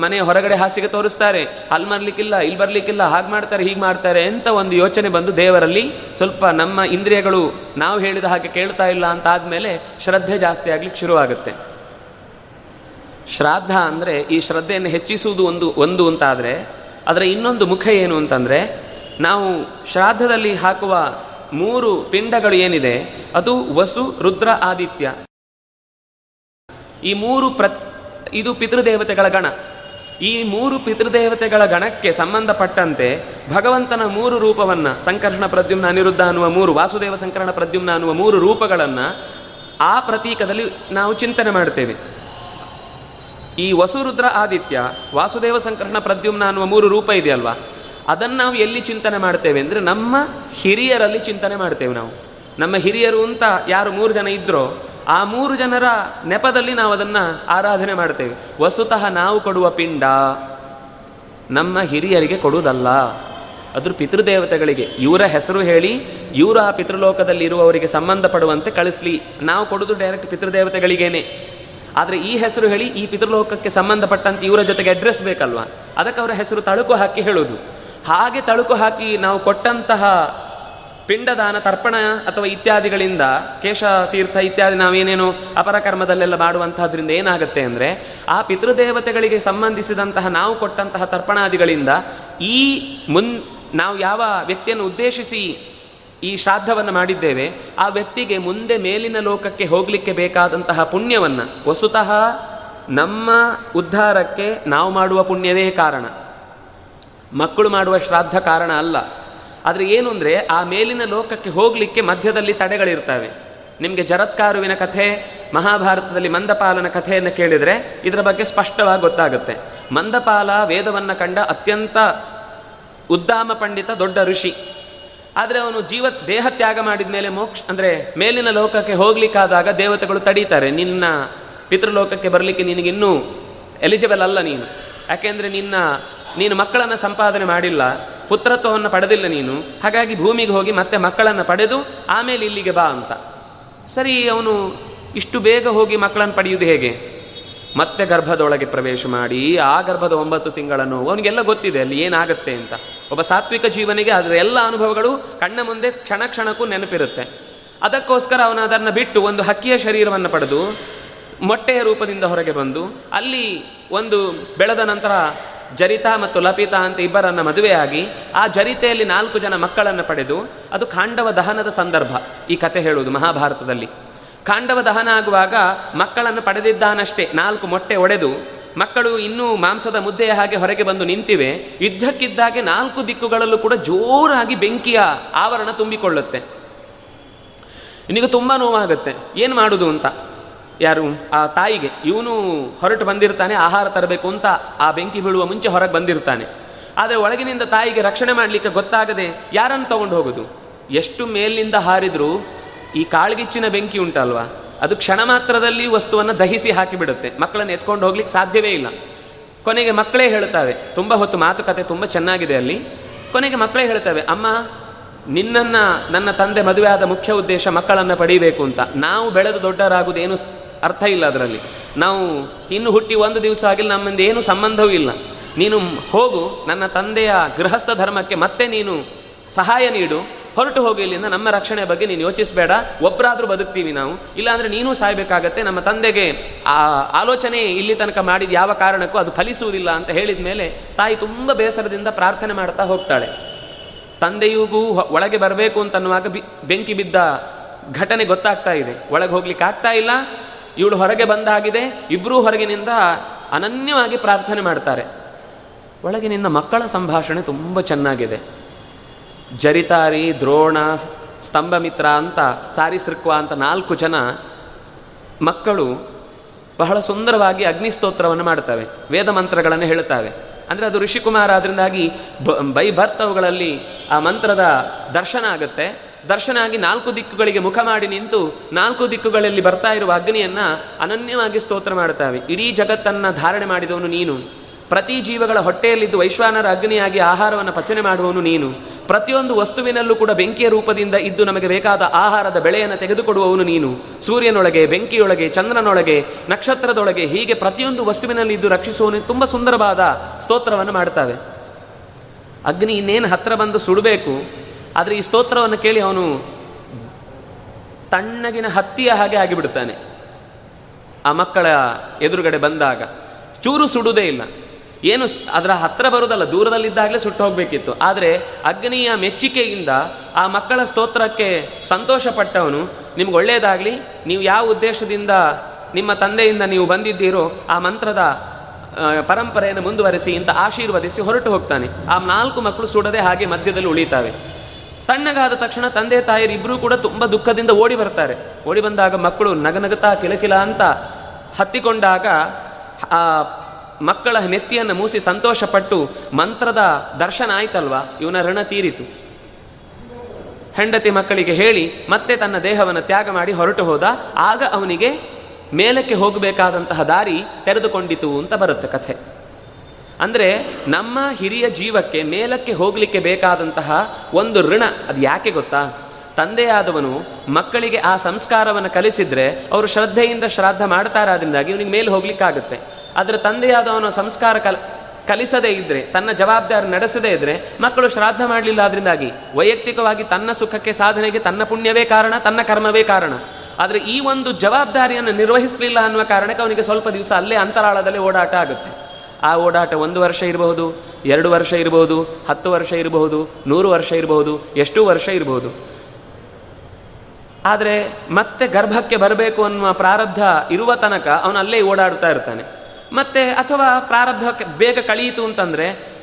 ಮನೆ ಹೊರಗಡೆ ಹಾಸಿಗೆ ತೋರಿಸ್ತಾರೆ. ಅಲ್ಲಿ ಮರ್ಲಿಕ್ಕಿಲ್ಲ, ಇಲ್ಲಿ ಬರಲಿಕ್ಕಿಲ್ಲ, ಹಾಗೆ ಮಾಡ್ತಾರೆ, ಹೀಗೆ ಮಾಡ್ತಾರೆ ಅಂತ ಒಂದು ಯೋಚನೆ ಬಂದು ದೇವರಲ್ಲಿ ಸ್ವಲ್ಪ ನಮ್ಮ ಇಂದ್ರಿಯಗಳು ನಾವು ಹೇಳಿದ ಹಾಗೆ ಕೇಳ್ತಾ ಇಲ್ಲ ಅಂತ ಆದಮೇಲೆ ಶ್ರದ್ಧೆ ಜಾಸ್ತಿ ಆಗ್ಲಿಕ್ಕೆ ಶುರುವಾಗುತ್ತೆ. ಶ್ರಾದ್ದ ಅಂದರೆ ಈ ಶ್ರದ್ಧೆಯನ್ನು ಹೆಚ್ಚಿಸುವುದು ಒಂದು ಒಂದು ಅಂತಾದರೆ, ಅದರ ಇನ್ನೊಂದು ಮುಖ ಏನು ಅಂತಂದರೆ, ನಾವು ಶ್ರಾದ್ದದಲ್ಲಿ ಹಾಕುವ ಮೂರು ಪಿಂಡಗಳು ಏನಿದೆ, ಅದು ವಸು, ರುದ್ರ, ಆದಿತ್ಯ. ಈ ಮೂರು ಪ್ರ ಇದು ಪಿತೃದೇವತೆಗಳ ಗಣ. ಈ ಮೂರು ಪಿತೃದೇವತೆಗಳ ಗಣಕ್ಕೆ ಸಂಬಂಧಪಟ್ಟಂತೆ ಭಗವಂತನ ಮೂರು ರೂಪವನ್ನು, ಸಂಕರ್ಷಣ ಪ್ರದ್ಯುಮ್ನ, ಅನಿರುದ್ಧ ಅನ್ನುವ ಮೂರು, ವಾಸುದೇವ ಸಂಕರ್ಣ ಪ್ರದ್ಯುಮ್ನ ಅನ್ನುವ ಮೂರು ರೂಪಗಳನ್ನು ಆ ಪ್ರತೀಕದಲ್ಲಿ ನಾವು ಚಿಂತನೆ ಮಾಡ್ತೇವೆ. ಈ ವಸುರುದ್ರ ಆದಿತ್ಯ ವಾಸುದೇವ ಸಂಕರ್ಷಣ ಪ್ರದ್ಯುಮ್ನ ಅನ್ನುವ ಮೂರು ರೂಪ ಇದೆಯಲ್ವಾ? ಅದನ್ನು ನಾವು ಎಲ್ಲಿ ಚಿಂತನೆ ಮಾಡ್ತೇವೆ ಅಂದರೆ ನಮ್ಮ ಹಿರಿಯರಲ್ಲಿ ಚಿಂತನೆ ಮಾಡ್ತೇವೆ ನಾವು. ನಮ್ಮ ಹಿರಿಯರು ಅಂತ ಯಾರು ಮೂರು ಜನ ಇದ್ದರೋ ಆ ಮೂರು ಜನರ ನೆಪದಲ್ಲಿ ನಾವು ಅದನ್ನು ಆರಾಧನೆ ಮಾಡ್ತೇವೆ. ವಸುತಃ ನಾವು ಕೊಡುವ ಪಿಂಡ ನಮ್ಮ ಹಿರಿಯರಿಗೆ ಕೊಡುವುದಲ್ಲ. ಅದ್ರ ಪಿತೃದೇವತೆಗಳಿಗೆ ಇವರ ಹೆಸರು ಹೇಳಿ, ಇವರ ಆ ಪಿತೃಲೋಕದಲ್ಲಿ ಇರುವವರಿಗೆ ಸಂಬಂಧಪಡುವಂತೆ ಕಳಿಸ್ಲಿ. ನಾವು ಕೊಡೋದು ಡೈರೆಕ್ಟ್ ಪಿತೃದೇವತೆಗಳಿಗೇನೆ. ಆದರೆ ಈ ಹೆಸರು ಹೇಳಿ ಈ ಪಿತೃಲೋಕಕ್ಕೆ ಸಂಬಂಧಪಟ್ಟಂತೆ ಇವರ ಜೊತೆಗೆ ಅಡ್ರೆಸ್ ಬೇಕಲ್ವಾ? ಅದಕ್ಕೆ ಅವರ ಹೆಸರು ತಳುಕು ಹಾಕಿ ಹೇಳೋದು. ಹಾಗೆ ತಳುಕು ಹಾಕಿ ನಾವು ಕೊಟ್ಟಂತಹ ಪಿಂಡದಾನ, ತರ್ಪಣ ಅಥವಾ ಇತ್ಯಾದಿಗಳಿಂದ ಕೇಶ, ತೀರ್ಥ ಇತ್ಯಾದಿ ನಾವೇನೇನು ಅಪರಕರ್ಮದಲ್ಲೆಲ್ಲ ಮಾಡುವಂತಹದ್ರಿಂದ ಏನಾಗುತ್ತೆ ಅಂದರೆ ಆ ಪಿತೃದೇವತೆಗಳಿಗೆ ಸಂಬಂಧಿಸಿದಂತಹ ನಾವು ಕೊಟ್ಟಂತಹ ತರ್ಪಣಾದಿಗಳಿಂದ ಈ ಮುನ್, ನಾವು ಯಾವ ವ್ಯಕ್ತಿಯನ್ನು ಉದ್ದೇಶಿಸಿ ಈ ಶ್ರಾದ್ದವನ್ನು ಮಾಡಿದ್ದೇವೆ. ಆ ವ್ಯಕ್ತಿಗೆ ಮುಂದೆ ಮೇಲಿನ ಲೋಕಕ್ಕೆ ಹೋಗಲಿಕ್ಕೆ ಬೇಕಾದಂತಹ ಪುಣ್ಯವನ್ನು. ವಸುತಃ ನಮ್ಮ ಉದ್ಧಾರಕ್ಕೆ ನಾವು ಮಾಡುವ ಪುಣ್ಯವೇ ಕಾರಣ. ಮಕ್ಕಳು ಮಾಡುವ ಶ್ರಾದ್ದ ಕಾರಣ ಅಲ್ಲ. ಆದರೆ ಏನು ಅಂದರೆ ಆ ಮೇಲಿನ ಲೋಕಕ್ಕೆ ಹೋಗಲಿಕ್ಕೆ ಮಧ್ಯದಲ್ಲಿ ತಡೆಗಳಿರ್ತವೆ. ನಿಮಗೆ ಜರತ್ಕಾರುವಿನ ಕಥೆ, ಮಹಾಭಾರತದಲ್ಲಿ ಮಂದಪಾಲನ ಕಥೆಯನ್ನು ಕೇಳಿದರೆ ಇದರ ಬಗ್ಗೆ ಸ್ಪಷ್ಟವಾಗಿ ಗೊತ್ತಾಗುತ್ತೆ. ಮಂದಪಾಲ ವೇದವನ್ನು ಕಂಡ ಅತ್ಯಂತ ಉದ್ದಾಮ ಪಂಡಿತ ದೊಡ್ಡ ಋಷಿ. ಆದರೆ ಅವನು ಜೀವ ದೇಹ ತ್ಯಾಗ ಮಾಡಿದ ಮೇಲೆ ಮೋಕ್ಷ ಅಂದರೆ ಮೇಲಿನ ಲೋಕಕ್ಕೆ ಹೋಗ್ಲಿಕ್ಕಾದಾಗ ದೇವತೆಗಳು ತಡೀತಾರೆ. ನಿನ್ನ ಪಿತೃಲೋಕಕ್ಕೆ ಬರಲಿಕ್ಕೆ ನಿನಗಿನ್ನೂ ಎಲಿಜಿಬಲ್ ಅಲ್ಲ ನೀನು. ಯಾಕೆಂದರೆ ನಿನ್ನ, ನೀನು ಮಕ್ಕಳನ್ನು ಸಂಪಾದನೆ ಮಾಡಿಲ್ಲ, ಪುತ್ರತ್ವವನ್ನು ಪಡೆದಿಲ್ಲ ನೀನು. ಹಾಗಾಗಿ ಭೂಮಿಗೆ ಹೋಗಿ ಮತ್ತೆ ಮಕ್ಕಳನ್ನು ಪಡೆದು ಆಮೇಲೆ ಇಲ್ಲಿಗೆ ಬಾ ಅಂತ. ಸರಿ, ಅವನು ಇಷ್ಟು ಬೇಗ ಹೋಗಿ ಮಕ್ಕಳನ್ನು ಪಡೆಯುವುದು ಹೇಗೆ? ಮತ್ತೆ ಗರ್ಭದೊಳಗೆ ಪ್ರವೇಶ ಮಾಡಿ, ಆ ಗರ್ಭದ ಒಂಬತ್ತು ತಿಂಗಳನ್ನು ಅವನಿಗೆಲ್ಲ ಗೊತ್ತಿದೆ ಅಲ್ಲಿ ಏನಾಗುತ್ತೆ ಅಂತ. ಒಬ್ಬ ಸಾತ್ವಿಕ ಜೀವನಿಗೆ ಅದರ ಎಲ್ಲ ಅನುಭವಗಳು ಕಣ್ಣ ಮುಂದೆ ಕ್ಷಣ ಕ್ಷಣಕ್ಕೂ ನೆನಪಿರುತ್ತೆ. ಅದಕ್ಕೋಸ್ಕರ ಅವನು ಅದನ್ನು ಬಿಟ್ಟು ಒಂದು ಹಕ್ಕಿಯ ಶರೀರವನ್ನು ಪಡೆದು ಮೊಟ್ಟೆಯ ರೂಪದಿಂದ ಹೊರಗೆ ಬಂದು, ಅಲ್ಲಿ ಒಂದು ಬೆಳೆದ ನಂತರ ಜರಿತಾ ಮತ್ತು ಲಪಿತಾ ಅಂತ ಇಬ್ಬರನ್ನು ಮದುವೆಯಾಗಿ ಆ ಜರಿತೆಯಲ್ಲಿ ನಾಲ್ಕು ಜನ ಮಕ್ಕಳನ್ನು ಪಡೆದು, ಅದು ಖಾಂಡವ ದಹನದ ಸಂದರ್ಭ ಈ ಕತೆ ಹೇಳುವುದು ಮಹಾಭಾರತದಲ್ಲಿ. ಖಾಂಡವ ದಹನ ಆಗುವಾಗ ಮಕ್ಕಳನ್ನು ಪಡೆದಿದ್ದಾನಷ್ಟೇ. ನಾಲ್ಕು ಮೊಟ್ಟೆ ಒಡೆದು ಮಕ್ಕಳು ಇನ್ನೂ ಮಾಂಸದ ಮುದ್ದೆಯ ಹಾಗೆ ಹೊರಗೆ ಬಂದು ನಿಂತಿವೆ. ಯುದ್ಧಕ್ಕಿದ್ದಾಗೆ ನಾಲ್ಕು ದಿಕ್ಕುಗಳಲ್ಲೂ ಕೂಡ ಜೋರಾಗಿ ಬೆಂಕಿಯ ಆವರಣ ತುಂಬಿಕೊಳ್ಳುತ್ತೆ. ನಿನಗೆ ತುಂಬ ನೋವಾಗುತ್ತೆ. ಏನು ಮಾಡುದು ಅಂತ? ಯಾರು? ಆ ತಾಯಿಗೆ. ಇವನು ಹೊರಟು ಬಂದಿರ್ತಾನೆ, ಆಹಾರ ತರಬೇಕು ಅಂತ ಆ ಬೆಂಕಿ ಬೀಳುವ ಮುಂಚೆ ಹೊರಗೆ ಬಂದಿರ್ತಾನೆ. ಆದರೆ ಒಳಗಿನಿಂದ ತಾಯಿಗೆ ರಕ್ಷಣೆ ಮಾಡಲಿಕ್ಕೆ ಗೊತ್ತಾಗದೆ ಯಾರನ್ನು ತಗೊಂಡು ಹೋಗೋದು? ಎಷ್ಟು ಮೇಲಿನಿಂದ ಹಾರಿದ್ರೂ ಈ ಕಾಳ್ಗಿಚ್ಚಿನ ಬೆಂಕಿ ಉಂಟಲ್ವಾ? ಅದು ಕ್ಷಣ ಮಾತ್ರದಲ್ಲಿ ವಸ್ತುವನ್ನು ದಹಿಸಿ ಹಾಕಿಬಿಡುತ್ತೆ. ಮಕ್ಕಳನ್ನು ಎತ್ಕೊಂಡು ಹೋಗ್ಲಿಕ್ಕೆ ಸಾಧ್ಯವೇ ಇಲ್ಲ. ಕೊನೆಗೆ ಮಕ್ಕಳೇ ಹೇಳ್ತಾವೆ, ತುಂಬ ಹೊತ್ತು ಮಾತುಕತೆ, ತುಂಬ ಚೆನ್ನಾಗಿದೆ ಅಲ್ಲಿ. ಕೊನೆಗೆ ಮಕ್ಕಳೇ ಹೇಳ್ತವೆ, ಅಮ್ಮ, ನಿನ್ನನ್ನು, ನನ್ನ ತಂದೆ ಮದುವೆ ಆದ ಮುಖ್ಯ ಉದ್ದೇಶ ಮಕ್ಕಳನ್ನು ಪಡೀಬೇಕು ಅಂತ. ನಾವು ಬೆಳೆದು ದೊಡ್ಡರಾಗುವುದೇನು ಅರ್ಥ ಇಲ್ಲ ಅದರಲ್ಲಿ. ನಾವು ಇನ್ನು ಹುಟ್ಟಿ ಒಂದು ದಿವಸ ಆಗಿಲ್ಲ, ನಮ್ಮಿಂದ ಏನು ಸಂಬಂಧವೂ ಇಲ್ಲ. ನೀನು ಹೋಗು, ನನ್ನ ತಂದೆಯ ಗೃಹಸ್ಥ ಧರ್ಮಕ್ಕೆ ಮತ್ತೆ ನೀನು ಸಹಾಯ ನೀಡು. ಹೊರಟು ಹೋಗಿ ಇಲ್ಲಿಂದ ನಮ್ಮ ರಕ್ಷಣೆ ಬಗ್ಗೆ ನೀನು ಯೋಚಿಸಬೇಡ. ಒಬ್ಬರಾದರೂ ಬದುಕ್ತೀವಿ ನಾವು. ಇಲ್ಲಾಂದ್ರೆ ನೀನು ಸಾಯ್ಬೇಕಾಗತ್ತೆ. ನಮ್ಮ ತಂದೆಗೆ ಆ ಆಲೋಚನೆ ಇಲ್ಲಿ ತನಕ ಮಾಡಿದ ಯಾವ ಕಾರಣಕ್ಕೂ ಅದು ಫಲಿಸುವುದಿಲ್ಲ ಅಂತ ಹೇಳಿದ ಮೇಲೆ ತಾಯಿ ತುಂಬ ಬೇಸರದಿಂದ ಪ್ರಾರ್ಥನೆ ಮಾಡ್ತಾ ಹೋಗ್ತಾಳೆ. ತಂದೆಯಿಗೂ ಒಳಗೆ ಬರಬೇಕು ಅಂತನ್ನುವಾಗ ಬಿ, ಬೆಂಕಿ ಬಿದ್ದ ಘಟನೆ ಗೊತ್ತಾಗ್ತಾ ಇದೆ. ಒಳಗೆ ಹೋಗ್ಲಿಕ್ಕೆ ಆಗ್ತಾ ಇಲ್ಲ. ಇವಳು ಹೊರಗೆ ಬಂದಾಗಿದೆ. ಇಬ್ಬರೂ ಹೊರಗಿನಿಂದ ಅನನ್ಯವಾಗಿ ಪ್ರಾರ್ಥನೆ ಮಾಡ್ತಾರೆ. ಒಳಗಿನಿಂದ ಮಕ್ಕಳ ಸಂಭಾಷಣೆ ತುಂಬ ಚೆನ್ನಾಗಿದೆ. ಜರಿತಾರಿ, ದ್ರೋಣ, ಸ್ತಂಭಮಿತ್ರ ಅಂತ ಸಾರಿಸೃಕ್ವ ಅಂತ ನಾಲ್ಕು ಜನ ಮಕ್ಕಳು ಬಹಳ ಸುಂದರವಾಗಿ ಅಗ್ನಿಸ್ತೋತ್ರವನ್ನು ಮಾಡ್ತವೆ ವೇದ ಮಂತ್ರಗಳನ್ನು ಹೇಳುತ್ತವೆ. ಅಂದರೆ ಅದು ಋಷಿಕುಮಾರ ಅದರಿಂದಾಗಿ ಬೈ ಭರ್ತವುಗಳಲ್ಲಿ ಆ ಮಂತ್ರದ ದರ್ಶನ ಆಗುತ್ತೆ. ದರ್ಶನ ಆಗಿ ನಾಲ್ಕು ದಿಕ್ಕುಗಳಿಗೆ ಮುಖ ಮಾಡಿ ನಿಂತು ನಾಲ್ಕು ದಿಕ್ಕುಗಳಲ್ಲಿ ಬರ್ತಾ ಇರುವ ಅಗ್ನಿಯನ್ನು ಅನನ್ಯವಾಗಿ ಸ್ತೋತ್ರ ಮಾಡ್ತಾವೆ ಇಡೀ ಜಗತ್ತನ್ನು ಧಾರಣೆ ಮಾಡಿದವನು ನೀನು. ಪ್ರತಿ ಜೀವಗಳ ಹೊಟ್ಟೆಯಲ್ಲಿದ್ದು ವೈಶ್ವಾನರ ಅಗ್ನಿಯಾಗಿ ಆಹಾರವನ್ನು ಪಚನೆ ಮಾಡುವವನು ನೀನು. ಪ್ರತಿಯೊಂದು ವಸ್ತುವಿನಲ್ಲೂ ಕೂಡ ಬೆಂಕಿಯ ರೂಪದಿಂದ ಇದ್ದು ನಮಗೆ ಬೇಕಾದ ಆಹಾರದ ಬೆಳೆಯನ್ನು ತೆಗೆದುಕೊಡುವವನು ನೀನು. ಸೂರ್ಯನೊಳಗೆ, ಬೆಂಕಿಯೊಳಗೆ, ಚಂದ್ರನೊಳಗೆ, ನಕ್ಷತ್ರದೊಳಗೆ ಹೀಗೆ ಪ್ರತಿಯೊಂದು ವಸ್ತುವಿನಲ್ಲಿ ಇದ್ದು ರಕ್ಷಿಸುವವನು ತುಂಬ ಸುಂದರವಾದ ಸ್ತೋತ್ರವನ್ನು ಮಾಡ್ತಾವೆ. ಅಗ್ನಿ ಇನ್ನೇನು ಹತ್ತಿರ ಬಂದು ಸುಡಬೇಕು, ಆದರೆ ಈ ಸ್ತೋತ್ರವನ್ನು ಕೇಳಿ ಅವನು ತಣ್ಣಗಿನ ಹತ್ತಿಯ ಹಾಗೆ ಆಗಿಬಿಡ್ತಾನೆ ಆ ಮಕ್ಕಳ ಎದುರುಗಡೆ ಬಂದಾಗ ಚೂರು ಸುಡುವುದೇ ಇಲ್ಲ. ಏನು ಅದರ ಹತ್ತಿರ ಬರುವುದಲ್ಲ ದೂರದಲ್ಲಿದ್ದಾಗಲೇ ಸುಟ್ಟು ಹೋಗಬೇಕಿತ್ತು. ಆದರೆ ಅಗ್ನಿಯ ಮೆಚ್ಚುಗೆಯಿಂದ ಆ ಮಕ್ಕಳ ಸ್ತೋತ್ರಕ್ಕೆ ಸಂತೋಷಪಟ್ಟವನು. ನಿಮ್ಗೆ ಒಳ್ಳೆಯದಾಗಲಿ ನೀವು ಯಾವ ಉದ್ದೇಶದಿಂದ ನಿಮ್ಮ ತಂದೆಯಿಂದ ನೀವು ಬಂದಿದ್ದೀರೋ ಆ ಮಂತ್ರದ ಪರಂಪರೆಯನ್ನು ಮುಂದುವರೆಸಿ ಅಂತ ಆಶೀರ್ವದಿಸಿ ಹೊರಟು ಹೋಗ್ತಾನೆ. ಆ ನಾಲ್ಕು ಮಕ್ಕಳು ಸುಡದೆ ಹಾಗೆ ಮಧ್ಯದಲ್ಲಿ ಉಳಿತಾವೆ. ತಣ್ಣಗಾದ ತಕ್ಷಣ ತಂದೆ ತಾಯಿಯರು ಇಬ್ಬರೂ ಕೂಡ ತುಂಬ ದುಃಖದಿಂದ ಓಡಿ ಬರ್ತಾರೆ. ಓಡಿ ಬಂದಾಗ ಮಕ್ಕಳು ನಗನಗತಾ ಕಿಲಕಿಲ ಅಂತ ಹತ್ತಿಕೊಂಡಾಗ ಮಕ್ಕಳ ನೆತ್ತಿಯನ್ನು ಮೂಸಿ ಸಂತೋಷಪಟ್ಟು ಮಂತ್ರದ ದರ್ಶನ ಆಯ್ತಲ್ವಾ? ಇವನ ಋಣ ತೀರಿತು. ಹೆಂಡತಿ ಮಕ್ಕಳಿಗೆ ಹೇಳಿ, ಮತ್ತೆ ತನ್ನ ದೇಹವನ್ನು ತ್ಯಾಗ ಮಾಡಿ ಹೊರಟು ಹೋದ. ಆಗ ಅವನಿಗೆ ಮೇಲಕ್ಕೆ ಹೋಗಬೇಕಾದಂತಹ ದಾರಿ ತೆರೆದುಕೊಂಡಿತು ಅಂತ ಬರುತ್ತೆ ಕಥೆ. ಅಂದರೆ ನಮ್ಮ ಹಿರಿಯ ಜೀವಕ್ಕೆ ಮೇಲಕ್ಕೆ ಹೋಗಲಿಕ್ಕೆ ಬೇಕಾದಂತಹ ಒಂದು ಋಣ, ಅದು ಯಾಕೆ ಗೊತ್ತಾ? ತಂದೆಯಾದವನು ಮಕ್ಕಳಿಗೆ ಆ ಸಂಸ್ಕಾರವನ್ನು ಕಲಿಸಿದ್ರೆ ಅವರು ಶ್ರದ್ಧೆಯಿಂದ ಶ್ರಾದ್ದ ಮಾಡ್ತಾರಾದ್ರಿಂದಾಗಿ ಇವನಿಗೆ ಮೇಲೆ ಹೋಗ್ಲಿಕ್ಕಾಗುತ್ತೆ. ಆದರೆ ತಂದೆಯಾದವನು ಸಂಸ್ಕಾರ ಕಲ, ಕಲಿಸದೇ ಇದ್ರೆ, ತನ್ನ ಜವಾಬ್ದಾರಿ ನಡೆಸದೇ ಇದ್ರೆ, ಮಕ್ಕಳು ಶ್ರಾದ್ದ ಮಾಡಲಿಲ್ಲ ಅದರಿಂದಾಗಿ ವೈಯಕ್ತಿಕವಾಗಿ ತನ್ನ ಸುಖಕ್ಕೆ ಸಾಧನೆಗೆ ತನ್ನ ಪುಣ್ಯವೇ ಕಾರಣ, ತನ್ನ ಕರ್ಮವೇ ಕಾರಣ. ಆದರೆ ಈ ಒಂದು ಜವಾಬ್ದಾರಿಯನ್ನು ನಿರ್ವಹಿಸಲಿಲ್ಲ ಅನ್ನುವ ಕಾರಣಕ್ಕೆ ಅವನಿಗೆ ಸ್ವಲ್ಪ ದಿವಸ ಅಲ್ಲೇ ಅಂತರಾಳದಲ್ಲಿ ಓಡಾಟ ಆಗುತ್ತೆ. ಆ ಓಡಾಟ ಒಂದು ವರ್ಷ ಇರಬಹುದು, ಎರಡು ವರ್ಷ ಇರಬಹುದು, ಹತ್ತು ವರ್ಷ ಇರಬಹುದು, ನೂರು ವರ್ಷ ಇರಬಹುದು, ಎಷ್ಟು ವರ್ಷ ಇರಬಹುದು. ಆದರೆ ಮತ್ತೆ ಗರ್ಭಕ್ಕೆ ಬರಬೇಕು ಅನ್ನುವ ಪ್ರಾರಬ್ಧ ಇರುವ ತನಕ ಅವನು ಅಲ್ಲೇ ಓಡಾಡ್ತಾ ಇರ್ತಾನೆ. ಮತ್ತೆ ಅಥವಾ ಪ್ರಾರಬ್ಧಕ್ಕೆ ಬೇಗ ಕಳೀತು ಅಂತಂದರೆ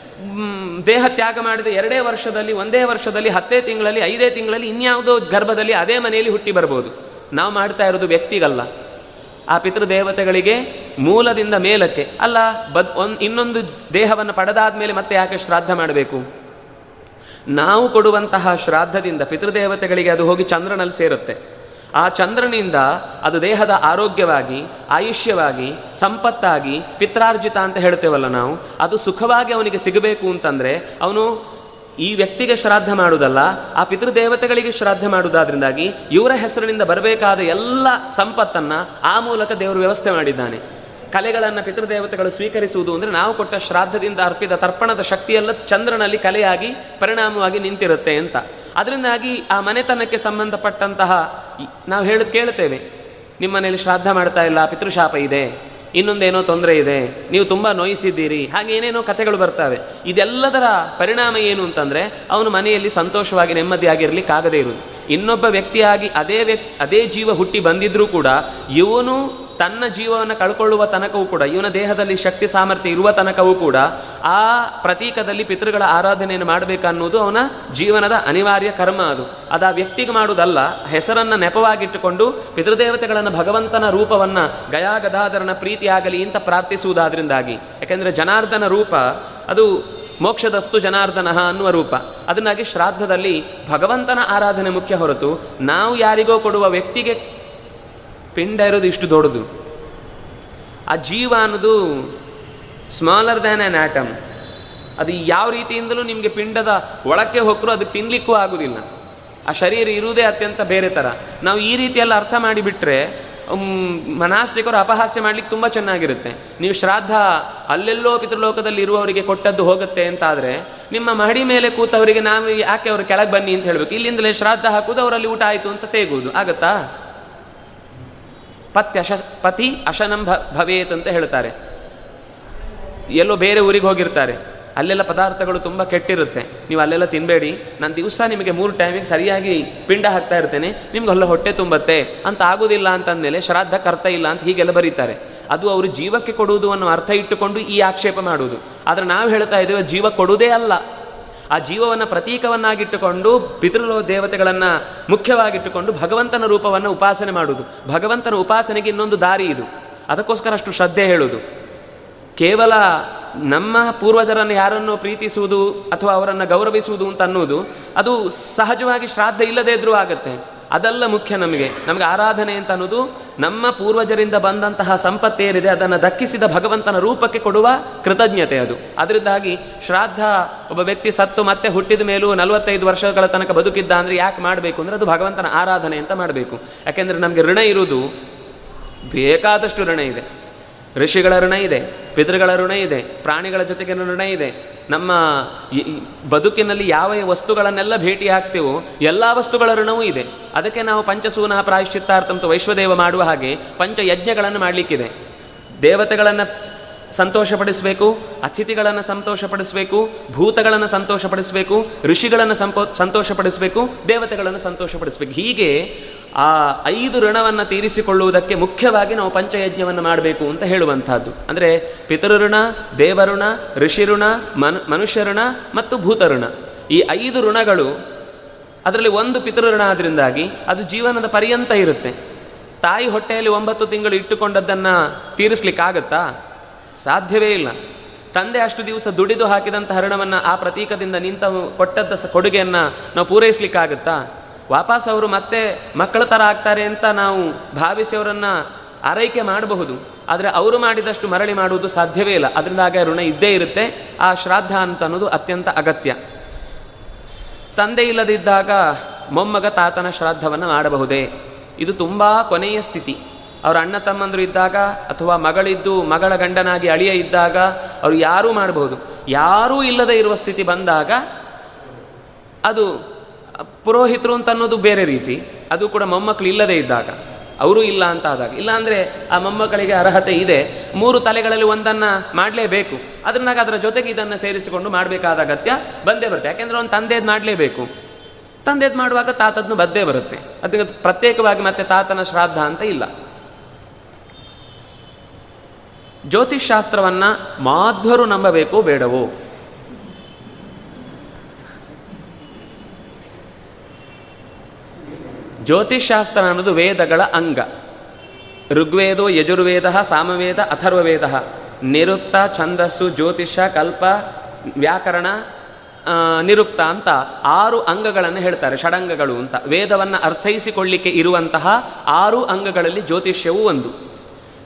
ದೇಹ ತ್ಯಾಗ ಮಾಡಿದ ಎರಡೇ ವರ್ಷದಲ್ಲಿ, ಒಂದೇ ವರ್ಷದಲ್ಲಿ, ಹತ್ತೇ ತಿಂಗಳಲ್ಲಿ, ಐದೇ ತಿಂಗಳಲ್ಲಿ ಇನ್ಯಾವುದೋ ಗರ್ಭದಲ್ಲಿ ಅದೇ ಮನೆಯಲ್ಲಿ ಹುಟ್ಟಿ ಬರ್ಬೋದು. ನಾವು ಮಾಡ್ತಾ ಇರೋದು ವ್ಯಕ್ತಿಗಲ್ಲ. ಆ ಪಿತೃದೇವತೆಗಳಿಗೆ ಮೂಲದಿಂದ ಮೇಲಕ್ಕೆ. ಅಲ್ಲ, ಬದ್ ಇನ್ನೊಂದು ದೇಹವನ್ನು ಪಡೆದಾದ ಮೇಲೆ ಮತ್ತೆ ಯಾಕೆ ಶ್ರಾದ್ದ ಮಾಡಬೇಕು? ನಾವು ಕೊಡುವಂತಹ ಶ್ರಾದ್ದದಿಂದ ಪಿತೃದೇವತೆಗಳಿಗೆ ಅದು ಹೋಗಿ ಚಂದ್ರನಲ್ಲಿ ಸೇರುತ್ತೆ. ಆ ಚಂದ್ರನಿಂದ ಅದು ದೇಹದ ಆರೋಗ್ಯವಾಗಿ, ಆಯುಷ್ಯವಾಗಿ, ಸಂಪತ್ತಾಗಿ ಪಿತ್ರಾರ್ಜಿತ ಅಂತ ಹೇಳ್ತೇವಲ್ಲ ನಾವು, ಅದು ಸುಖವಾಗಿ ಅವನಿಗೆ ಸಿಗಬೇಕು ಅಂತಂದರೆ ಅವನು ಈ ವ್ಯಕ್ತಿಗೆ ಶ್ರಾದ್ದ ಮಾಡುವುದಲ್ಲ, ಆ ಪಿತೃದೇವತೆಗಳಿಗೆ ಶ್ರಾದ್ದ ಮಾಡುವುದಾದ್ರಿಂದಾಗಿ ಇವರ ಹೆಸರಿನಿಂದ ಬರಬೇಕಾದ ಎಲ್ಲ ಸಂಪತ್ತನ್ನು ಆ ಮೂಲಕ ದೇವರು ವ್ಯವಸ್ಥೆ ಮಾಡಿದ್ದಾನೆ. ಕಲೆಗಳನ್ನು ಪಿತೃದೇವತೆಗಳು ಸ್ವೀಕರಿಸುವುದು ಅಂದರೆ ನಾವು ಕೊಟ್ಟ ಶ್ರಾದ್ದದಿಂದ ಅರ್ಪಿತ ತರ್ಪಣದ ಶಕ್ತಿಯೆಲ್ಲ ಚಂದ್ರನಲ್ಲಿ ಕಲೆಯಾಗಿ, ಪರಿಣಾಮವಾಗಿ ನಿಂತಿರುತ್ತೆ ಅಂತ. ಅದರಿಂದಾಗಿ ಆ ಮನೆತನಕ್ಕೆ ಸಂಬಂಧಪಟ್ಟಂತಹ ನಾವು ಹೇಳೋದು ಕೇಳುತ್ತೇವೆ ನಿಮ್ಮ ಮನೆಯಲ್ಲಿ ಶ್ರಾದ್ದ ಮಾಡ್ತಾ ಇಲ್ಲ, ಪಿತೃಶಾಪ ಇದೆ, ಇನ್ನೊಂದೇನೋ ತೊಂದರೆ ಇದೆ, ನೀವು ತುಂಬ ನೋಯಿಸಿದ್ದೀರಿ, ಹಾಗೆ ಏನೇನೋ ಕಥೆಗಳು ಬರ್ತವೆ. ಇದೆಲ್ಲದರ ಪರಿಣಾಮ ಏನು ಅಂತಂದರೆ, ಅವನು ಮನೆಯಲ್ಲಿ ಸಂತೋಷವಾಗಿ ನೆಮ್ಮದಿಯಾಗಿರಲಿಕ್ಕಾಗದೇ ಇರುವುದು. ಇನ್ನೊಬ್ಬ ವ್ಯಕ್ತಿಯಾಗಿ ಅದೇ ವ್ಯಕ್ತಿ ಅದೇ ಜೀವ ಹುಟ್ಟಿ ಬಂದಿದ್ರೂ ಕೂಡ ಇವನು ತನ್ನ ಜೀವವನ್ನು ಕಳ್ಕೊಳ್ಳುವ ತನಕವೂ ಕೂಡ, ಇವನ ದೇಹದಲ್ಲಿ ಶಕ್ತಿ, ಸಾಮರ್ಥ್ಯ ಇರುವ ತನಕವೂ ಕೂಡ ಆ ಪ್ರತೀಕದಲ್ಲಿ ಪಿತೃಗಳ ಆರಾಧನೆಯನ್ನು ಮಾಡಬೇಕನ್ನೋದು ಅವನ ಜೀವನದ ಅನಿವಾರ್ಯ ಕರ್ಮ ಅದು. ಅದು ಆ ವ್ಯಕ್ತಿಗೆ ಮಾಡುವುದಲ್ಲ, ಹೆಸರನ್ನು ನೆಪವಾಗಿಟ್ಟುಕೊಂಡು ಪಿತೃದೇವತೆಗಳನ್ನು ಭಗವಂತನ ರೂಪವನ್ನು ಗಯಾಗದಾದರನ ಪ್ರೀತಿಯಾಗಲಿ ಅಂತ ಪ್ರಾರ್ಥಿಸುವುದಾದ್ರಿಂದಾಗಿ. ಯಾಕೆಂದರೆ ಜನಾರ್ದನ ರೂಪ ಅದು ಮೋಕ್ಷದಸ್ತು ಜನಾರ್ದನ ಅನ್ನುವ ರೂಪ. ಅದನ್ನಾಗಿ ಶ್ರಾದ್ದದಲ್ಲಿ ಭಗವಂತನ ಆರಾಧನೆ ಮುಖ್ಯ ಹೊರತು ನಾವು ಯಾರಿಗೋ ಕೊಡುವ ವ್ಯಕ್ತಿಗೆ ಪಿಂಡ ಇರೋದು ಇಷ್ಟು ದೊಡ್ಡದು. ಆ ಜೀವ ಅನ್ನೋದು ಸ್ಮಾಲರ್ ದ್ಯಾನ್ ಆ್ಯನ್ ಆಟಮ್ ಅದು ಯಾವ ರೀತಿಯಿಂದಲೂ ನಿಮಗೆ ಪಿಂಡದ ಒಳಕ್ಕೆ ಹೊಕ್ಕರು ಅದಕ್ಕೆ ತಿನ್ನಲಿಕ್ಕೂ ಆಗೋದಿಲ್ಲ. ಆ ಶರೀರ ಇರುವುದೇ ಅತ್ಯಂತ ಬೇರೆ ಥರ ನಾವು ಈ ರೀತಿಯೆಲ್ಲ ಅರ್ಥ ಮಾಡಿಬಿಟ್ರೆ ಮನಾಸ್ತಿಕರು ಅಪಹಾಸ್ಯ ಮಾಡ್ಲಿಕ್ಕೆ ತುಂಬ ಚೆನ್ನಾಗಿರುತ್ತೆ. ನೀವು ಶ್ರಾದ್ದ ಅಲ್ಲೆಲ್ಲೋ ಪಿತೃಲೋಕದಲ್ಲಿ ಇರುವವರಿಗೆ ಕೊಟ್ಟದ್ದು ಹೋಗುತ್ತೆ ಅಂತಾದರೆ, ನಿಮ್ಮ ಮಹಡಿ ಮೇಲೆ ಕೂತವರಿಗೆ ನಾವು ಯಾಕೆ ಅವರು ಕೆಳಗೆ ಬನ್ನಿ ಅಂತ ಹೇಳಬೇಕು? ಇಲ್ಲಿಂದಲೇ ಶ್ರಾದ್ದ ಹಾಕುವುದು, ಅವರಲ್ಲಿ ಊಟ ಆಯಿತು ಅಂತ ತೇಗುವುದು ಆಗತ್ತಾ? ಪತ್ಯಶ ಪತಿ ಅಶನಂ ಭ ಭವೇತ್ ಅಂತ ಹೇಳ್ತಾರೆ. ಎಲ್ಲೋ ಬೇರೆ ಊರಿಗೆ ಹೋಗಿರ್ತಾರೆ. ಅಲ್ಲೆಲ್ಲ ಪದಾರ್ಥಗಳು ತುಂಬ ಕೆಟ್ಟಿರುತ್ತೆ. ನೀವು ಅಲ್ಲೆಲ್ಲ ತಿನ್ನಬೇಡಿ ನಾನು ದಿವಸ ನಿಮಗೆ ಮೂರು ಟೈಮಿಗೆ ಸರಿಯಾಗಿ ಪಿಂಡ ಹಾಕ್ತಾ ಇರ್ತೇನೆ. ನಿಮ್ಗೆ ಅಲ್ಲ ಹೊಟ್ಟೆ ತುಂಬತ್ತೆ. ಅಂತ ಆಗೋದಿಲ್ಲ ಅಂತಂದಮೇಲೆ ಶ್ರಾದ್ದ ಕರ್ತ ಇಲ್ಲ ಅಂತ ಹೀಗೆಲ್ಲ ಬರೀತಾರೆ. ಅದು ಅವರು ಜೀವಕ್ಕೆ ಕೊಡುವುದು ಅನ್ನೋ ಅರ್ಥ ಇಟ್ಟುಕೊಂಡು ಈ ಆಕ್ಷೇಪ ಮಾಡುವುದು. ಆದರೆ ನಾವು ಹೇಳ್ತಾ ಇದ್ದೇವೆ ಜೀವ ಕೊಡುವುದೇ ಅಲ್ಲ. ಆ ಜೀವವನ್ನು ಪ್ರತೀಕವನ್ನಾಗಿಟ್ಟುಕೊಂಡು ಪಿತೃಲೋ ದೇವತೆಗಳನ್ನು ಮುಖ್ಯವಾಗಿಟ್ಟುಕೊಂಡು ಭಗವಂತನ ರೂಪವನ್ನು ಉಪಾಸನೆ ಮಾಡುವುದು. ಭಗವಂತನ ಉಪಾಸನೆಗೆ ಇನ್ನೊಂದು ದಾರಿ ಇದು. ಅದಕ್ಕೋಸ್ಕರ ಅಷ್ಟು ಶ್ರದ್ಧೆ ಹೇಳುವುದು. ಕೇವಲ ನಮ್ಮ ಪೂರ್ವಜರನ್ನು ಯಾರನ್ನು ಪ್ರೀತಿಸುವುದು ಅಥವಾ ಅವರನ್ನು ಗೌರವಿಸುವುದು ಅಂತ ಅನ್ನೋದು ಅದು ಸಹಜವಾಗಿ ಶ್ರಾದ್ದ ಇಲ್ಲದೇ ಇದ್ರೂ ಆಗುತ್ತೆ. ಅದೆಲ್ಲ ಮುಖ್ಯ ನಮಗೆ. ನಮಗೆ ಆರಾಧನೆ ಅಂತ ಅನ್ನೋದು ನಮ್ಮ ಪೂರ್ವಜರಿಂದ ಬಂದಂತಹ ಸಂಪತ್ತೇನಿದೆ ಅದನ್ನು ದಕ್ಕಿಸಿದ ಭಗವಂತನ ರೂಪಕ್ಕೆ ಕೊಡುವ ಕೃತಜ್ಞತೆ ಅದು. ಅದರಿಂದಾಗಿ ಶ್ರಾದ್ದ ಒಬ್ಬ ವ್ಯಕ್ತಿ ಸತ್ತು ಮತ್ತೆ ಹುಟ್ಟಿದ ಮೇಲೂ ನಲವತ್ತೈದು ವರ್ಷಗಳ ತನಕ ಬದುಕಿದ್ದ ಅಂದರೆ ಯಾಕೆ ಮಾಡಬೇಕು ಅಂದರೆ ಅದು ಭಗವಂತನ ಆರಾಧನೆ ಅಂತ ಮಾಡಬೇಕು. ಯಾಕೆಂದರೆ ನಮಗೆ ಋಣ ಇರುವುದು ಬೇಕಾದಷ್ಟು ಋಣ ಇದೆ. ಋಷಿಗಳ ಋಣ ಇದೆ, ಪಿತೃಗಳ ಋಣ ಇದೆ, ಪ್ರಾಣಿಗಳ ಜೊತೆಗೆ ಋಣ ಇದೆ. ನಮ್ಮ ಬದುಕಿನಲ್ಲಿ ಯಾವ ವಸ್ತುಗಳನ್ನೆಲ್ಲ ಭೇಟಿ ಹಾಕ್ತೇವೋ ಎಲ್ಲ ವಸ್ತುಗಳ ಋಣವೂ ಇದೆ. ಅದಕ್ಕೆ ನಾವು ಪಂಚಸೂನ ಪ್ರಾಯಶ್ಚಿತ್ತಾರ್ಥಂತ ವೈಶ್ವದೇವ ಮಾಡುವ ಹಾಗೆ ಪಂಚ ಯಜ್ಞಗಳನ್ನು ಮಾಡಲಿಕ್ಕಿದೆ. ದೇವತೆಗಳನ್ನು ಸಂತೋಷಪಡಿಸಬೇಕು, ಅತಿಥಿಗಳನ್ನು ಸಂತೋಷಪಡಿಸಬೇಕು, ಭೂತಗಳನ್ನು ಸಂತೋಷಪಡಿಸಬೇಕು, ಋಷಿಗಳನ್ನು ಸಂಪೋ, ಸಂತೋಷಪಡಿಸಬೇಕು, ದೇವತೆಗಳನ್ನು ಸಂತೋಷಪಡಿಸಬೇಕು. ಹೀಗೆ ಆ ಐದು ಋಣವನ್ನು ತೀರಿಸಿಕೊಳ್ಳುವುದಕ್ಕೆ ಮುಖ್ಯವಾಗಿ ನಾವು ಪಂಚಯಜ್ಞವನ್ನು ಮಾಡಬೇಕು ಅಂತ ಹೇಳುವಂಥದ್ದು. ಅಂದರೆ ಪಿತೃಋಣ, ದೇವಋಣ, ಋಷಿಋಣ, ಮನು ಮನುಷ್ಯ ಋಣ ಮತ್ತು ಭೂತಋಣ. ಈ ಐದು ಋಣಗಳು ಅದರಲ್ಲಿ ಒಂದು ಪಿತೃಋಣ ಆದ್ರಿಂದಾಗಿ ಅದು ಜೀವನದ ಪರ್ಯಂತ ಇರುತ್ತೆ. ತಾಯಿ ಹೊಟ್ಟೆಯಲ್ಲಿ ಒಂಬತ್ತು ತಿಂಗಳು ಇಟ್ಟುಕೊಂಡದ್ದನ್ನು ತೀರಿಸ್ಲಿಕ್ಕಾಗತ್ತಾ? ಸಾಧ್ಯವೇ ಇಲ್ಲ. ತಂದೆ ಅಷ್ಟು ದಿವಸ ದುಡಿದು ಹಾಕಿದಂಥ ಋಣವನ್ನು ಆ ಪ್ರತೀಕದಿಂದ ನಿಂತ ಕೊಟ್ಟದ್ದ ಕೊಡುಗೆಯನ್ನು ನಾವು ಪೂರೈಸ್ಲಿಕ್ಕಾಗತ್ತಾ? ವಾಪಸ್ ಅವರು ಮತ್ತೆ ಮಕ್ಕಳ ಥರ ಆಗ್ತಾರೆ ಅಂತ ನಾವು ಭಾವಿಸಿ ಅವರನ್ನು ಆರೈಕೆ ಮಾಡಬಹುದು. ಆದರೆ ಅವರು ಮಾಡಿದಷ್ಟು ಮರಳಿ ಮಾಡುವುದು ಸಾಧ್ಯವೇ ಇಲ್ಲ. ಅದರಿಂದಾಗ ಋಣ ಇದ್ದೇ ಇರುತ್ತೆ. ಆ ಶ್ರಾದ್ದ ಅಂತ ಅನ್ನೋದು ಅತ್ಯಂತ ಅಗತ್ಯ. ತಂದೆ ಇಲ್ಲದಿದ್ದಾಗ ಮೊಮ್ಮಗ ತಾತನ ಶ್ರಾದ್ದವನ್ನು ಮಾಡಬಹುದೇ? ಇದು ತುಂಬ ಕೊನೆಯ ಸ್ಥಿತಿ. ಅವರ ಅಣ್ಣ ತಮ್ಮಂದರು ಇದ್ದಾಗ ಅಥವಾ ಮಗಳಿದ್ದು ಮಗಳ ಗಂಡನಾಗಿ ಅಳಿಯ ಇದ್ದಾಗ ಅವರು ಯಾರೂ ಮಾಡಬಹುದು. ಯಾರೂ ಇಲ್ಲದೆ ಇರುವ ಸ್ಥಿತಿ ಬಂದಾಗ ಅದು ಪುರೋಹಿತರು ಅಂತ ಅನ್ನೋದು ಬೇರೆ ರೀತಿ. ಅದು ಕೂಡ ಮೊಮ್ಮಕ್ಕಳು ಇಲ್ಲದೇ ಇದ್ದಾಗ. ಅವರು ಇಲ್ಲ ಅಂತ ಆದಾಗ. ಇಲ್ಲಾಂದರೆ ಆ ಮೊಮ್ಮಕ್ಕಳಿಗೆ ಅರ್ಹತೆ ಇದೆ. ಮೂರು ತಲೆಗಳಲ್ಲಿ ಒಂದನ್ನು ಮಾಡಲೇಬೇಕು. ಅದನ್ನಾಗ ಅದರ ಜೊತೆಗೆ ಇದನ್ನು ಸೇರಿಸಿಕೊಂಡು ಮಾಡಬೇಕಾದ ಅಗತ್ಯ ಬಂದೇ ಬರುತ್ತೆ. ಯಾಕೆಂದರೆ ಒಂದು ತಂದೆದು ಮಾಡಲೇಬೇಕು. ತಂದೆದು ಮಾಡುವಾಗ ತಾತದ್ದು ಬದ್ದೇ ಬರುತ್ತೆ. ಅದಕ್ಕೆ ಪ್ರತ್ಯೇಕವಾಗಿ ಮತ್ತೆ ತಾತನ ಶ್ರಾದ್ದ ಅಂತ ಇಲ್ಲ. ಜ್ಯೋತಿಷ್ ಶಾಸ್ತ್ರವನ್ನು ಮಾಧ್ವರು ನಂಬಬೇಕು ಬೇಡವೋ? ಜ್ಯೋತಿಷಾಸ್ತ್ರ ಅನ್ನೋದು ವೇದಗಳ ಅಂಗ. ಋಗ್ವೇದೋ, ಯಜುರ್ವೇದ, ಸಾಮವೇದ, ಅಥರ್ವವೇದ. ನಿರುಕ್ತ, ಛಂದಸ್ಸು ಜ್ಯೋತಿಷ ಕಲ್ಪ, ವ್ಯಾಕರಣ ನಿರುಕ್ತ ಅಂತ ಆರು ಅಂಗಗಳನ್ನು ಹೇಳ್ತಾರೆ, ಷಡಂಗಗಳು ಅಂತ. ವೇದವನ್ನು ಅರ್ಥೈಸಿಕೊಳ್ಳಿಕ್ಕೆ ಇರುವಂತಹ ಆರು ಅಂಗಗಳಲ್ಲಿ ಜ್ಯೋತಿಷ್ಯವೂ ಒಂದು.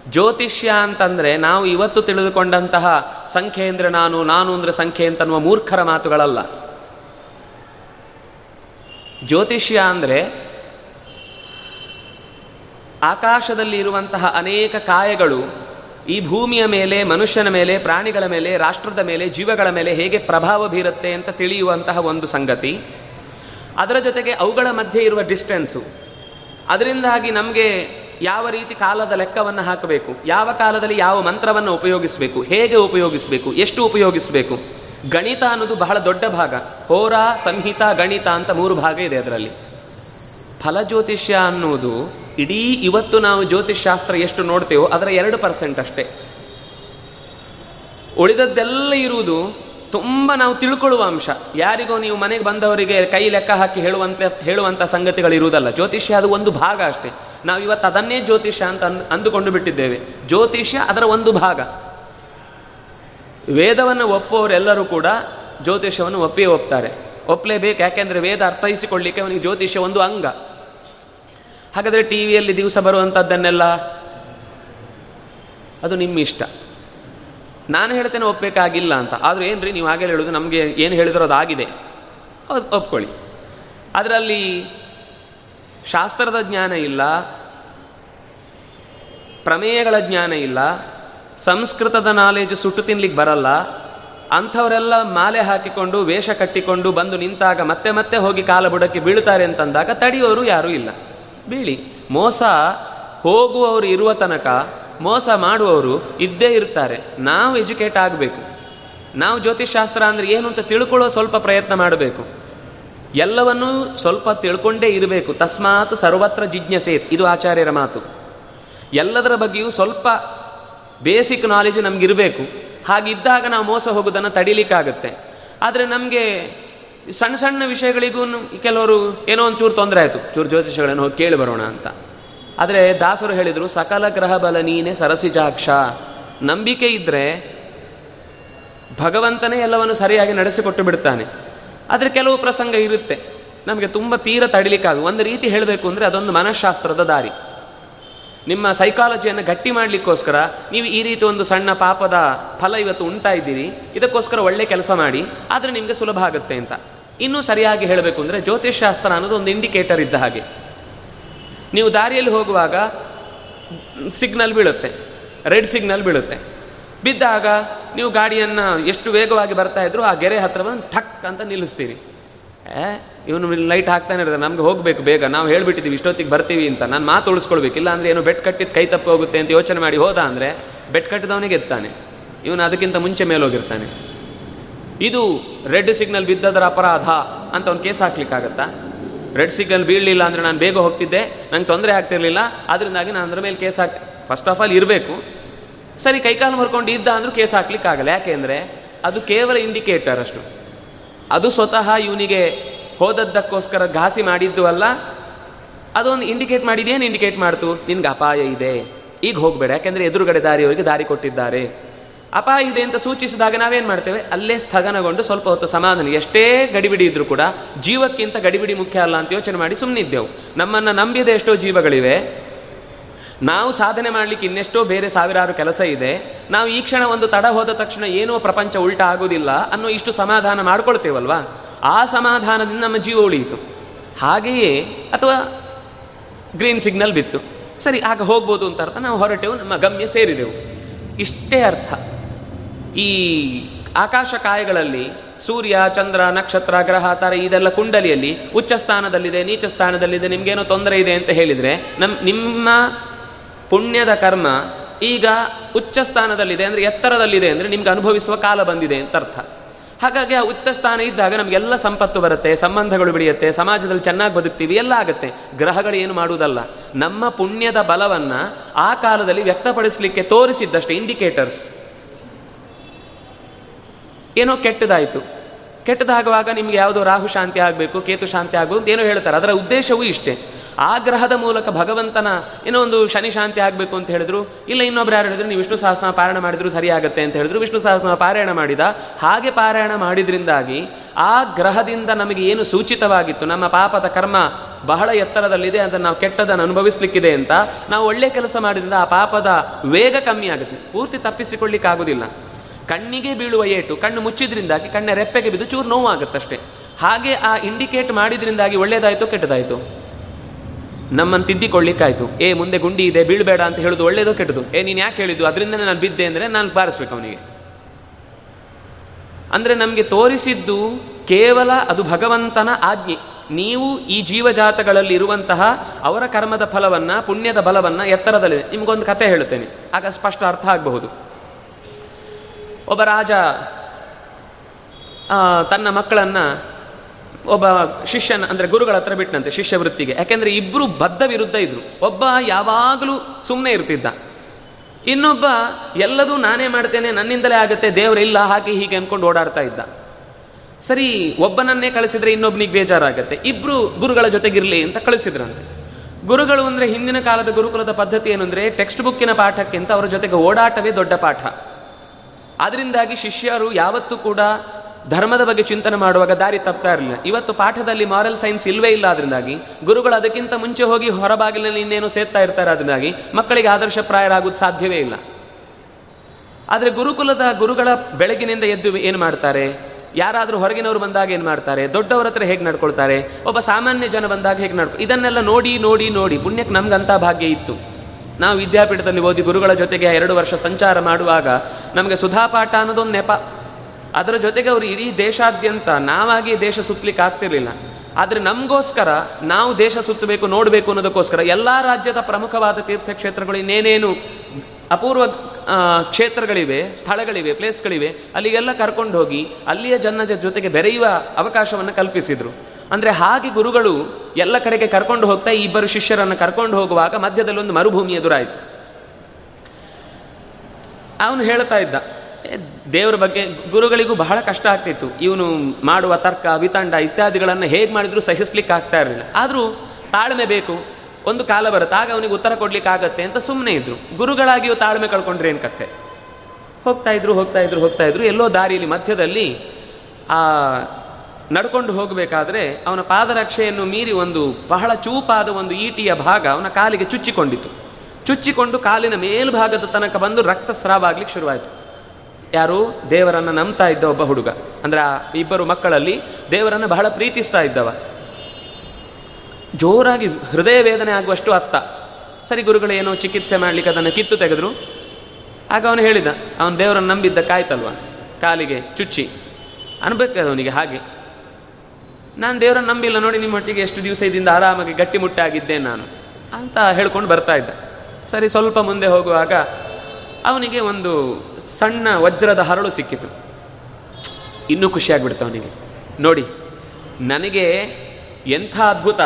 ಜ್ಯೋತಿಷ್ಯ ಅಂತಂದರೆ ನಾವು ಇವತ್ತು ತಿಳಿದುಕೊಂಡಂತಹ ಸಂಖ್ಯೆ ಅಂದರೆ ನಾನು ನಾನು ಅಂದರೆ ಸಂಖ್ಯೆ ಅಂತನ್ನುವ ಮೂರ್ಖರ ಮಾತುಗಳಲ್ಲ. ಜ್ಯೋತಿಷ್ಯ ಅಂದರೆ ಆಕಾಶದಲ್ಲಿ ಇರುವಂತಹ ಅನೇಕ ಕಾಯಗಳು ಈ ಭೂಮಿಯ ಮೇಲೆ, ಮನುಷ್ಯನ ಮೇಲೆ, ಪ್ರಾಣಿಗಳ ಮೇಲೆ, ರಾಷ್ಟ್ರದ ಮೇಲೆ, ಜೀವಗಳ ಮೇಲೆ ಹೇಗೆ ಪ್ರಭಾವ ಬೀರುತ್ತೆ ಅಂತ ತಿಳಿಯುವಂತಹ ಒಂದು ಸಂಗತಿ. ಅದರ ಜೊತೆಗೆ ಅವುಗಳ ಮಧ್ಯೆ ಇರುವ ಡಿಸ್ಟೆನ್ಸು ಅದರಿಂದಾಗಿ ನಮಗೆ ಯಾವ ರೀತಿ ಕಾಲದ ಲೆಕ್ಕವನ್ನು ಹಾಕಬೇಕು, ಯಾವ ಕಾಲದಲ್ಲಿ ಯಾವ ಮಂತ್ರವನ್ನು ಉಪಯೋಗಿಸಬೇಕು, ಹೇಗೆ ಉಪಯೋಗಿಸಬೇಕು, ಎಷ್ಟು ಉಪಯೋಗಿಸಬೇಕು. ಗಣಿತ ಅನ್ನೋದು ಬಹಳ ದೊಡ್ಡ ಭಾಗ. ಹೋರ, ಸಂಹಿತ, ಗಣಿತ ಅಂತ ಮೂರು ಭಾಗ ಇದೆ ಅದರಲ್ಲಿ. ಫಲಜ್ಯೋತಿಷ್ಯ ಅನ್ನುವುದು ಇಡೀ ಇವತ್ತು ನಾವು ಜ್ಯೋತಿಷ್ಶಾಸ್ತ್ರ ಎಷ್ಟು ನೋಡ್ತೇವೋ ಅದರ ಎರಡು ಪರ್ಸೆಂಟ್ ಅಷ್ಟೇ. ಉಳಿದದ್ದೆಲ್ಲ ಇರುವುದು ತುಂಬ ನಾವು ತಿಳ್ಕೊಳ್ಳುವ ಅಂಶ. ಯಾರಿಗೋ ನೀವು ಮನೆಗೆ ಬಂದವರಿಗೆ ಕೈ ಲೆಕ್ಕ ಹಾಕಿ ಹೇಳುವಂತ ಹೇಳುವಂಥ ಸಂಗತಿಗಳಿರುವುದಲ್ಲ ಜ್ಯೋತಿಷ್ಯ ಅದು ಒಂದು ಭಾಗ ಅಷ್ಟೇ. ನಾವು ಇವತ್ತು ಅದನ್ನೇ ಜ್ಯೋತಿಷ್ಯ ಅಂತ ಅಂದ್, ಅಂದುಕೊಂಡು ಬಿಟ್ಟಿದ್ದೇವೆ. ಜ್ಯೋತಿಷ್ಯ ಅದರ ಒಂದು ಭಾಗ. ವೇದವನ್ನು ಒಪ್ಪುವವರೆಲ್ಲರೂ ಕೂಡ ಜ್ಯೋತಿಷ್ಯವನ್ನು ಒಪ್ಪಿಯೇ ಒಪ್ತಾರೆ. ಒಪ್ಪಲೇಬೇಕು, ಯಾಕೆಂದರೆ ವೇದ ಅರ್ಥೈಸಿಕೊಳ್ಳಿಕ್ಕೆ ಅವನಿಗೆ ಜ್ಯೋತಿಷ್ಯ ಒಂದು ಅಂಗ. ಹಾಗಾದರೆ ಟಿ ವಿಯಲ್ಲಿ ದಿವಸ ಬರುವಂಥದ್ದನ್ನೆಲ್ಲ ಅದು ನಿಮ್ಮ ಇಷ್ಟ. ನಾನು ಹೇಳ್ತೇನೆ ಒಪ್ಪಬೇಕಾಗಿಲ್ಲ ಅಂತ. ಆದರೂ ಏನು ರೀ ನೀವು ಹಾಗೆ ಹೇಳೋದು ನಮಗೆ ಏನು ಹೇಳಿದ್ರೋ ಅದಾಗಿದೆ. ಆಗಿದೆ ಒಪ್ಕೊಳ್ಳಿ. ಅದರಲ್ಲಿ ಶಾಸ್ತ್ರದ ಜ್ಞಾನ ಇಲ್ಲ, ಪ್ರಮೇಯಗಳ ಜ್ಞಾನ ಇಲ್ಲ, ಸಂಸ್ಕೃತದ ನಾಲೇಜು ಸುಟ್ಟು ತಿನ್ಲಿಕ್ಕೆ ಬರಲ್ಲ, ಅಂಥವರೆಲ್ಲ ಮಾಲೆ ಹಾಕಿಕೊಂಡು, ವೇಷ ಕಟ್ಟಿಕೊಂಡು ಬಂದು ನಿಂತಾಗ ಮತ್ತೆ ಮತ್ತೆ ಹೋಗಿ ಕಾಲ ಬುಡಕ್ಕೆ ಬೀಳ್ತಾರೆ ಅಂತಂದಾಗ ತಡೆಯೋರು ಯಾರೂ ಇಲ್ಲ. ಬೀಳಿ ಮೋಸ ಹೋಗುವವರು ಇರುವ ತನಕ, ಮೋಸ ಮಾಡುವವರು ಇದ್ದೇ ಇರ್ತಾರೆ. ನಾವು ಎಜುಕೇಟ್ ಆಗಬೇಕು. ನಾವು ಜ್ಯೋತಿಷ್ಶಾಸ್ತ್ರ ಅಂದರೆ ಏನು ಅಂತ ತಿಳ್ಕೊಳ್ಳೋ ಸ್ವಲ್ಪ ಪ್ರಯತ್ನ ಮಾಡಬೇಕು. ಎಲ್ಲವನ್ನೂ ಸ್ವಲ್ಪ ತಿಳ್ಕೊಂಡೇ ಇರಬೇಕು. ತಸ್ಮಾತ್ ಸರ್ವತ್ರ ಜಿಜ್ಞಸೇತ್. ಇದು ಆಚಾರ್ಯರ ಮಾತು. ಎಲ್ಲದರ ಬಗ್ಗೆಯೂ ಸ್ವಲ್ಪ ಬೇಸಿಕ್ ನಾಲೆಜ್ ನಮಗಿರಬೇಕು. ಹಾಗಿದ್ದಾಗ ನಾವು ಮೋಸ ಹೋಗೋದನ್ನು ತಡಿಲಿಕ್ಕಾಗುತ್ತೆ. ಆದರೆ ನಮಗೆ ಸಣ್ಣ ಸಣ್ಣ ವಿಷಯಗಳಿಗೂ ಕೆಲವರು ಏನೋ ಒಂದು ಚೂರು ತೊಂದರೆ ಆಯಿತು. ಚೂರು ಜ್ಯೋತಿಷಗಳನ್ನು ಹೋಗಿ ಕೇಳಿ ಬರೋಣ ಅಂತ. ಆದರೆ ದಾಸರು ಹೇಳಿದರು, ಸಕಲ ಗ್ರಹ ಬಲ ನೀನೆ ಸರಸಿಜಾಕ್ಷ ನಂಬಿಕೆ ಇದ್ದರೆ ಭಗವಂತನೇ ಎಲ್ಲವನ್ನು ಸರಿಯಾಗಿ ನಡೆಸಿಕೊಟ್ಟು ಬಿಡ್ತಾನೆ. ಆದರೆ ಕೆಲವು ಪ್ರಸಂಗ ಇರುತ್ತೆ. ನಮಗೆ ತುಂಬ ತೀರ ತಡಿಲಿಕ್ಕಾಗ ಒಂದು ರೀತಿ ಹೇಳಬೇಕು ಅಂದರೆ ಅದೊಂದು ಮನಃಶಾಸ್ತ್ರದ ದಾರಿ. ನಿಮ್ಮ ಸೈಕಾಲಜಿಯನ್ನು ಗಟ್ಟಿ ಮಾಡಲಿಕ್ಕೋಸ್ಕರ ನೀವು ಈ ರೀತಿ ಒಂದು ಸಣ್ಣ ಪಾಪದ ಫಲ ಇವತ್ತು ಉಂಟಾ ಇದ್ದೀರಿ. ಇದಕ್ಕೋಸ್ಕರ ಒಳ್ಳೆ ಕೆಲಸ ಮಾಡಿ. ಆದರೆ ನಿಮಗೆ ಸುಲಭ ಆಗುತ್ತೆ ಅಂತ. ಇನ್ನೂ ಸರಿಯಾಗಿ ಹೇಳಬೇಕು ಅಂದರೆ ಜ್ಯೋತಿಷ್ಶಾಸ್ತ್ರ ಅನ್ನೋದು ಒಂದು ಇಂಡಿಕೇಟರ್ ಇದ್ದ ಹಾಗೆ. ನೀವು ದಾರಿಯಲ್ಲಿ ಹೋಗುವಾಗ ಸಿಗ್ನಲ್ ಬೀಳುತ್ತೆ ರೆಡ್ ಸಿಗ್ನಲ್ ಬೀಳುತ್ತೆ. ಬಿದ್ದಾಗ ನೀವು ಗಾಡಿಯನ್ನು ಎಷ್ಟು ವೇಗವಾಗಿ ಬರ್ತಾ ಇದ್ರು ಆ ಗೆರೆ ಹತ್ರ ಬಂದು ಠಕ್ ಅಂತ ನಿಲ್ಲಿಸ್ತೀರಿ. ಏ, ಇವನು ಲೈಟ್ ಹಾಕ್ತಾನೆ ಇರ್ತಾರೆ ನಮಗೆ ಹೋಗಬೇಕು ಬೇಗ, ನಾವು ಹೇಳ್ಬಿಟ್ಟಿದ್ದೀವಿ, ಇಷ್ಟೊತ್ತಿಗೆ ಬರ್ತೀವಿ ಅಂತ. ನಾನು ಮಾತು ಉಳಿಸ್ಕೊಳ್ಬೇಕಿಲ್ಲ ಅಂದರೆ ಏನು ಬೆಟ್ ಕಟ್ಟಿದ್ದು ಕೈ ತಪ್ಪು ಹೋಗುತ್ತೆ ಅಂತ ಯೋಚನೆ ಮಾಡಿ ಹೋದ ಅಂದರೆ ಬೆಟ್ ಕಟ್ಟಿದವನಿಗೆ ಎತ್ತಾನೆ. ಇವನು ಅದಕ್ಕಿಂತ ಮುಂಚೆ ಮೇಲೋಗಿರ್ತಾನೆ ಇದು ರೆಡ್ ಸಿಗ್ನಲ್ ಬಿದ್ದದರ ಅಪರಾಧ ಅಂತ ಒಂದು ಕೇಸ್ ಹಾಕ್ಲಿಕ್ಕಾಗತ್ತಾ? ರೆಡ್ ಸಿಗ್ನಲ್ ಬೀಳಲಿಲ್ಲ ಅಂದರೆ ನಾನು ಬೇಗ ಹೋಗ್ತಿದ್ದೆ, ನಂಗೆ ತೊಂದರೆ ಆಗ್ತಿರಲಿಲ್ಲ ಅದರಿಂದಾಗಿ ನಾನು ಅದ್ರ ಮೇಲೆ ಕೇಸ್ ಹಾಕಿ ಫಸ್ಟ್ ಆಫ್ ಆಲ್ ಇರಬೇಕು. ಸರಿ, ಕೈಕಾಲು ಮರ್ಕೊಂಡು ಇದ್ದ ಅಂದರೂ ಕೇಸ್ ಹಾಕ್ಲಿಕ್ಕಾಗಲ್ಲ. ಯಾಕೆಂದರೆ ಅದು ಕೇವಲ ಇಂಡಿಕೇಟರ್ ಅಷ್ಟು. ಅದು ಸ್ವತಃ ಇವನಿಗೆ ಹೋದದ್ದಕ್ಕೋಸ್ಕರ ಘಾಸಿ ಮಾಡಿದ್ದು ಅಲ್ಲ. ಅದೊಂದು ಇಂಡಿಕೇಟ್ ಮಾಡಿದೇನು ಇಂಡಿಕೇಟ್ ಮಾಡ್ತು? ನಿನ್ಗೆ ಅಪಾಯ ಇದೆ. ಈಗ ಹೋಗಬೇಡ. ಯಾಕೆಂದರೆ ಎದುರುಗಡೆ ದಾರಿಯವರಿಗೆ ದಾರಿ ಕೊಟ್ಟಿದ್ದಾರೆ. ಅಪಾಯ ಇದೆ ಅಂತ ಸೂಚಿಸಿದಾಗ ನಾವೇನು ಮಾಡ್ತೇವೆ? ಅಲ್ಲೇ ಸ್ಥಗನಗೊಂಡು ಸ್ವಲ್ಪ ಹೊತ್ತು ಸಮಾಧಾನ. ಎಷ್ಟೇ ಗಡಿಬಿಡಿ ಇದ್ರೂ ಕೂಡ ಜೀವಕ್ಕಿಂತ ಗಡಿಬಿಡಿ ಮುಖ್ಯ ಅಲ್ಲ ಅಂತ ಯೋಚನೆ ಮಾಡಿ ಸುಮ್ಮನಿದ್ದೆವು ನಮ್ಮನ್ನು ನಂಬಿದ ಎಷ್ಟೋ ಜೀವಗಳಿವೆ. ನಾವು ಸಾಧನೆ ಮಾಡಲಿಕ್ಕೆ ಇನ್ನೆಷ್ಟೋ ಬೇರೆ ಸಾವಿರಾರು ಕೆಲಸ ಇದೆ. ನಾವು ಈ ಕ್ಷಣ ಒಂದು ತಡ ಹೋದ ತಕ್ಷಣ ಏನೋ ಪ್ರಪಂಚ ಉಲ್ಟ ಆಗೋದಿಲ್ಲ ಅನ್ನೋ ಇಷ್ಟು ಸಮಾಧಾನ ಮಾಡ್ಕೊಳ್ತೇವಲ್ವಾ? ಆ ಸಮಾಧಾನದಿಂದ ನಮ್ಮ ಜೀವ ಉಳಿಯಿತು. ಹಾಗೆಯೇ ಅಥವಾ ಗ್ರೀನ್ ಸಿಗ್ನಲ್ ಬಿತ್ತು. ಸರಿ, ಆಗ ಹೋಗ್ಬೋದು ಅಂತ ಅರ್ಥ. ನಾವು ಹೊರಟೆವು, ನಮ್ಮ ಗಮ್ಯ ಸೇರಿದೆವು. ಇಷ್ಟೇ ಅರ್ಥ. ಈ ಆಕಾಶ ಕಾಯಗಳಲ್ಲಿ ಸೂರ್ಯ, ಚಂದ್ರ, ನಕ್ಷತ್ರ, ಗ್ರಹ, ತರ ಇದೆಲ್ಲ ಕುಂಡಲಿಯಲ್ಲಿ ಉಚ್ಚ ಸ್ಥಾನದಲ್ಲಿದೆ, ನೀಚ ಸ್ಥಾನದಲ್ಲಿದೆ, ನಿಮ್ಗೇನೋ ತೊಂದರೆ ಇದೆ ಅಂತ ಹೇಳಿದರೆ ನಮ್ಮ ನಿಮ್ಮ ಪುಣ್ಯದ ಕರ್ಮ ಈಗ ಉಚ್ಚ ಸ್ಥಾನದಲ್ಲಿದೆ ಅಂದರೆ ಎತ್ತರದಲ್ಲಿದೆ ಅಂದರೆ ನಿಮ್ಗೆ ಅನುಭವಿಸುವ ಕಾಲ ಬಂದಿದೆ ಅಂತ ಅರ್ಥ. ಹಾಗಾಗಿ ಆ ಉಚ್ಚ ಸ್ಥಾನ ಇದ್ದಾಗ ನಮಗೆಲ್ಲ ಸಂಪತ್ತು ಬರುತ್ತೆ, ಸಂಬಂಧಗಳು ಬೆಳೆಯುತ್ತೆ, ಸಮಾಜದಲ್ಲಿ ಚೆನ್ನಾಗಿ ಬದುಕ್ತೀವಿ, ಎಲ್ಲ ಆಗುತ್ತೆ. ಗ್ರಹಗಳು ಏನು ಮಾಡುವುದಲ್ಲ, ನಮ್ಮ ಪುಣ್ಯದ ಬಲವನ್ನು ಆ ಕಾಲದಲ್ಲಿ ವ್ಯಕ್ತಪಡಿಸಲಿಕ್ಕೆ ತೋರಿಸಿದ್ದಷ್ಟೇ ಇಂಡಿಕೇಟರ್ಸ್ ಏನೋ ಕೆಟ್ಟದಾಯಿತು. ಕೆಟ್ಟದಾಗುವಾಗ ನಿಮಗೆ ಯಾವುದೋ ರಾಹು ಶಾಂತಿ ಆಗಬೇಕು, ಕೇತು ಶಾಂತಿ ಆಗಬೇಕು ಅಂತ ಏನೋ ಹೇಳ್ತಾರೆ. ಅದರ ಉದ್ದೇಶವೂ ಇಷ್ಟೇ. ಆ ಗ್ರಹದ ಮೂಲಕ ಭಗವಂತನ ಏನೋ ಒಂದು ಶನಿ ಶಾಂತಿ ಆಗಬೇಕು ಅಂತ ಹೇಳಿದ್ರು, ಇಲ್ಲ ಇನ್ನೊಬ್ರು ಯಾರು ಹೇಳಿದ್ರು, ನೀವು ವಿಷ್ಣು ಸಹಸ್ರ ಪಾರಾಯಣ ಮಾಡಿದ್ರು ಸರಿಯಾಗುತ್ತೆ ಅಂತ ಹೇಳಿದ್ರು, ವಿಷ್ಣು ಸಹಸ್ರ ಪಾರಾಯಣ ಮಾಡಿದ. ಹಾಗೆ ಪಾರಾಯಣ ಮಾಡಿದ್ರಿಂದಾಗಿ ಆ ಗ್ರಹದಿಂದ ನಮಗೆ ಏನು ಸೂಚಿತವಾಗಿತ್ತು, ನಮ್ಮ ಪಾಪದ ಕರ್ಮ ಬಹಳ ಎತ್ತರದಲ್ಲಿದೆ, ಅದನ್ನು ನಾವು ಕೆಟ್ಟದನ್ನು ಅನುಭವಿಸ್ಲಿಕ್ಕಿದೆ ಅಂತ ನಾವು ಒಳ್ಳೆ ಕೆಲಸ ಮಾಡಿದ್ರಿಂದ ಆ ಪಾಪದ ವೇಗ ಕಮ್ಮಿ ಆಗುತ್ತೆ. ಪೂರ್ತಿ ತಪ್ಪಿಸಿಕೊಳ್ಳಿಕ್ಕಾಗೋದಿಲ್ಲ. ಕಣ್ಣಿಗೆ ಬೀಳುವ ಏಟು, ಕಣ್ಣು ಮುಚ್ಚಿದ್ರಿಂದಾಗಿ, ಕಣ್ಣ ರೆಪ್ಪೆಗೆ ಬಿದ್ದು ಚೂರು ನೋವಾಗುತ್ತಷ್ಟೇ. ಹಾಗೆ ಆ ಇಂಡಿಕೇಟ್ ಮಾಡಿದ್ರಿಂದಾಗಿ ಒಳ್ಳೇದಾಯಿತು, ಕೆಟ್ಟದಾಯಿತು? ನಮ್ಮನ್ನು ತಿದ್ದಿಕೊಳ್ಳಿಕ್ಕಾಯ್ತು? ಏ, ಮುಂದೆ ಗುಂಡಿ ಇದೆ, ಬೀಳಬೇಡ ಅಂತ ಹೇಳೋದು ಒಳ್ಳೇದು ಕೆಟ್ಟದು? ಏ, ನೀನು ಯಾಕೆ ಹೇಳಿದ್ದು? ಅದರಿಂದನೇ ನಾನು ಬಿದ್ದೆ ಅಂದರೆ ನಾನು ಬಾರಿಸ್ಬೇಕು ಅವನಿಗೆ. ಅಂದರೆ ನಮಗೆ ತೋರಿಸಿದ್ದು ಕೇವಲ ಅದು ಭಗವಂತನ ಆಜ್ಞೆ. ನೀವು ಈ ಜೀವಜಾತಗಳಲ್ಲಿ ಇರುವಂತಹ ಅವರ ಕರ್ಮದ ಫಲವನ್ನು, ಪುಣ್ಯದ ಬಲವನ್ನು ಎತ್ತರದಲ್ಲಿ ನಿಮಗೊಂದು ಕತೆ ಹೇಳುತ್ತೇನೆ. ಆಗ ಸ್ಪಷ್ಟ ಅರ್ಥ ಆಗಬಹುದು. ಒಬ್ಬ ರಾಜ ತನ್ನ ಮಕ್ಕಳನ್ನು ಒಬ್ಬ ಶಿಷ್ಯನ, ಅಂದರೆ ಗುರುಗಳ ಹತ್ರ ಬಿಟ್ಟನಂತೆ ಶಿಷ್ಯ ವೃತ್ತಿಗೆ ಯಾಕೆಂದರೆ ಇಬ್ಬರು ಬದ್ಧ ವಿರುದ್ಧ ಇದ್ರು. ಒಬ್ಬ ಯಾವಾಗಲೂ ಸುಮ್ಮನೆ ಇರ್ತಿದ್ದ. ಇನ್ನೊಬ್ಬ, ಎಲ್ಲದೂ ನಾನೇ ಮಾಡ್ತೇನೆ, ನನ್ನಿಂದಲೇ ಆಗುತ್ತೆ ದೇವರಿಲ್ಲ ಹಾಕಿ ಹೀಗೆ ಅಂದ್ಕೊಂಡು ಓಡಾಡ್ತಾ ಇದ್ದ. ಸರಿ, ಒಬ್ಬನನ್ನೇ ಕಳಿಸಿದ್ರೆ ಇನ್ನೊಬ್ಬನಿಗೆ ಬೇಜಾರಾಗತ್ತೆ. ಇಬ್ಬರು ಗುರುಗಳ ಜೊತೆಗಿರಲಿ ಅಂತ ಕಳಿಸಿದ್ರಂತೆ. ಗುರುಗಳು ಅಂದರೆ ಹಿಂದಿನ ಕಾಲದ ಗುರುಕುಲದ ಪದ್ಧತಿ ಏನು ಟೆಕ್ಸ್ಟ್ ಬುಕ್ಕಿನ ಪಾಠಕ್ಕಿಂತ ಅವರ ಜೊತೆಗೆ ಓಡಾಟವೇ ದೊಡ್ಡ ಪಾಠ. ಅದರಿಂದಾಗಿ ಶಿಷ್ಯರು ಯಾವತ್ತೂ ಕೂಡ ಧರ್ಮದ ಬಗ್ಗೆ ಚಿಂತನೆ ಮಾಡುವಾಗ ದಾರಿ ತಪ್ತಾ ಇರಲಿಲ್ಲ. ಇವತ್ತು ಪಾಠದಲ್ಲಿ ಮಾರಲ್ ಸೈನ್ಸ್ ಇಲ್ಲವೇ ಇಲ್ಲ ಅದರಿಂದಾಗಿ ಗುರುಗಳು ಅದಕ್ಕಿಂತ ಮುಂಚೆ ಹೋಗಿ ಹೊರಬಾಗಿಲಿನಲ್ಲಿ ಇನ್ನೇನು ಸೇರ್ತಾ ಇರ್ತಾರೆ ಅದರಿಂದಾಗಿ ಮಕ್ಕಳಿಗೆ ಆದರ್ಶಪ್ರಾಯರಾಗೋದು ಸಾಧ್ಯವೇ ಇಲ್ಲ. ಆದರೆ ಗುರುಕುಲದ ಗುರುಗಳ ಬೆಳಗಿನಿಂದ ಎದ್ದು ಏನು ಮಾಡ್ತಾರೆ? ಯಾರಾದರೂ ಹೊರಗಿನವರು ಬಂದಾಗ ಏನು ಮಾಡ್ತಾರೆ? ದೊಡ್ಡವರ ಹತ್ರ ಹೇಗೆ ನಡ್ಕೊಳ್ತಾರೆ? ಒಬ್ಬ ಸಾಮಾನ್ಯ ಜನ ಬಂದಾಗ ಹೇಗೆ ನಡ್ಕೊ ಇದನ್ನೆಲ್ಲ ನೋಡಿ ನೋಡಿ ನೋಡಿ. ಪುಣ್ಯಕ್ಕೆ ನಮ್ಗಂಥ ಭಾಗ್ಯ ಇತ್ತು. ನಾವು ವಿದ್ಯಾಪೀಠದಲ್ಲಿ ಓದಿ ಗುರುಗಳ ಜೊತೆಗೆ ಎರಡು ವರ್ಷ ಸಂಚಾರ ಮಾಡುವಾಗ ನಮಗೆ ಸುಧಾಪಾಠ ಅನ್ನೋದೊಂದು ನೆಪ. ಅದರ ಜೊತೆಗೆ ಅವರು ಇಡೀ ದೇಶಾದ್ಯಂತ ನಾವಾಗಿ ದೇಶ ಸುತ್ತಲಿಕ್ಕೆ ಆಗ್ತಿರ್ಲಿಲ್ಲ. ಆದರೆ ನಮಗೋಸ್ಕರ ನಾವು ದೇಶ ಸುತ್ತಬೇಕು, ನೋಡಬೇಕು ಅನ್ನೋದಕ್ಕೋಸ್ಕರ ಎಲ್ಲ ರಾಜ್ಯದ ಪ್ರಮುಖವಾದ ತೀರ್ಥಕ್ಷೇತ್ರಗಳು ಇನ್ನೇನೇನು ಅಪೂರ್ವ ಕ್ಷೇತ್ರಗಳಿವೆ, ಸ್ಥಳಗಳಿವೆ, ಪ್ಲೇಸ್ಗಳಿವೆ, ಅಲ್ಲಿಗೆಲ್ಲ ಕರ್ಕೊಂಡು ಹೋಗಿ ಅಲ್ಲಿಯ ಜನ ಜೊತೆಗೆ ಬೆರೆಯುವ ಅವಕಾಶವನ್ನು ಕಲ್ಪಿಸಿದರು. ಅಂದರೆ ಹಾಗೆ ಗುರುಗಳು ಎಲ್ಲ ಕಡೆಗೆ ಕರ್ಕೊಂಡು ಹೋಗ್ತಾ ಇಬ್ಬರು ಶಿಷ್ಯರನ್ನು ಕರ್ಕೊಂಡು ಹೋಗುವಾಗ ಮಧ್ಯದಲ್ಲಿ ಒಂದು ಮರುಭೂಮಿ ಎದುರಾಯಿತು. ಅವನು ಹೇಳ್ತಾ ಇದ್ದ ದೇವರ ಬಗ್ಗೆ ಗುರುಗಳಿಗೂ ಬಹಳ ಕಷ್ಟ ಆಗ್ತಿತ್ತು. ಇವನು ಮಾಡುವ ತರ್ಕ, ವಿತಂಡ ಇತ್ಯಾದಿಗಳನ್ನು ಹೇಗೆ ಮಾಡಿದ್ರು ಸಹಿಸ್ಲಿಕ್ಕೆ ಆಗ್ತಾ ಇರಲಿಲ್ಲ. ಆದರೂ ತಾಳ್ಮೆ ಬೇಕು. ಒಂದು ಕಾಲ ಬರುತ್ತೆ. ಆಗ ಅವನಿಗೆ ಉತ್ತರ ಕೊಡ್ಲಿಕ್ಕೆ ಆಗತ್ತೆ ಅಂತ ಸುಮ್ಮನೆ ಇದ್ರು. ಗುರುಗಳಾಗಿಯೂ ತಾಳ್ಮೆ ಕಳ್ಕೊಂಡ್ರೆ ಏನು ಕಥೆ? ಹೋಗ್ತಾ ಇದ್ರು ಹೋಗ್ತಾ ಇದ್ರು ಹೋಗ್ತಾ ಇದ್ರು. ಎಲ್ಲೋ ದಾರಿಯಲ್ಲಿ ಮಧ್ಯದಲ್ಲಿ ಆ ನಡ್ಕೊಂಡು ಹೋಗಬೇಕಾದ್ರೆ ಅವನ ಪಾದರಕ್ಷೆಯನ್ನು ಮೀರಿ ಒಂದು ಬಹಳ ಚೂಪಾದ ಒಂದು ಈಟಿಯ ಭಾಗ ಅವನ ಕಾಲಿಗೆ ಚುಚ್ಚಿಕೊಂಡಿತು. ಚುಚ್ಚಿಕೊಂಡು ಕಾಲಿನ ಮೇಲ್ಭಾಗದ ತನಕ ಬಂದು ರಕ್ತಸ್ರಾವ ಆಗ್ಲಿಕ್ಕೆ ಶುರುವಾಯಿತು. ಯಾರು? ದೇವರನ್ನು ನಂಬ್ತಾ ಇದ್ದ ಒಬ್ಬ ಹುಡುಗ. ಅಂದ್ರೆ ಆ ಇಬ್ಬರು ಮಕ್ಕಳಲ್ಲಿ ದೇವರನ್ನು ಬಹಳ ಪ್ರೀತಿಸ್ತಾ ಇದ್ದವ. ಜೋರಾಗಿ ಹೃದಯ ವೇದನೆ ಆಗುವಷ್ಟು ಅತ್ತ. ಸರಿ ಗುರುಗಳು, ಏನೋ ಚಿಕಿತ್ಸೆ ಮಾಡ್ಲಿಕ್ಕೆ ಅದನ್ನು ಕಿತ್ತು ತೆಗೆದ್ರು. ಆಗ ಅವನು ಹೇಳಿದ, ಅವನು ದೇವರನ್ನು ನಂಬಿದ್ದ ಕಾಯ್ತಲ್ವ? ಕಾಲಿಗೆ ಚುಚ್ಚಿ. ಅನ್ಬೇಕು ಅವನಿಗೆ ಹಾಗೆ. ನಾನು ದೇವರನ್ನು ನಂಬಿಲ್ಲ ನೋಡಿ ನಿಮ್ಮ ಮಟ್ಟಿಗೆ ಎಷ್ಟು ದಿವಸ ಇದ್ದಿಂದ ಆರಾಮಾಗಿ ಗಟ್ಟಿಮುಟ್ಟಾಗಿದ್ದೆ ನಾನು ಅಂತ ಹೇಳ್ಕೊಂಡು ಬರ್ತಾ ಇದ್ದ. ಸರಿ, ಸ್ವಲ್ಪ ಮುಂದೆ ಹೋಗುವಾಗ ಅವನಿಗೆ ಒಂದು ಸಣ್ಣ ವಜ್ರದ ಹರಳು ಸಿಕ್ಕಿತು. ಇನ್ನೂ ಖುಷಿಯಾಗ್ಬಿಡ್ತು ಅವನಿಗೆ. ನೋಡಿ, ನನಗೆ ಎಂಥ ಅದ್ಭುತ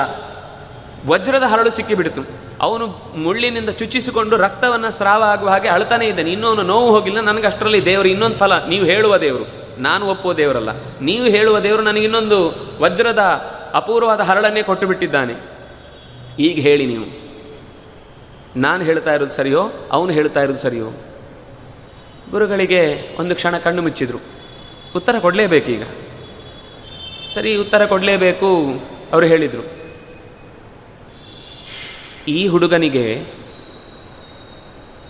ವಜ್ರದ ಹರಳು ಸಿಕ್ಕಿಬಿಡ್ತು. ಅವನು ಮುಳ್ಳಿನಿಂದ ಚುಚ್ಚಿಸಿಕೊಂಡು ರಕ್ತವನ್ನು ಸ್ರಾವ ಆಗುವ ಹಾಗೆ ಅಳ್ತಾನೆ ಇದ್ದಾನೆ. ಇನ್ನೂ ನೋವು ಹೋಗಿಲ್ಲ. ನನಗೆ ಅಷ್ಟರಲ್ಲಿ ದೇವರು ಇನ್ನೊಂದು ಫಲ ನೀವು ಹೇಳುವ ದೇವರು. ನಾನು ಒಪ್ಪುವ ದೇವರಲ್ಲ. ನೀವು ಹೇಳುವ ದೇವರು ನನಗೆ ಇನ್ನೊಂದು ವಜ್ರದ ಅಪೂರ್ವವಾದ ಹರಳನ್ನೇ ಕೊಟ್ಟು ಬಿಟ್ಟಿದ್ದಾನೆ. ಈಗ ಹೇಳಿ ನೀವು. ನಾನು ಹೇಳ್ತಾ ಇರೋದು ಸರಿಯೋ? ಅವನು ಹೇಳ್ತಾ ಇರೋದು ಸರಿಯೋ? ಗುರುಗಳಿಗೆ ಒಂದು ಕ್ಷಣ ಕಣ್ಣು ಮುಚ್ಚಿದ್ರು. ಉತ್ತರ ಕೊಡಲೇಬೇಕೀಗ? ಸರಿ, ಉತ್ತರ ಕೊಡಲೇಬೇಕು, ಅವರು ಹೇಳಿದರು. ಈ ಹುಡುಗನಿಗೆ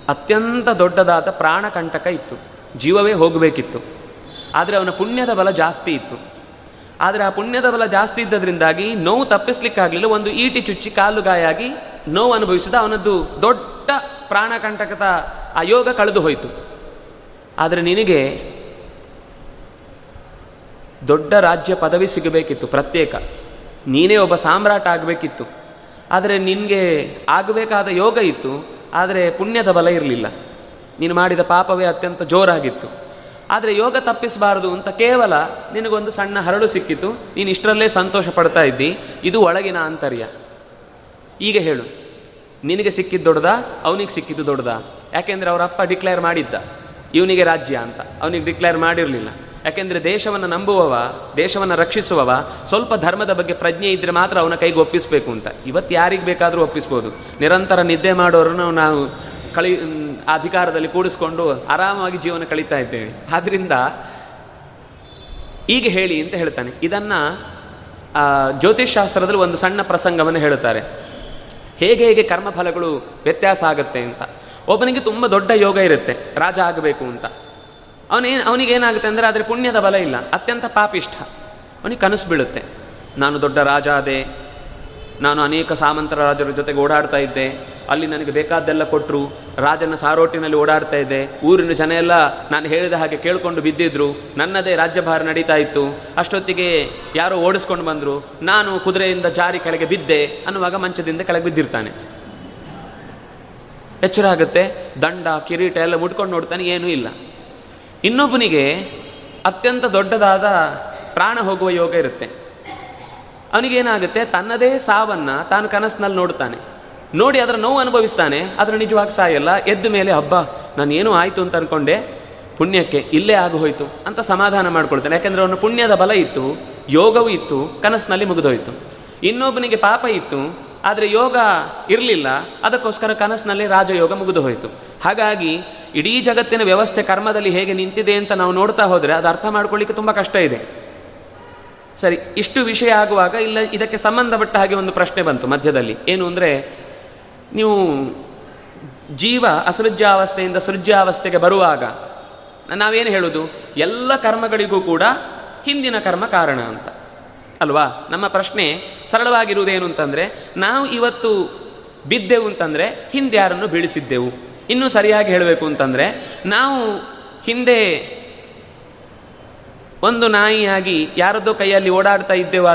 ಅತ್ಯಂತ ದೊಡ್ಡದಾದ ಪ್ರಾಣಕಂಟಕ ಇತ್ತು. ಜೀವವೇ ಹೋಗಬೇಕಿತ್ತು. ಆದರೆ ಅವನ ಪುಣ್ಯದ ಬಲ ಜಾಸ್ತಿ ಇತ್ತು. ಆದರೆ ಆ ಪುಣ್ಯದ ಬಲ ಜಾಸ್ತಿ ಇದ್ದದ್ರಿಂದಾಗಿ ನೋವು ತಪ್ಪಿಸ್ಲಿಕ್ಕಾಗಲಿಲ್ಲ, ಒಂದು ಈಟಿ ಚುಚ್ಚಿ ಕಾಲು ಗಾಯಾಗಿ ನೋವು ಅನುಭವಿಸಿದ ಅವನದ್ದು ದೊಡ್ಡ ಪ್ರಾಣಕಂಟಕದ ಆ ಯೋಗ ಕಳೆದು ಹೋಯಿತು. ಆದರೆ ನಿನಗೆ ದೊಡ್ಡ ರಾಜ್ಯ ಪದವಿ ಸಿಗಬೇಕಿತ್ತು, ಪ್ರತ್ಯೇಕ. ನೀನೇ ಒಬ್ಬ ಸಾಮ್ರಾಟ ಆಗಬೇಕಿತ್ತು. ಆದರೆ ನಿನಗೆ ಆಗಬೇಕಾದ ಯೋಗ ಇತ್ತು, ಆದರೆ ಪುಣ್ಯದ ಬಲ ಇರಲಿಲ್ಲ. ನೀನು ಮಾಡಿದ ಪಾಪವೇ ಅತ್ಯಂತ ಜೋರಾಗಿತ್ತು. ಆದರೆ ಯೋಗ ತಪ್ಪಿಸಬಾರದು ಅಂತ ಕೇವಲ ನಿನಗೊಂದು ಸಣ್ಣ ಹರಳು ಸಿಕ್ಕಿತು, ನೀನು ಇಷ್ಟರಲ್ಲೇ ಸಂತೋಷ ಪಡ್ತಾ ಇದ್ದಿ, ಇದು ಒಳಗಿನ ಆಂತರ್ಯ. ಈಗ ಹೇಳು, ನಿನಗೆ ಸಿಕ್ಕಿದ್ದು ದೊಡ್ಡದ, ಅವನಿಗೆ ಸಿಕ್ಕಿದ್ದು ದೊಡ್ಡದ? ಯಾಕೆಂದರೆ ಅವರ ಅಪ್ಪ ಡಿಕ್ಲೇರ್ ಮಾಡಿದ್ದ, ಇವನಿಗೆ ರಾಜ್ಯ ಅಂತ. ಅವನಿಗೆ ಡಿಕ್ಲೇರ್ ಮಾಡಿರಲಿಲ್ಲ. ಯಾಕೆಂದರೆ ದೇಶವನ್ನು ನಂಬುವವ, ದೇಶವನ್ನು ರಕ್ಷಿಸುವವ, ಸ್ವಲ್ಪ ಧರ್ಮದ ಬಗ್ಗೆ ಪ್ರಜ್ಞೆ ಇದ್ದರೆ ಮಾತ್ರ ಅವನ ಕೈಗೆ ಒಪ್ಪಿಸಬೇಕು ಅಂತ. ಇವತ್ತು ಯಾರಿಗೆ ಬೇಕಾದರೂ ಒಪ್ಪಿಸ್ಬೋದು. ನಿರಂತರ ನಿದ್ದೆ ಮಾಡೋರನ್ನು ನಾವು ಕಳಿ ಅಧಿಕಾರದಲ್ಲಿ ಕೂಡಿಸ್ಕೊಂಡು ಆರಾಮಾಗಿ ಜೀವನ ಕಳೀತಾ ಇದ್ದೇವೆ. ಆದ್ದರಿಂದ ಈಗ ಹೇಳಿ ಅಂತ ಹೇಳ್ತಾನೆ. ಇದನ್ನು ಜ್ಯೋತಿಷ್ ಶಾಸ್ತ್ರದಲ್ಲಿ ಒಂದು ಸಣ್ಣ ಪ್ರಸಂಗವನ್ನು ಹೇಳುತ್ತಾರೆ. ಹೇಗೆ ಹೇಗೆ ಕರ್ಮಫಲಗಳು ವ್ಯತ್ಯಾಸ ಆಗುತ್ತೆ ಅಂತ. ಒಬ್ಬನಿಗೆ ತುಂಬ ದೊಡ್ಡ ಯೋಗ ಇರುತ್ತೆ, ರಾಜ ಆಗಬೇಕು ಅಂತ. ಅವನೇನು ಅವನಿಗೇನಾಗುತ್ತೆ ಅಂದರೆ ಆದರೆ ಪುಣ್ಯದ ಬಲ ಇಲ್ಲ, ಅತ್ಯಂತ ಪಾಪಿಷ್ಠ. ಅವನಿಗೆ ಕನಸು ಬೀಳುತ್ತೆ. ನಾನು ದೊಡ್ಡ ರಾಜ ಆದೆ, ನಾನು ಅನೇಕ ಸಾಮಂತರ ರಾಜರ ಜೊತೆಗೆ ಓಡಾಡ್ತಾ ಇದ್ದೆ ಅಲ್ಲಿ ನನಗೆ ಬೇಕಾದ್ದೆಲ್ಲ ಕೊಟ್ಟರು ರಾಜನ ಸಾರೋಟಿನಲ್ಲಿ ಓಡಾಡ್ತಾ ಇದ್ದೆ. ಊರಿನ ಜನ ಎಲ್ಲ ನಾನು ಹೇಳಿದ ಹಾಗೆ ಕೇಳಿಕೊಂಡು ಬಿದ್ದಿದ್ರು. ನನ್ನದೇ ರಾಜ್ಯಭಾರ ನಡೀತಾ ಇತ್ತು. ಅಷ್ಟೊತ್ತಿಗೆ ಯಾರೋ ಓಡಿಸ್ಕೊಂಡು ಬಂದರು. ನಾನು ಕುದುರೆಯಿಂದ ಜಾರಿ ಕೆಳಗೆ ಬಿದ್ದೆ. ಅನ್ನುವಾಗ ಮಂಚದಿಂದ ಕೆಳಗೆ ಬಿದ್ದಿರ್ತಾನೆ. ಎಚ್ಚರ ಆಗುತ್ತೆ? ದಂಡ, ಕಿರೀಟ ಎಲ್ಲ ಮುಟ್ಕೊಂಡು ನೋಡ್ತಾನೆ, ಏನೂ ಇಲ್ಲ. ಇನ್ನೊಬ್ಬನಿಗೆ ಅತ್ಯಂತ ದೊಡ್ಡದಾದ ಪ್ರಾಣ ಹೋಗುವ ಯೋಗ ಇರುತ್ತೆ. ಅವನಿಗೇನಾಗುತ್ತೆ? ತನ್ನದೇ ಸಾವನ್ನು ತಾನು ಕನಸಿನಲ್ಲಿ ನೋಡ್ತಾನೆ. ನೋಡಿ ಅದರ ನೋವು ಅನುಭವಿಸ್ತಾನೆ ಅದರ ನಿಜವಾಗಿ ಸಾಯಲ್ಲ. ಎದ್ದ ಮೇಲೆ ಹಬ್ಬ ನಾನು ಏನೂ ಆಯಿತು ಅಂತ ಅಂದ್ಕೊಂಡೆ ಪುಣ್ಯಕ್ಕೆ ಇಲ್ಲೇ ಆಗೋಯ್ತು ಅಂತ ಸಮಾಧಾನ ಮಾಡ್ಕೊಳ್ತಾನೆ. ಯಾಕೆಂದರೆ ಅವನು ಪುಣ್ಯದ ಬಲ ಇತ್ತು, ಯೋಗವೂ ಇತ್ತು, ಕನಸಿನಲ್ಲಿ ಮುಗಿದೋಯ್ತು. ಇನ್ನೊಬ್ಬನಿಗೆ ಪಾಪ ಇತ್ತು, ಆದರೆ ಯೋಗ ಇರಲಿಲ್ಲ, ಅದಕ್ಕೋಸ್ಕರ ಕನಸಿನಲ್ಲಿ ರಾಜಯೋಗ ಮುಗಿದು ಹೋಯಿತು ಹಾಗಾಗಿ, ಇಡೀ ಜಗತ್ತಿನ ವ್ಯವಸ್ಥೆ ಕರ್ಮದಲ್ಲಿ ಹೇಗೆ ನಿಂತಿದೆ ಅಂತ ನಾವು ನೋಡ್ತಾ ಹೋದರೆ ಅದು ಅರ್ಥ ಮಾಡ್ಕೊಳ್ಳಿಕ್ಕೆ ತುಂಬ ಕಷ್ಟ ಇದೆ. ಸರಿ, ಇಷ್ಟು ವಿಷಯ ಆಗುವಾಗ ಇಲ್ಲ, ಇದಕ್ಕೆ ಸಂಬಂಧಪಟ್ಟ ಹಾಗೆ ಒಂದು ಪ್ರಶ್ನೆ ಬಂತು ಮಧ್ಯದಲ್ಲಿ. ಏನು ಅಂದರೆ ನೀವು ಜೀವ ಅಸೃಜ್ಯಾವಸ್ಥೆಯಿಂದ ಸೃಜ್ಯಾವಸ್ಥೆಗೆ ಬರುವಾಗ ನಾವೇನು ಹೇಳೋದು? ಎಲ್ಲ ಕರ್ಮಗಳಿಗೂ ಕೂಡ ಹಿಂದಿನ ಕರ್ಮ ಕಾರಣ ಅಂತ. ಅಲ್ವಾ? ನಮ್ಮ ಪ್ರಶ್ನೆ ಸರಳವಾಗಿರುವುದೇನು ಅಂತಂದರೆ, ನಾವು ಇವತ್ತು ಬಿದ್ದೆವು ಅಂತಂದರೆ ಹಿಂದೆ ಯಾರನ್ನು ಬೀಳಿಸಿದ್ದೆವು. ಇನ್ನೂ ಸರಿಯಾಗಿ ಹೇಳಬೇಕು ಅಂತಂದರೆ, ನಾವು ಹಿಂದೆ ಒಂದು ನಾಯಿಯಾಗಿ ಯಾರದ್ದೋ ಕೈಯಲ್ಲಿ ಓಡಾಡ್ತಾ ಇದ್ದೆವು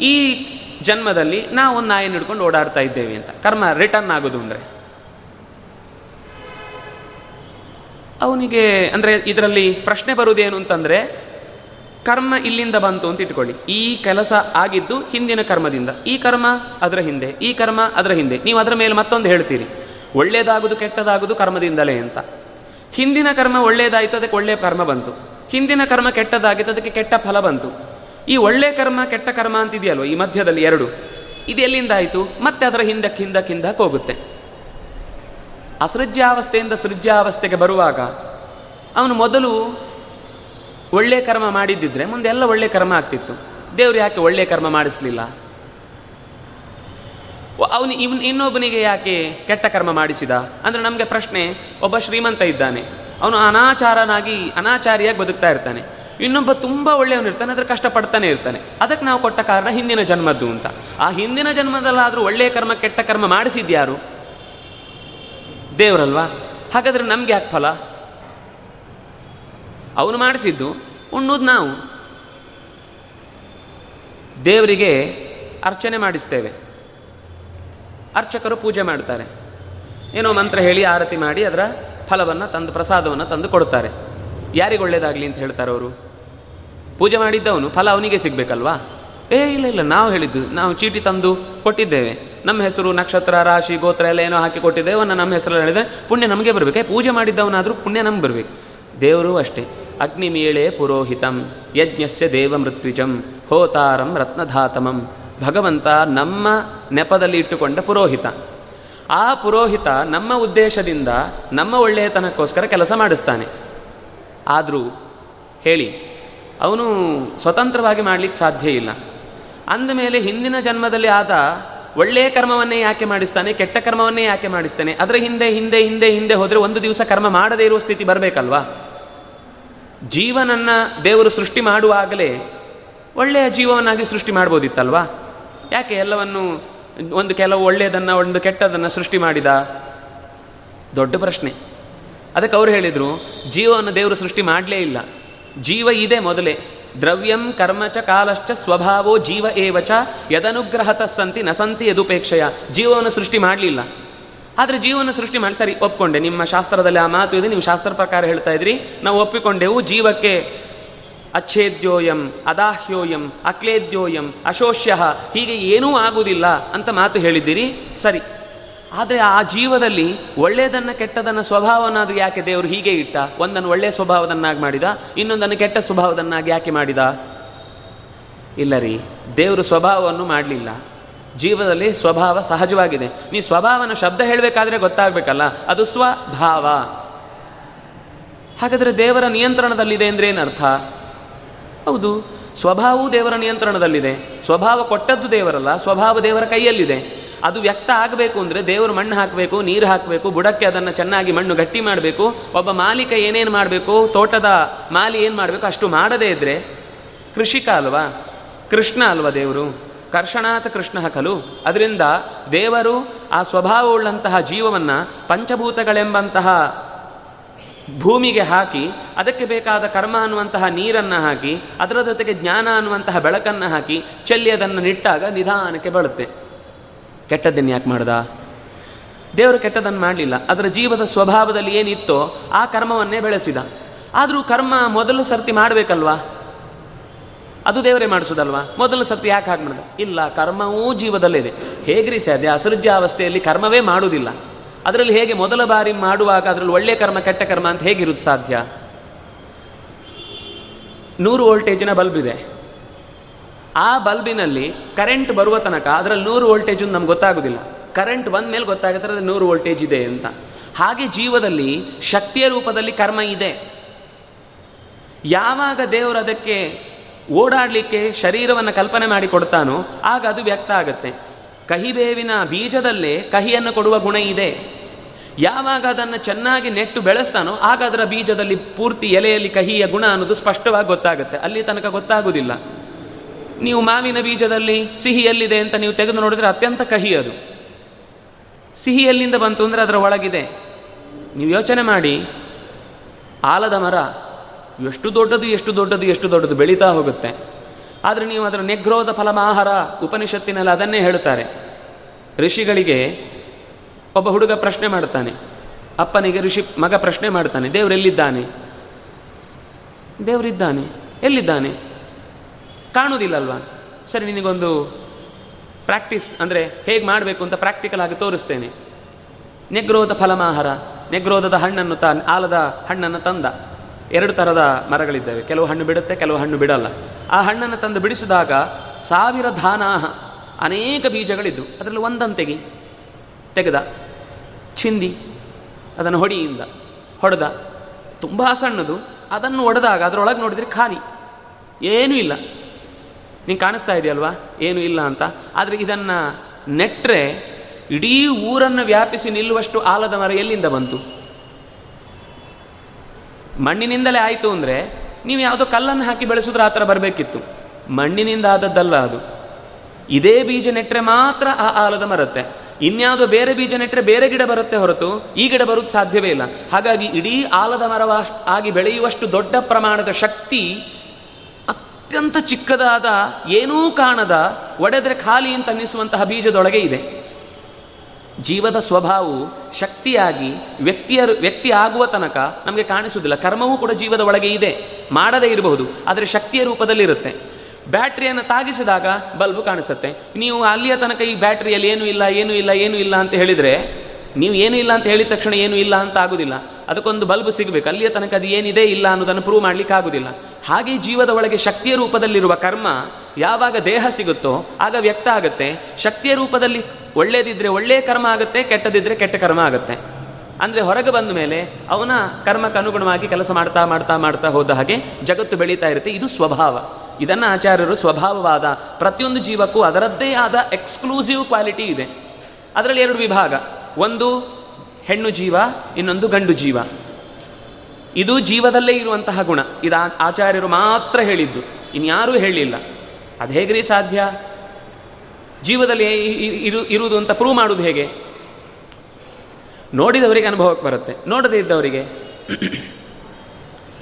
ಈ ಜನ್ಮದಲ್ಲಿ ನಾವು ಒಂದು ನಾಯಿನ ಹಿಡ್ಕೊಂಡು ಓಡಾಡ್ತಾ ಇದ್ದೇವೆ ಅಂತ. ಕರ್ಮ ರಿಟರ್ನ್ ಆಗೋದು ಅಂದರೆ. ಅವನಿಗೆ ಅಂದರೆ ಇದರಲ್ಲಿ ಪ್ರಶ್ನೆ ಬರುವುದೇನು ಅಂತಂದರೆ, ಕರ್ಮ ಇಲ್ಲಿಂದ ಬಂತು ಅಂತ ಇಟ್ಕೊಳ್ಳಿ. ಈ ಕೆಲಸ ಆಗಿದ್ದು ಹಿಂದಿನ ಕರ್ಮದಿಂದ. ಈ ಕರ್ಮ ಅದರ ಹಿಂದೆ, ಈ ಕರ್ಮ ಅದರ ಹಿಂದೆ. ನೀವು ಅದರ ಮೇಲೆ ಮತ್ತೊಂದು ಹೇಳ್ತೀರಿ. ಒಳ್ಳೆಯದಾಗುದು ಕೆಟ್ಟದಾಗುದು ಕರ್ಮದಿಂದಲೇ ಅಂತ. ಹಿಂದಿನ ಕರ್ಮ ಒಳ್ಳೆಯದಾಯಿತು ಅದಕ್ಕೆ ಒಳ್ಳೆಯ ಕರ್ಮ ಬಂತು. ಹಿಂದಿನ ಕರ್ಮ ಕೆಟ್ಟದಾಗಿತ್ತು, ಅದಕ್ಕೆ ಕೆಟ್ಟ ಫಲ ಬಂತು. ಈ ಒಳ್ಳೆ ಕರ್ಮ ಕೆಟ್ಟ ಕರ್ಮ ಅಂತಿದೆಯಲ್ವ ಈ ಮಧ್ಯದಲ್ಲಿ ಎರಡು? ಇದು ಎಲ್ಲಿಂದ ಆಯಿತು? ಮತ್ತೆ ಅದರ ಹಿಂದಕ್ಕೆ ಹಿಂದಕ್ಕೆ ಹಿಂದಕ್ಕೆ ಹೋಗುತ್ತೆ. ಅಸೃಜ್ಯಾವಸ್ಥೆಯಿಂದ ಸೃಜ್ಯಾವಸ್ಥೆಗೆ ಬರುವಾಗ ಅವನು ಮೊದಲು ಒಳ್ಳೆ ಕರ್ಮ ಮಾಡಿದ್ದಿದ್ರೆ ಮುಂದೆ ಎಲ್ಲ ಒಳ್ಳೆ ಕರ್ಮ ಆಗ್ತಿತ್ತು. ದೇವರು ಯಾಕೆ ಒಳ್ಳೆ ಕರ್ಮ ಮಾಡಿಸ್ಲಿಲ್ಲ? ಅವನು ಇವ್ನು ಇನ್ನೊಬ್ಬನಿಗೆ ಯಾಕೆ ಕೆಟ್ಟ ಕರ್ಮ ಮಾಡಿಸಿದ? ಅಂದರೆ ನಮಗೆ ಪ್ರಶ್ನೆ, ಒಬ್ಬ ಶ್ರೀಮಂತ ಇದ್ದಾನೆ. ಅವನು ಅನಾಚಾರನಾಗಿ ಅನಾಚಾರಿಯಾಗಿ ಬದುಕ್ತಾ ಇರ್ತಾನೆ. ಇನ್ನೊಬ್ಬ ತುಂಬ ಒಳ್ಳೆಯವನಿರ್ತಾನೆ ಅದ್ರ ಕಷ್ಟಪಡ್ತಾನೆ ಇರ್ತಾನೆ. ಅದಕ್ಕೆ ನಾವು ಕೊಟ್ಟ ಕಾರಣ ಹಿಂದಿನ ಜನ್ಮದ್ದು ಅಂತ. ಆ ಹಿಂದಿನ ಜನ್ಮದಲ್ಲಾದರೂ ಒಳ್ಳೆಯ ಕರ್ಮ, ಕೆಟ್ಟ ಕರ್ಮ ಮಾಡಿಸಿದ್ಯಾರು? ದೇವರಲ್ವಾ? ಹಾಗಾದ್ರೆ ನಮ್ಗೆ ಯಾಕೆ ಫಲ? ಅವನು ಮಾಡಿಸಿದ್ದು ಉಣ್ಣೋದು ನಾವು. ದೇವರಿಗೆ ಅರ್ಚನೆ ಮಾಡಿಸ್ತೇವೆ. ಅರ್ಚಕರು ಪೂಜೆ ಮಾಡ್ತಾರೆ. ಏನೋ ಮಂತ್ರ ಹೇಳಿ ಆರತಿ ಮಾಡಿ ಅದರ ಫಲವನ್ನು ತಂದು, ಪ್ರಸಾದವನ್ನು ತಂದು ಕೊಡ್ತಾರೆ. ಯಾರಿಗೆ ಒಳ್ಳೇದಾಗಲಿ ಅಂತ ಹೇಳ್ತಾರೆ ಅವರು? ಪೂಜೆ ಮಾಡಿದ್ದವನು ಫಲ ಅವನಿಗೆ ಸಿಗಬೇಕಲ್ವಾ? ಏ, ಇಲ್ಲ ಇಲ್ಲ, ನಾವು ಹೇಳಿದ್ದು, ನಾವು ಚೀಟಿ ತಂದು ಕೊಟ್ಟಿದ್ದೇವೆ. ನಮ್ಮ ಹೆಸರು ನಕ್ಷತ್ರ, ರಾಶಿ, ಗೋತ್ರ ಎಲ್ಲ ಏನೋ ಹಾಕಿ ಕೊಟ್ಟಿದ್ದೇವೆ, ಅವನ್ನ ನಮ್ಮ ಹೆಸರಲ್ಲಿ ಹೇಳಿದೆ ಪುಣ್ಯ ನಮಗೆ ಬರಬೇಕು. ಪೂಜೆ ಮಾಡಿದ್ದವನಾದರೂ ಪುಣ್ಯ ನಮ್ಗೆ ಬರಬೇಕು. ದೇವರು ಅಷ್ಟೇ. ಅಗ್ನಿಮೀಳೆ ಪುರೋಹಿತಂ, ಯಜ್ಞಸ್ಯ ದೇವ ಮೃತ್ವಿಜಂ ಹೋತಾರಂ ರತ್ನಧಾತಮಂ. ಭಗವಂತ ನಮ್ಮ ನೆಪದಲ್ಲಿ ಇಟ್ಟುಕೊಂಡ ಪುರೋಹಿತ. ಆ ಪುರೋಹಿತ ನಮ್ಮ ಉದ್ದೇಶದಿಂದ ನಮ್ಮ ಒಳ್ಳೆಯತನಕ್ಕೋಸ್ಕರ ಕೆಲಸ ಮಾಡಿಸ್ತಾನೆ. ಆದರೂ ಹೇಳಿ ಅವನು ಸ್ವತಂತ್ರವಾಗಿ ಮಾಡಲಿಕ್ಕೆ ಸಾಧ್ಯ ಇಲ್ಲ. ಅಂದಮೇಲೆ ಹಿಂದಿನ ಜನ್ಮದಲ್ಲಿ ಆದ ಒಳ್ಳೆಯ ಕರ್ಮವನ್ನೇ ಯಾಕೆ ಮಾಡಿಸ್ತಾನೆ, ಕೆಟ್ಟ ಕರ್ಮವನ್ನೇ ಯಾಕೆ ಮಾಡಿಸ್ತಾನೆ, ಅದರ ಹಿಂದೆ ಹಿಂದೆ ಹಿಂದೆ ಹಿಂದೆ ಹೋದರೆ ಒಂದು ದಿವಸ ಕರ್ಮ ಮಾಡದೇ ಇರುವ ಸ್ಥಿತಿ ಬರಬೇಕಲ್ವಾ? ಜೀವನನ್ನ ದೇವರು ಸೃಷ್ಟಿ ಮಾಡುವಾಗಲೇ ಒಳ್ಳೆಯ ಜೀವವನ್ನಾಗಿ ಸೃಷ್ಟಿ ಮಾಡ್ಬೋದಿತ್ತಲ್ವಾ? ಯಾಕೆ ಎಲ್ಲವನ್ನು ಒಂದು ಕೆಲವು ಒಳ್ಳೆಯದನ್ನು, ಒಂದು ಕೆಟ್ಟದನ್ನು ಸೃಷ್ಟಿ ಮಾಡಿದ? ದೊಡ್ಡ ಪ್ರಶ್ನೆ. ಅದಕ್ಕೆ ಅವ್ರು ಹೇಳಿದರು, ಜೀವವನ್ನು ದೇವರು ಸೃಷ್ಟಿ ಮಾಡಲೇ ಇಲ್ಲ. ಜೀವ ಇದೆ ಮೊದಲೇ. ದ್ರವ್ಯಂ ಕರ್ಮಚ ಕಾಲಶ್ಚ ಸ್ವಭಾವೋ ಜೀವ ಏವಚ ಯದನುಗ್ರಹತ ಸಂತಿ ನಸಂತಿ ಯದುಪೇಕ್ಷೆಯ. ಜೀವವನ್ನು ಸೃಷ್ಟಿ ಮಾಡಲಿಲ್ಲ. ಆದರೆ ಜೀವನ ಸೃಷ್ಟಿ ಮಾಡಿ, ಸರಿ, ಒಪ್ಕೊಂಡೆ. ನಿಮ್ಮ ಶಾಸ್ತ್ರದಲ್ಲಿ ಆ ಮಾತು ಇದೆ, ನೀವು ಶಾಸ್ತ್ರ ಪ್ರಕಾರ ಹೇಳ್ತಾ ಇದ್ರಿ. ನಾವು ಒಪ್ಪಿಕೊಂಡೆವು ಜೀವಕ್ಕೆ ಅಚ್ಛೇದ್ಯೋಯಂ, ಅದಾಹ್ಯೋಯಂ, ಅಕ್ಲೇದ್ಯೋಯಂ, ಅಶೋಷ್ಯ, ಹೀಗೆ ಏನೂ ಆಗುವುದಿಲ್ಲ ಅಂತ ಮಾತು ಹೇಳಿದ್ದೀರಿ. ಸರಿ. ಆದರೆ ಆ ಜೀವದಲ್ಲಿ ಒಳ್ಳೆಯದನ್ನು ಕೆಟ್ಟದನ್ನು ಸ್ವಭಾವನಾದರೂ ಯಾಕೆ ದೇವರು ಹೀಗೆ ಇಟ್ಟ? ಒಂದನ್ನು ಒಳ್ಳೆಯ ಸ್ವಭಾವದನ್ನಾಗಿ ಮಾಡಿದ, ಇನ್ನೊಂದನ್ನು ಕೆಟ್ಟ ಸ್ವಭಾವದನ್ನಾಗಿ ಯಾಕೆ ಮಾಡಿದ? ಇಲ್ಲ ರೀ, ದೇವರು ಸ್ವಭಾವವನ್ನು ಮಾಡಲಿಲ್ಲ. ಜೀವದಲ್ಲಿ ಸ್ವಭಾವ ಸಹಜವಾಗಿದೆ. ನೀ ಸ್ವಭಾವನ ಶಬ್ದ ಹೇಳಬೇಕಾದ್ರೆ ಗೊತ್ತಾಗಬೇಕಲ್ಲ, ಅದು ಸ್ವಭಾವ. ಹಾಗಾದರೆ ದೇವರ ನಿಯಂತ್ರಣದಲ್ಲಿದೆ ಅಂದರೆ ಏನರ್ಥ ಹೌದು, ಸ್ವಭಾವವು ದೇವರ ನಿಯಂತ್ರಣದಲ್ಲಿದೆ. ಸ್ವಭಾವ ಕೊಟ್ಟದ್ದು ದೇವರಲ್ಲ, ಸ್ವಭಾವ ದೇವರ ಕೈಯಲ್ಲಿದೆ. ಅದು ವ್ಯಕ್ತ ಆಗಬೇಕು ಅಂದರೆ ದೇವರು ಮಣ್ಣು ಹಾಕಬೇಕು, ನೀರು ಹಾಕಬೇಕು, ಬುಡಕ್ಕೆ ಅದನ್ನು ಚೆನ್ನಾಗಿ ಮಣ್ಣು ಗಟ್ಟಿ ಮಾಡಬೇಕು, ಒಬ್ಬ ಮಾಲೀಕ ಏನೇನು ಮಾಡಬೇಕು, ತೋಟದ ಮಾಲಿ ಏನು ಮಾಡಬೇಕು ಅಷ್ಟು ಮಾಡದೇ ಇದ್ದರೆ ಕೃಷಿಕ ಅಲ್ವಾ? ಕೃಷ್ಣ ಅಲ್ವಾ ದೇವರು? ಕರ್ಷಣಾಥ ಕೃಷ್ಣ ಕಲು ಅದರಿಂದ ದೇವರು ಆ ಸ್ವಭಾವವುಳ್ಳಂತಹ ಜೀವವನ್ನು ಪಂಚಭೂತಗಳೆಂಬಂತಹ ಭೂಮಿಗೆ ಹಾಕಿ, ಅದಕ್ಕೆ ಬೇಕಾದ ಕರ್ಮ ಅನ್ನುವಂತಹ ನೀರನ್ನು ಹಾಕಿ, ಅದರ ಜೊತೆಗೆ ಜ್ಞಾನ ಅನ್ನುವಂತಹ ಬೆಳಕನ್ನು ಹಾಕಿ, ಚೆಲ್ಲಿ ಅದನ್ನು ನಿಟ್ಟಾಗ ನಿಧಾನಕ್ಕೆ ಬಳುತ್ತೆ. ಕೆಟ್ಟದ್ದನ್ನು ಯಾಕೆ ಮಾಡ್ದ? ದೇವರು ಕೆಟ್ಟದನ್ನು ಮಾಡಲಿಲ್ಲ. ಅದರ ಜೀವದ ಸ್ವಭಾವದಲ್ಲಿ ಏನಿತ್ತೋ ಆ ಕರ್ಮವನ್ನೇ ಬೆಳೆಸಿದ. ಆದರೂ ಕರ್ಮ ಮೊದಲು ಸರ್ತಿ ಮಾಡಬೇಕಲ್ವಾ? ಅದು ದೇವರೇ ಮಾಡಿಸೋದಲ್ವಾ? ಮೊದಲು ಸರ್ತಿ ಯಾಕೆ ಹಾಗೆ ಮಾಡಿದ? ಇಲ್ಲ, ಕರ್ಮವೂ ಜೀವದಲ್ಲಿದೆ. ಹೇಗ್ರಿ ಸಾಧ್ಯ? ಅಸೃಜ್ಯಾವಸ್ಥೆಯಲ್ಲಿ ಕರ್ಮವೇ ಮಾಡುವುದಿಲ್ಲ ಅದರಲ್ಲಿ ಹೇಗೆ ಮೊದಲ ಬಾರಿ ಮಾಡುವಾಗ ಅದರಲ್ಲಿ ಒಳ್ಳೆಯ ಕರ್ಮ, ಕೆಟ್ಟ ಕರ್ಮ ಅಂತ ಹೇಗಿರುತ್ತೆ ಸಾಧ್ಯ? ನೂರು ವೋಲ್ಟೇಜಿನ ಬಲ್ಬ್ ಇದೆ. ಆ ಬಲ್ಬಿನಲ್ಲಿ ಕರೆಂಟ್ ಬರುವ ತನಕ ಅದರಲ್ಲಿ ನೂರು ವೋಲ್ಟೇಜ್ ನಮ್ಗೆ ಗೊತ್ತಾಗೋದಿಲ್ಲ. ಕರೆಂಟ್ ಬಂದ ಮೇಲೆ ಗೊತ್ತಾಗುತ್ತೆ ಅದು ನೂರು ವೋಲ್ಟೇಜ್ ಇದೆ ಅಂತ. ಹಾಗೆ ಜೀವದಲ್ಲಿ ಶಕ್ತಿಯ ರೂಪದಲ್ಲಿ ಕರ್ಮ ಇದೆ. ಯಾವಾಗ ದೇವರು ಅದಕ್ಕೆ ಓಡಾಡಲಿಕ್ಕೆ ಶರೀರವನ್ನು ಕಲ್ಪನೆ ಮಾಡಿ ಕೊಡ್ತಾನೋ, ಆಗ ಅದು ವ್ಯಕ್ತ ಆಗುತ್ತೆ. ಕಹಿಬೇವಿನ ಬೀಜದಲ್ಲೇ ಕಹಿಯನ್ನು ಕೊಡುವ ಗುಣ ಇದೆ. ಯಾವಾಗ ಅದನ್ನು ಚೆನ್ನಾಗಿ ನೆಟ್ಟು ಬೆಳೆಸ್ತಾನೋ, ಆಗ ಅದರ ಬೀಜದಲ್ಲಿ ಪೂರ್ತಿ ಎಲೆಯಲ್ಲಿ ಕಹಿಯ ಗುಣ ಅನ್ನೋದು ಸ್ಪಷ್ಟವಾಗಿ ಗೊತ್ತಾಗುತ್ತೆ. ಅಲ್ಲಿ ತನಕ ಗೊತ್ತಾಗುವುದಿಲ್ಲ ನೀವು ಮಾವಿನ ಬೀಜದಲ್ಲಿ ಸಿಹಿ ಎಲ್ಲಿದೆ ಅಂತ ನೀವು ತೆಗೆದು ನೋಡಿದ್ರೆ ಅತ್ಯಂತ ಕಹಿ ಅದು. ಸಿಹಿ ಎಲ್ಲಿಂದ ಬಂತು ಅಂದರೆ ಅದರ ಒಳಗಿದೆ. ನೀವು ಯೋಚನೆ ಮಾಡಿ, ಆಲದ ಮರ ಎಷ್ಟು ದೊಡ್ಡದು ಎಷ್ಟು ದೊಡ್ಡದು ಎಷ್ಟು ದೊಡ್ಡದು ಬೆಳೀತಾ ಹೋಗುತ್ತೆ. ಆದರೆ ನೀವು ಅದರ ನೆಗ್ರೋಧ ಫಲಮಾಹಾರ ಉಪನಿಷತ್ತಿನಲ್ಲಿ ಅದನ್ನೇ ಹೇಳುತ್ತಾರೆ. ಋಷಿಗಳಿಗೆ ಒಬ್ಬ ಹುಡುಗ ಪ್ರಶ್ನೆ ಮಾಡ್ತಾನೆ. ಅಪ್ಪನಿಗೆ ಋಷಿ ಮಗ ಪ್ರಶ್ನೆ ಮಾಡ್ತಾನೆ ದೇವರೆಲ್ಲಿದ್ದಾನೆ ದೇವರಿದ್ದಾನೆ, ಎಲ್ಲಿದ್ದಾನೆ? ಕಾಣುವುದಿಲ್ಲಲ್ವಾ? ಸರಿ, ನಿನಗೊಂದು ಪ್ರಾಕ್ಟೀಸ್ ಅಂದರೆ ಹೇಗೆ ಮಾಡಬೇಕು ಅಂತ ಪ್ರಾಕ್ಟಿಕಲ್ ಆಗಿ ತೋರಿಸ್ತೇನೆ. ನೆಗ್ರೋಧ ಫಲಮಾಹಾರ ನೆಗ್ರೋಧದ ಹಣ್ಣನ್ನು ತ, ಆಲದ ಹಣ್ಣನ್ನು ತಂದ. ಎರಡು ಥರದ ಮರಗಳಿದ್ದಾವೆ. ಕೆಲವು ಹಣ್ಣು ಬಿಡುತ್ತೆ, ಕೆಲವು ಹಣ್ಣು ಬಿಡಲ್ಲ. ಆ ಹಣ್ಣನ್ನು ತಂದು ಬಿಡಿಸಿದಾಗ ಸಾವಿರ ಧಾನಾಹ, ಅನೇಕ ಬೀಜಗಳಿದ್ದು. ಅದರಲ್ಲಿ ಒಂದನ್ನು ತೆಗಿ ತೆಗೆದ, ಚಿಂದಿ, ಅದನ್ನು ಹೊಡಿಯಿಂದ ಹೊಡೆದ. ತುಂಬ ಸಣ್ಣದು. ಅದನ್ನು ಒಡೆದಾಗ, ಅದರೊಳಗೆ ನೋಡಿದರೆ ಖಾಲಿ. ಏನೂ ಇಲ್ಲ. ನಿಂಗೆ ಕಾಣಿಸ್ತಾ ಇದೆಯಲ್ವಾ? ಏನು ಇಲ್ಲ ಅಂತ. ಆದರೆ ಇದನ್ನು ನೆಟ್ಟರೆ ಇಡೀ ಊರನ್ನು ವ್ಯಾಪಿಸಿ ನಿಲ್ಲುವಷ್ಟು ಆಲದ ಮರ ಎಲ್ಲಿಂದ ಬಂತು? ಮಣ್ಣಿನಿಂದಲೇ ಆಯಿತು ಅಂದರೆ ನೀವು ಯಾವುದೋ ಕಲ್ಲನ್ನು ಹಾಕಿ ಬೆಳೆಸಿದ್ರೆ ಆ ಥರ ಬರಬೇಕಿತ್ತು. ಮಣ್ಣಿನಿಂದ ಆದದ್ದಲ್ಲ ಅದು. ಇದೇ ಬೀಜ ನೆಟ್ಟರೆ ಮಾತ್ರ ಆ ಆಲದ ಮರತ್ತೆ. ಇನ್ಯಾವುದೋ ಬೇರೆ ಬೀಜ ನೆಟ್ಟರೆ ಬೇರೆ ಗಿಡ ಬರುತ್ತೆ ಹೊರತು ಈ ಗಿಡ ಬರೋದು ಸಾಧ್ಯವೇ ಇಲ್ಲ. ಹಾಗಾಗಿ ಇಡೀ ಆಲದ ಮರವ ಆಗಿ ಬೆಳೆಯುವಷ್ಟು ದೊಡ್ಡ ಪ್ರಮಾಣದ ಶಕ್ತಿ ಅತ್ಯಂತ ಚಿಕ್ಕದಾದ, ಏನೂ ಕಾಣದ, ಒಡೆದರೆ ಖಾಲಿ ಅಂತ ಅನ್ನಿಸುವಂತಹ ಬೀಜದೊಳಗೆ ಇದೆ. ಜೀವದ ಸ್ವಭಾವವು ಶಕ್ತಿಯಾಗಿ ವ್ಯಕ್ತಿಯ, ವ್ಯಕ್ತಿ ಆಗುವ ತನಕ ನಮಗೆ ಕಾಣಿಸುವುದಿಲ್ಲ. ಕರ್ಮವೂ ಕೂಡ ಜೀವದ ಒಳಗೆ ಇದೆ. ಮಾಡದೇ ಇರಬಹುದು, ಆದರೆ ಶಕ್ತಿಯ ರೂಪದಲ್ಲಿರುತ್ತೆ. ಬ್ಯಾಟ್ರಿಯನ್ನು ತಾಗಿಸಿದಾಗ ಬಲ್ಬು ಕಾಣಿಸುತ್ತೆ. ನೀವು ಅಲ್ಲಿಯ ತನಕ ಈ ಬ್ಯಾಟ್ರಿಯಲ್ಲಿ ಏನೂ ಇಲ್ಲ ಏನೂ ಇಲ್ಲ ಏನೂ ಇಲ್ಲ ಅಂತ ಹೇಳಿದರೆ, ನೀವು ಏನೂ ಇಲ್ಲ ಅಂತ ಹೇಳಿದ ತಕ್ಷಣ ಏನೂ ಇಲ್ಲ ಅಂತ ಆಗುದಿಲ್ಲ. ಅದಕ್ಕೊಂದು ಬಲ್ಬ್ ಸಿಗಬೇಕು. ಅಲ್ಲಿಯ ತನಕ ಅದು ಏನಿದೆ ಇಲ್ಲ ಅನ್ನೋದನ್ನು ಪ್ರೂವ್ ಮಾಡಲಿಕ್ಕೆ ಆಗುದಿಲ್ಲ ಹಾಗೆ ಜೀವದ ಒಳಗೆ ಶಕ್ತಿಯ ರೂಪದಲ್ಲಿರುವ ಕರ್ಮ ಯಾವಾಗ ದೇಹ ಸಿಗುತ್ತೋ ಆಗ ವ್ಯಕ್ತ ಆಗುತ್ತೆ. ಶಕ್ತಿಯ ರೂಪದಲ್ಲಿ ಒಳ್ಳೇದಿದ್ರೆ ಒಳ್ಳೆಯ ಕರ್ಮ ಆಗುತ್ತೆ, ಕೆಟ್ಟದಿದ್ರೆ ಕೆಟ್ಟ ಕರ್ಮ ಆಗುತ್ತೆ. ಅಂದರೆ ಹೊರಗೆ ಬಂದ ಮೇಲೆ ಅವನ ಕರ್ಮಕ್ಕೆ ಅನುಗುಣವಾಗಿ ಕೆಲಸ ಮಾಡ್ತಾ ಮಾಡ್ತಾ ಮಾಡ್ತಾ ಹೋದ ಹಾಗೆ ಜಗತ್ತು ಬೆಳೀತಾ ಇರುತ್ತೆ. ಇದು ಸ್ವಭಾವ. ಇದನ್ನು ಆಚಾರ್ಯರು ಸ್ವಭಾವವಾದ ಪ್ರತಿಯೊಂದು ಜೀವಕ್ಕೂ ಅದರದ್ದೇ ಆದ ಎಕ್ಸ್ಕ್ಲೂಸಿವ್ ಕ್ವಾಲಿಟಿ ಇದೆ. ಅದರಲ್ಲಿ ಎರಡು ವಿಭಾಗ. ಒಂದು ಹೆಣ್ಣು ಜೀವ, ಇನ್ನೊಂದು ಗಂಡು ಜೀವ. ಇದು ಜೀವದಲ್ಲೇ ಇರುವಂತಹ ಗುಣ. ಇದು ಆಚಾರ್ಯರು ಮಾತ್ರ ಹೇಳಿದ್ದು. ಇನ್ಯಾರೂ ಹೇಳಿಲ್ಲ. ಅದು ಹೇಗ್ರಿ ಸಾಧ್ಯ? ಜೀವದಲ್ಲಿ ಇರು, ಇರುವುದು ಅಂತ ಪ್ರೂವ್ ಮಾಡುವುದು ಹೇಗೆ? ನೋಡಿದವರಿಗೆ ಅನುಭವಕ್ಕೆ ಬರುತ್ತೆ. ನೋಡದೇ ಇದ್ದವರಿಗೆ.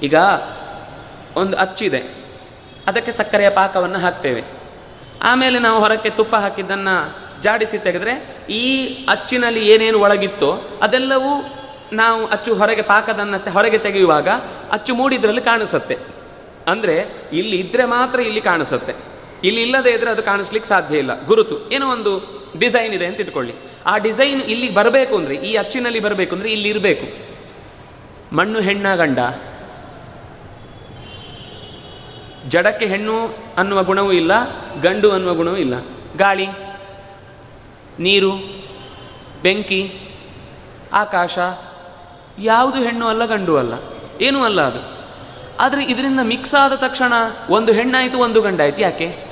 ಈಗ ಒಂದು ಅಚ್ಚಿದೆ. ಅದಕ್ಕೆ ಸಕ್ಕರೆಯ ಪಾಕವನ್ನು ಹಾಕ್ತೇವೆ. ಆಮೇಲೆ ನಾವು ಹೊರಕ್ಕೆ ತುಪ್ಪ ಹಾಕಿದ್ದನ್ನು ಜಾಡಿಸಿ ತೆಗೆದ್ರೆ ಈ ಅಚ್ಚಿನಲ್ಲಿ ಏನೇನು ಒಳಗಿತ್ತೋ ಅದೆಲ್ಲವೂ ನಾವು ಅಚ್ಚು ಹೊರಗೆ ಪಾಕದನ್ನ ಹೊರಗೆ ತೆಗೆಯುವಾಗ ಅಚ್ಚು ಮೂಡಿದ್ರಲ್ಲಿ ಕಾಣಿಸುತ್ತೆ. ಅಂದರೆ ಇಲ್ಲಿ ಇದ್ರೆ ಮಾತ್ರ ಇಲ್ಲಿ ಕಾಣಿಸುತ್ತೆ. ಇಲ್ಲಿ ಇಲ್ಲದೇ ಇದ್ರೆ ಅದು ಕಾಣಿಸ್ಲಿಕ್ಕೆ ಸಾಧ್ಯ ಇಲ್ಲ. ಗುರುತು, ಏನೋ ಒಂದು ಡಿಸೈನ್ ಇದೆ ಅಂತ ಇಟ್ಕೊಳ್ಳಿ. ಆ ಡಿಸೈನ್ ಇಲ್ಲಿ ಬರಬೇಕು ಅಂದರೆ, ಈ ಅಚ್ಚಿನಲ್ಲಿ ಬರಬೇಕು ಅಂದರೆ ಇಲ್ಲಿ ಇರಬೇಕು. ಮಣ್ಣು ಹೆಣ್ಣ ಗಂಡ? ಜಡಕ್ಕೆ ಹೆಣ್ಣು ಅನ್ನುವ ಗುಣವೂ ಇಲ್ಲ, ಗಂಡು ಅನ್ನುವ ಗುಣವೂ ಇಲ್ಲ. ಗಾಳಿ? ನೀರು, ಬೆಂಕಿ, ಆಕಾಶ, ಯಾವುದು ಹೆಣ್ಣು ಅಲ್ಲ, ಗಂಡು ಅಲ್ಲ. ಏನೂ ಅಲ್ಲ ಅದು. ಆದರೆ ಇದರಿಂದ ಮಿಕ್ಸ್ ಆದ ತಕ್ಷಣ ಒಂದು ಹೆಣ್ಣಾಯಿತು, ಒಂದು ಗಂಡಾಯಿತು. ಯಾಕೆ?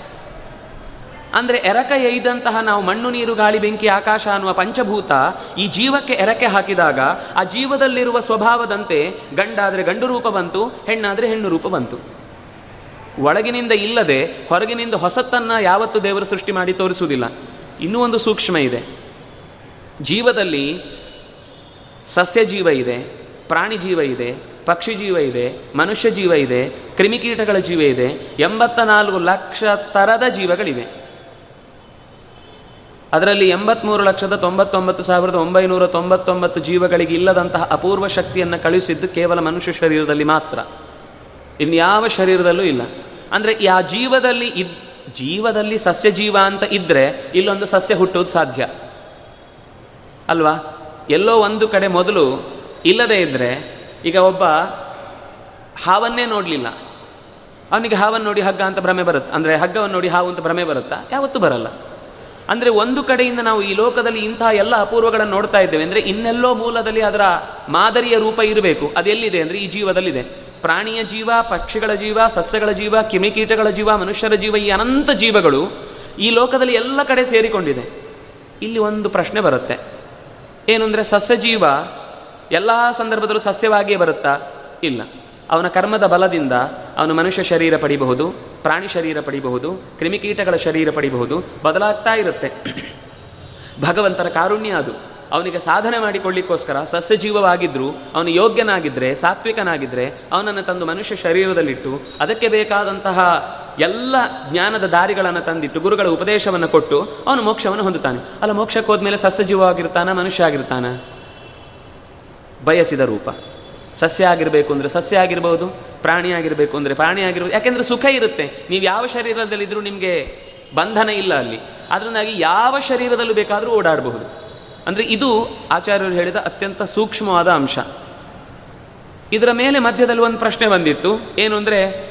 ಅಂದರೆ ಎರಕ ಎಯ್ದಂತಹ ನಾವು ಮಣ್ಣು, ನೀರು, ಗಾಳಿ, ಬೆಂಕಿ, ಆಕಾಶ ಅನ್ನುವ ಪಂಚಭೂತ ಈ ಜೀವಕ್ಕೆ ಎರಕೆ ಹಾಕಿದಾಗ ಆ ಜೀವದಲ್ಲಿರುವ ಸ್ವಭಾವದಂತೆ ಗಂಡಾದರೆ ಗಂಡು ರೂಪ ಬಂತು, ಹೆಣ್ಣಾದರೆ ಹೆಣ್ಣು ರೂಪ ಬಂತು. ಒಳಗಿನಿಂದ ಇಲ್ಲದೆ ಹೊರಗಿನಿಂದ ಹೊಸತನ್ನು ಯಾವತ್ತೂ ದೇವರು ಸೃಷ್ಟಿ ಮಾಡಿ ತೋರಿಸುವುದಿಲ್ಲ. ಇನ್ನೂ ಒಂದು ಸೂಕ್ಷ್ಮ ಇದೆ. ಜೀವದಲ್ಲಿ ಸಸ್ಯ ಜೀವ ಇದೆ, ಪ್ರಾಣಿ ಜೀವ ಇದೆ, ಪಕ್ಷಿ ಜೀವ ಇದೆ, ಮನುಷ್ಯ ಜೀವ ಇದೆ, ಕ್ರಿಮಿಕೀಟಗಳ ಜೀವ ಇದೆ ಎಂಬತ್ತ ನಾಲ್ಕು ಲಕ್ಷ ಥರದ ಜೀವಗಳಿವೆ. ಅದರಲ್ಲಿ ಎಂಬತ್ಮೂರು ಲಕ್ಷದ ತೊಂಬತ್ತೊಂಬತ್ತು ಸಾವಿರದ ಒಂಬೈನೂರ ತೊಂಬತ್ತೊಂಬತ್ತು ಜೀವಗಳಿಗೆ ಇಲ್ಲದಂತಹ ಅಪೂರ್ವ ಶಕ್ತಿಯನ್ನು ಕಳುಹಿಸಿದ್ದು ಕೇವಲ ಮನುಷ್ಯ ಶರೀರದಲ್ಲಿ ಮಾತ್ರ. ಇನ್ಯಾವ ಶರೀರದಲ್ಲೂ ಇಲ್ಲ. ಅಂದರೆ ಆ ಜೀವದಲ್ಲಿ ಇದ್ ಜೀವದಲ್ಲಿ ಸಸ್ಯ ಜೀವ ಅಂತ ಇದ್ದರೆ ಇಲ್ಲೊಂದು ಸಸ್ಯ ಹುಟ್ಟೋದು ಸಾಧ್ಯ. ಅಲ್ವಾ? ಎಲ್ಲೋ ಒಂದು ಕಡೆ ಮೊದಲು ಇಲ್ಲದೇ ಇದ್ದರೆ ಈಗ ಒಬ್ಬ ಹಾವನ್ನೇ ನೋಡಲಿಲ್ಲ. ಅವನಿಗೆ ಹಾವನ್ನು ನೋಡಿ ಹಗ್ಗ ಅಂತ ಭ್ರಮೆ ಬರುತ್ತೆ. ಅಂದರೆ ಹಗ್ಗವನ್ನು ನೋಡಿ ಹಾವು ಅಂತ ಭ್ರಮೆ ಬರುತ್ತಾ? ಯಾವತ್ತೂ ಬರಲ್ಲ. ಅಂದರೆ ಒಂದು ಕಡೆಯಿಂದ ನಾವು ಈ ಲೋಕದಲ್ಲಿ ಇಂತಹ ಎಲ್ಲ ಅಪೂರ್ವಗಳನ್ನು ನೋಡ್ತಾ ಇದ್ದೇವೆ. ಅಂದರೆ ಇನ್ನೆಲ್ಲೋ ಮೂಲದಲ್ಲಿ ಅದರ ಮಾದರಿಯ ರೂಪ ಇರಬೇಕು. ಅದೆಲ್ಲಿದೆ ಅಂದರೆ ಈ ಜೀವದಲ್ಲಿದೆ. ಪ್ರಾಣಿಯ ಜೀವ, ಪಕ್ಷಿಗಳ ಜೀವ, ಸಸ್ಯಗಳ ಜೀವ ಕಿಮಿಕೀಟಗಳ ಜೀವ, ಮನುಷ್ಯರ ಜೀವ, ಈ ಅನಂತ ಜೀವಗಳು ಈ ಲೋಕದಲ್ಲಿ ಎಲ್ಲ ಕಡೆ ಸೇರಿಕೊಂಡಿದೆ. ಇಲ್ಲಿ ಒಂದು ಪ್ರಶ್ನೆ ಬರುತ್ತೆ. ಏನು ಅಂದರೆ ಸಸ್ಯ ಜೀವ ಎಲ್ಲ ಸಂದರ್ಭದಲ್ಲೂ ಸಸ್ಯವಾಗಿಯೇ ಬರುತ್ತಾ? ಇಲ್ಲ. ಅವನ ಕರ್ಮದ ಬಲದಿಂದ ಅವನು ಮನುಷ್ಯ ಶರೀರ ಪಡಿಬಹುದು, ಪ್ರಾಣಿ ಶರೀರ ಪಡಿಬಹುದು, ಕ್ರಿಮಿಕೀಟಗಳ ಶರೀರ ಪಡಿಬಹುದು, ಬದಲಾಗ್ತಾ ಇರುತ್ತೆ. ಭಗವಂತನ ಕಾರುಣ್ಯ ಅದು. ಅವನಿಗೆ ಸಾಧನೆ ಮಾಡಿಕೊಳ್ಳಿಕ್ಕೋಸ್ಕರ ಸಸ್ಯ ಜೀವವಾಗಿದ್ದರೂ ಅವನು ಯೋಗ್ಯನಾಗಿದ್ದರೆ ಸಾತ್ವಿಕನಾಗಿದ್ದರೆ ಅವನನ್ನು ತಂದು ಮನುಷ್ಯ ಶರೀರದಲ್ಲಿಟ್ಟು, ಅದಕ್ಕೆ ಬೇಕಾದಂತಹ ಎಲ್ಲ ಜ್ಞಾನದ ದಾರಿಗಳನ್ನು ತಂದಿಟ್ಟು, ಗುರುಗಳ ಉಪದೇಶವನ್ನು ಕೊಟ್ಟು, ಅವನು ಮೋಕ್ಷವನ್ನು ಹೊಂದುತ್ತಾನೆ. ಅಲ್ಲ, ಮೋಕ್ಷಕ್ಕೆ ಹೋದ್ಮೇಲೆ ಸಸ್ಯ ಜೀವವಾಗಿರ್ತಾನ ಮನುಷ್ಯ ಆಗಿರ್ತಾನ? ಬಯಸಿದ ರೂಪ. ಸಸ್ಯ ಆಗಿರಬೇಕು ಅಂದರೆ ಸಸ್ಯ ಆಗಿರ್ಬೋದು, ಪ್ರಾಣಿ ಆಗಿರಬೇಕು ಅಂದರೆ ಪ್ರಾಣಿ ಆಗಿರ್ಬೋದು, ಯಾಕೆಂದರೆ ಸುಖ ಇರುತ್ತೆ. ನೀವು ಯಾವ ಶರೀರದಲ್ಲಿದ್ದರೂ ನಿಮಗೆ ಬಂಧನ ಇಲ್ಲ ಅಲ್ಲಿ. ಅದರಿಂದಾಗಿ ಯಾವ ಶರೀರದಲ್ಲೂ ಬೇಕಾದರೂ ಓಡಾಡಬಹುದು. ಅಂದರೆ ಇದು ಆಚಾರ್ಯರು ಹೇಳಿದ ಅತ್ಯಂತ ಸೂಕ್ಷ್ಮವಾದ ಅಂಶ. ಇದರ ಮೇಲೆ ಮಧ್ಯದಲ್ಲಿ ಒಂದು ಪ್ರಶ್ನೆ ಬಂದಿತ್ತು. ಏನು ಅಂದರೆ,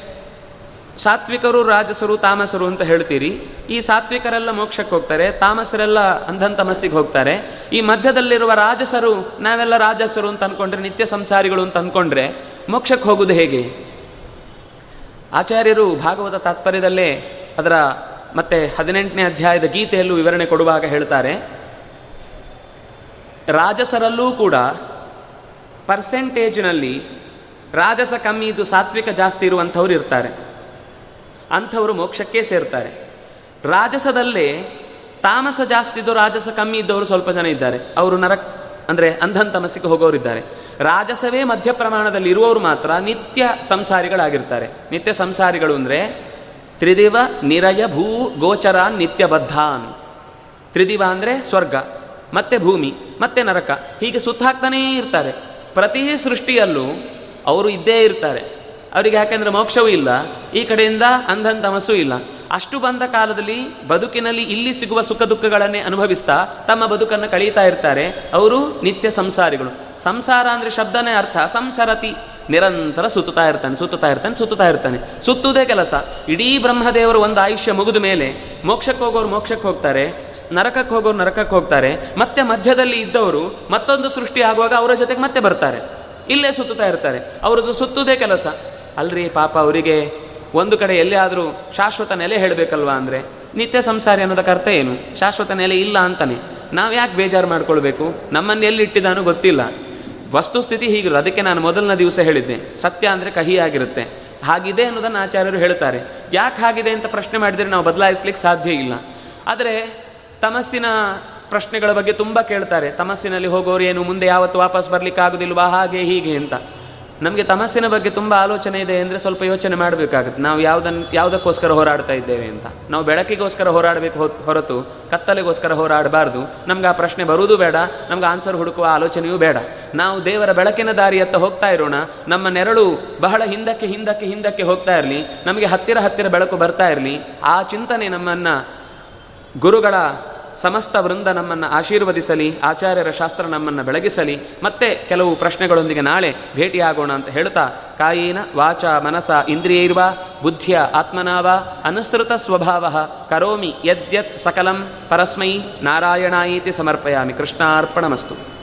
ಸಾತ್ವಿಕರು, ರಾಜಸರು, ತಾಮಸರು ಅಂತ ಹೇಳ್ತೀರಿ. ಈ ಸಾತ್ವಿಕರೆಲ್ಲ ಮೋಕ್ಷಕ್ಕೆ ಹೋಗ್ತಾರೆ, ತಾಮಸರೆಲ್ಲ ಅಂಧನ್ ತಮಸ್ಸಿಗೆ ಹೋಗ್ತಾರೆ. ಈ ಮಧ್ಯದಲ್ಲಿರುವ ರಾಜಸರು, ನಾವೆಲ್ಲ ರಾಜಸರು ಅಂತ ಅಂದ್ಕೊಂಡ್ರೆ ನಿತ್ಯ ಸಂಸಾರಿಗಳು ಅಂತ ಅಂದ್ಕೊಂಡ್ರೆ ಮೋಕ್ಷಕ್ಕೆ ಹೋಗುವುದು ಹೇಗೆ? ಆಚಾರ್ಯರು ಭಾಗವತ ತಾತ್ಪರ್ಯದಲ್ಲೇ ಅದರ ಮತ್ತೆ ಹದಿನೆಂಟನೇ ಅಧ್ಯಾಯದ ಗೀತೆಯಲ್ಲೂ ವಿವರಣೆ ಕೊಡುವಾಗ ಹೇಳ್ತಾರೆ. ರಾಜಸರಲ್ಲೂ ಕೂಡ ಪರ್ಸೆಂಟೇಜ್ನಲ್ಲಿ ರಾಜಸ ಕಮ್ಮಿ ಇದು ಸಾತ್ವಿಕ ಜಾಸ್ತಿ ಇರುವಂಥವ್ರು ಇರ್ತಾರೆ. ಅಂಥವರು ಮೋಕ್ಷಕ್ಕೆ ಸೇರ್ತಾರೆ. ರಾಜಸದಲ್ಲೇ ತಾಮಸ ಜಾಸ್ತಿ ಇದ್ದು ರಾಜಸ ಕಮ್ಮಿ ಇದ್ದವರು ಸ್ವಲ್ಪ ಜನ ಇದ್ದಾರೆ. ಅವರು ನರಕ್ ಅಂದರೆ ಅಂಧನ್ ತಮಸ್ಸಿಗೆ ಹೋಗೋರಿದ್ದಾರೆ. ರಾಜಸವೇ ಮಧ್ಯ ಪ್ರಮಾಣದಲ್ಲಿ ಇರುವವರು ಮಾತ್ರ ನಿತ್ಯ ಸಂಸಾರಿಗಳಾಗಿರ್ತಾರೆ. ನಿತ್ಯ ಸಂಸಾರಿಗಳು ಅಂದರೆ ತ್ರಿದಿವ, ನಿರಯ, ಭೂ, ಗೋಚರ, ನಿತ್ಯಬದ್ಧಾನ್. ತ್ರಿದಿವ ಅಂದರೆ ಸ್ವರ್ಗ. ಮತ್ತೆ ಭೂಮಿ, ಮತ್ತೆ ನರಕ, ಹೀಗೆ ಸುತ್ತಾಕ್ತಾನೇ ಇರ್ತಾರೆ. ಪ್ರತಿ ಸೃಷ್ಟಿಯಲ್ಲೂ ಅವರು ಇದ್ದೇ ಇರ್ತಾರೆ. ಅವರಿಗೆ ಯಾಕೆಂದರೆ ಮೋಕ್ಷವೂ ಇಲ್ಲ, ಈ ಕಡೆಯಿಂದ ಅಂಧನ್ ತಮಸ್ಸೂ ಇಲ್ಲ. ಅಷ್ಟು ಬಂದ ಕಾಲದಲ್ಲಿ ಬದುಕಿನಲ್ಲಿ ಇಲ್ಲಿ ಸಿಗುವ ಸುಖ ದುಃಖಗಳನ್ನೇ ಅನುಭವಿಸ್ತಾ ತಮ್ಮ ಬದುಕನ್ನು ಕಳೀತಾ ಇರ್ತಾರೆ. ಅವರು ನಿತ್ಯ ಸಂಸಾರಿಗಳು. ಸಂಸಾರ ಅಂದರೆ ಶಬ್ದನೇ ಅರ್ಥ, ಸಂಸರತಿ. ನಿರಂತರ ಸುತ್ತುತ್ತಾ ಇರ್ತಾನೆ ಸುತ್ತುತ್ತಾ ಇರ್ತಾನೆ ಸುತ್ತುತ್ತಾ ಇರ್ತಾನೆ. ಸುತ್ತುವುದೇ ಕೆಲಸ. ಇಡೀ ಬ್ರಹ್ಮದೇವರು ಒಂದು ಆಯುಷ್ಯ ಮುಗಿದ ಮೇಲೆ ಮೋಕ್ಷಕ್ಕೆ ಹೋಗೋರು ಮೋಕ್ಷಕ್ಕೆ ಹೋಗ್ತಾರೆ, ನರಕಕ್ಕೆ ಹೋಗೋರು ನರಕಕ್ಕೆ ಹೋಗ್ತಾರೆ. ಮತ್ತೆ ಮಧ್ಯದಲ್ಲಿ ಇದ್ದವರು ಮತ್ತೊಂದು ಸೃಷ್ಟಿ ಆಗುವಾಗ ಅವರ ಜೊತೆಗೆ ಮತ್ತೆ ಬರ್ತಾರೆ. ಇಲ್ಲೇ ಸುತ್ತುತ್ತಾ ಇರ್ತಾರೆ. ಅವ್ರದ್ದು ಸುತ್ತುವುದೇ ಕೆಲಸ. ಅಲ್ರಿ ಪಾಪ ಅವರಿಗೆ ಒಂದು ಕಡೆ ಎಲ್ಲಿ ಆದರೂ ಶಾಶ್ವತ ನೆಲೆ ಹೇಳಬೇಕಲ್ವಾ ಅಂದರೆ ನಿತ್ಯ ಸಂಸಾರಿ ಅನ್ನೋದಕ್ಕೆ ಅರ್ಥ ಏನು? ಶಾಶ್ವತ ನೆಲೆ ಇಲ್ಲ ಅಂತಾನೆ. ನಾವು ಯಾಕೆ ಬೇಜಾರು ಮಾಡ್ಕೊಳ್ಬೇಕು? ನಮ್ಮನ್ನು ಎಲ್ಲಿ ಇಟ್ಟಿದ್ದಾನೋ ಗೊತ್ತಿಲ್ಲ. ವಸ್ತುಸ್ಥಿತಿ ಹೀಗಿರೋದು ಅದಕ್ಕೆ ನಾನು ಮೊದಲನೇ ದಿವಸ ಹೇಳಿದ್ದೆ. ಸತ್ಯ ಅಂದರೆ ಕಹಿಯಾಗಿರುತ್ತೆ ಹಾಗಿದೆ ಅನ್ನೋದನ್ನು ಆಚಾರ್ಯರು ಹೇಳ್ತಾರೆ. ಯಾಕೆ ಹಾಗಿದೆ ಅಂತ ಪ್ರಶ್ನೆ ಮಾಡಿದರೆ ನಾವು ಬದಲಾಯಿಸ್ಲಿಕ್ಕೆ ಸಾಧ್ಯ ಇಲ್ಲ. ಆದರೆ ತಮಸ್ಸಿನ ಪ್ರಶ್ನೆಗಳ ಬಗ್ಗೆ ತುಂಬ ಕೇಳ್ತಾರೆ. ತಮಸ್ಸಿನಲ್ಲಿ ಹೋಗೋರು ಏನು, ಮುಂದೆ ಯಾವತ್ತು ವಾಪಸ್ ಬರ್ಲಿಕ್ಕೆ ಆಗೋದಿಲ್ವಾ ಹಾಗೆ ಹೀಗೆ ಅಂತ. ನಮಗೆ ತಮಸ್ಸಿನ ಬಗ್ಗೆ ತುಂಬ ಆಲೋಚನೆ ಇದೆ ಅಂದರೆ ಸ್ವಲ್ಪ ಯೋಚನೆ ಮಾಡಬೇಕಾಗುತ್ತೆ. ನಾವು ಯಾವುದನ್ನು ಯಾವುದಕ್ಕೋಸ್ಕರ ಹೋರಾಡ್ತಾ ಇದ್ದೇವೆ ಅಂತ. ನಾವು ಬೆಳಕಿಗೋಸ್ಕರ ಹೋರಾಡಬೇಕು ಹೊರತು ಕತ್ತಲೆಗೋಸ್ಕರ ಹೋರಾಡಬಾರ್ದು. ನಮ್ಗೆ ಆ ಪ್ರಶ್ನೆ ಬರುವುದು ಬೇಡ. ನಮ್ಗೆ ಆನ್ಸರ್ ಹುಡುಕುವ ಆಲೋಚನೆಯೂ ಬೇಡ. ನಾವು ದೇವರ ಬೆಳಕಿನ ದಾರಿಯತ್ತ ಹೋಗ್ತಾ ಇರೋಣ. ನಮ್ಮ ನೆರಳು ಬಹಳ ಹಿಂದಕ್ಕೆ ಹಿಂದಕ್ಕೆ ಹಿಂದಕ್ಕೆ ಹೋಗ್ತಾ ಇರಲಿ. ನಮಗೆ ಹತ್ತಿರ ಹತ್ತಿರ ಬೆಳಕು ಬರ್ತಾ ಇರಲಿ. ಆ ಚಿಂತನೆ ನಮ್ಮನ್ನು ಗುರುಗಳ ಸಮಸ್ತ ವೃಂದ ನಮ್ಮನ್ನು ಆಶೀರ್ವದಿಸಲಿ, ಆಚಾರ್ಯರ ಶಾಸ್ತ್ರ ನಮ್ಮನ್ನು ಬೆಳಗಿಸಲಿ, ಮತ್ತೆ ಕೆಲವು ಪ್ರಶ್ನೆಗಳೊಂದಿಗೆ ನಾಳೆ ಭೇಟಿಯಾಗೋಣ ಅಂತ ಹೇಳ್ತಾ, ಕಾಯೇನ ವಾಚ ಮನಸ ಇಂದ್ರಿಯೈರ್ವ, ಬುದ್ಧಿಯ ಆತ್ಮನಾವ, ಅನುಸೃತ ಸ್ವಭಾವ, ಕರೋಮಿ ಯದ್ಯತ್ ಸಕಲಂ ಪರಸ್ಮೈ ನಾರಾಯಣಾಯಿತಿ ಸಮರ್ಪಯಾಮಿ. ಕೃಷ್ಣಾರ್ಪಣಮಸ್ತು.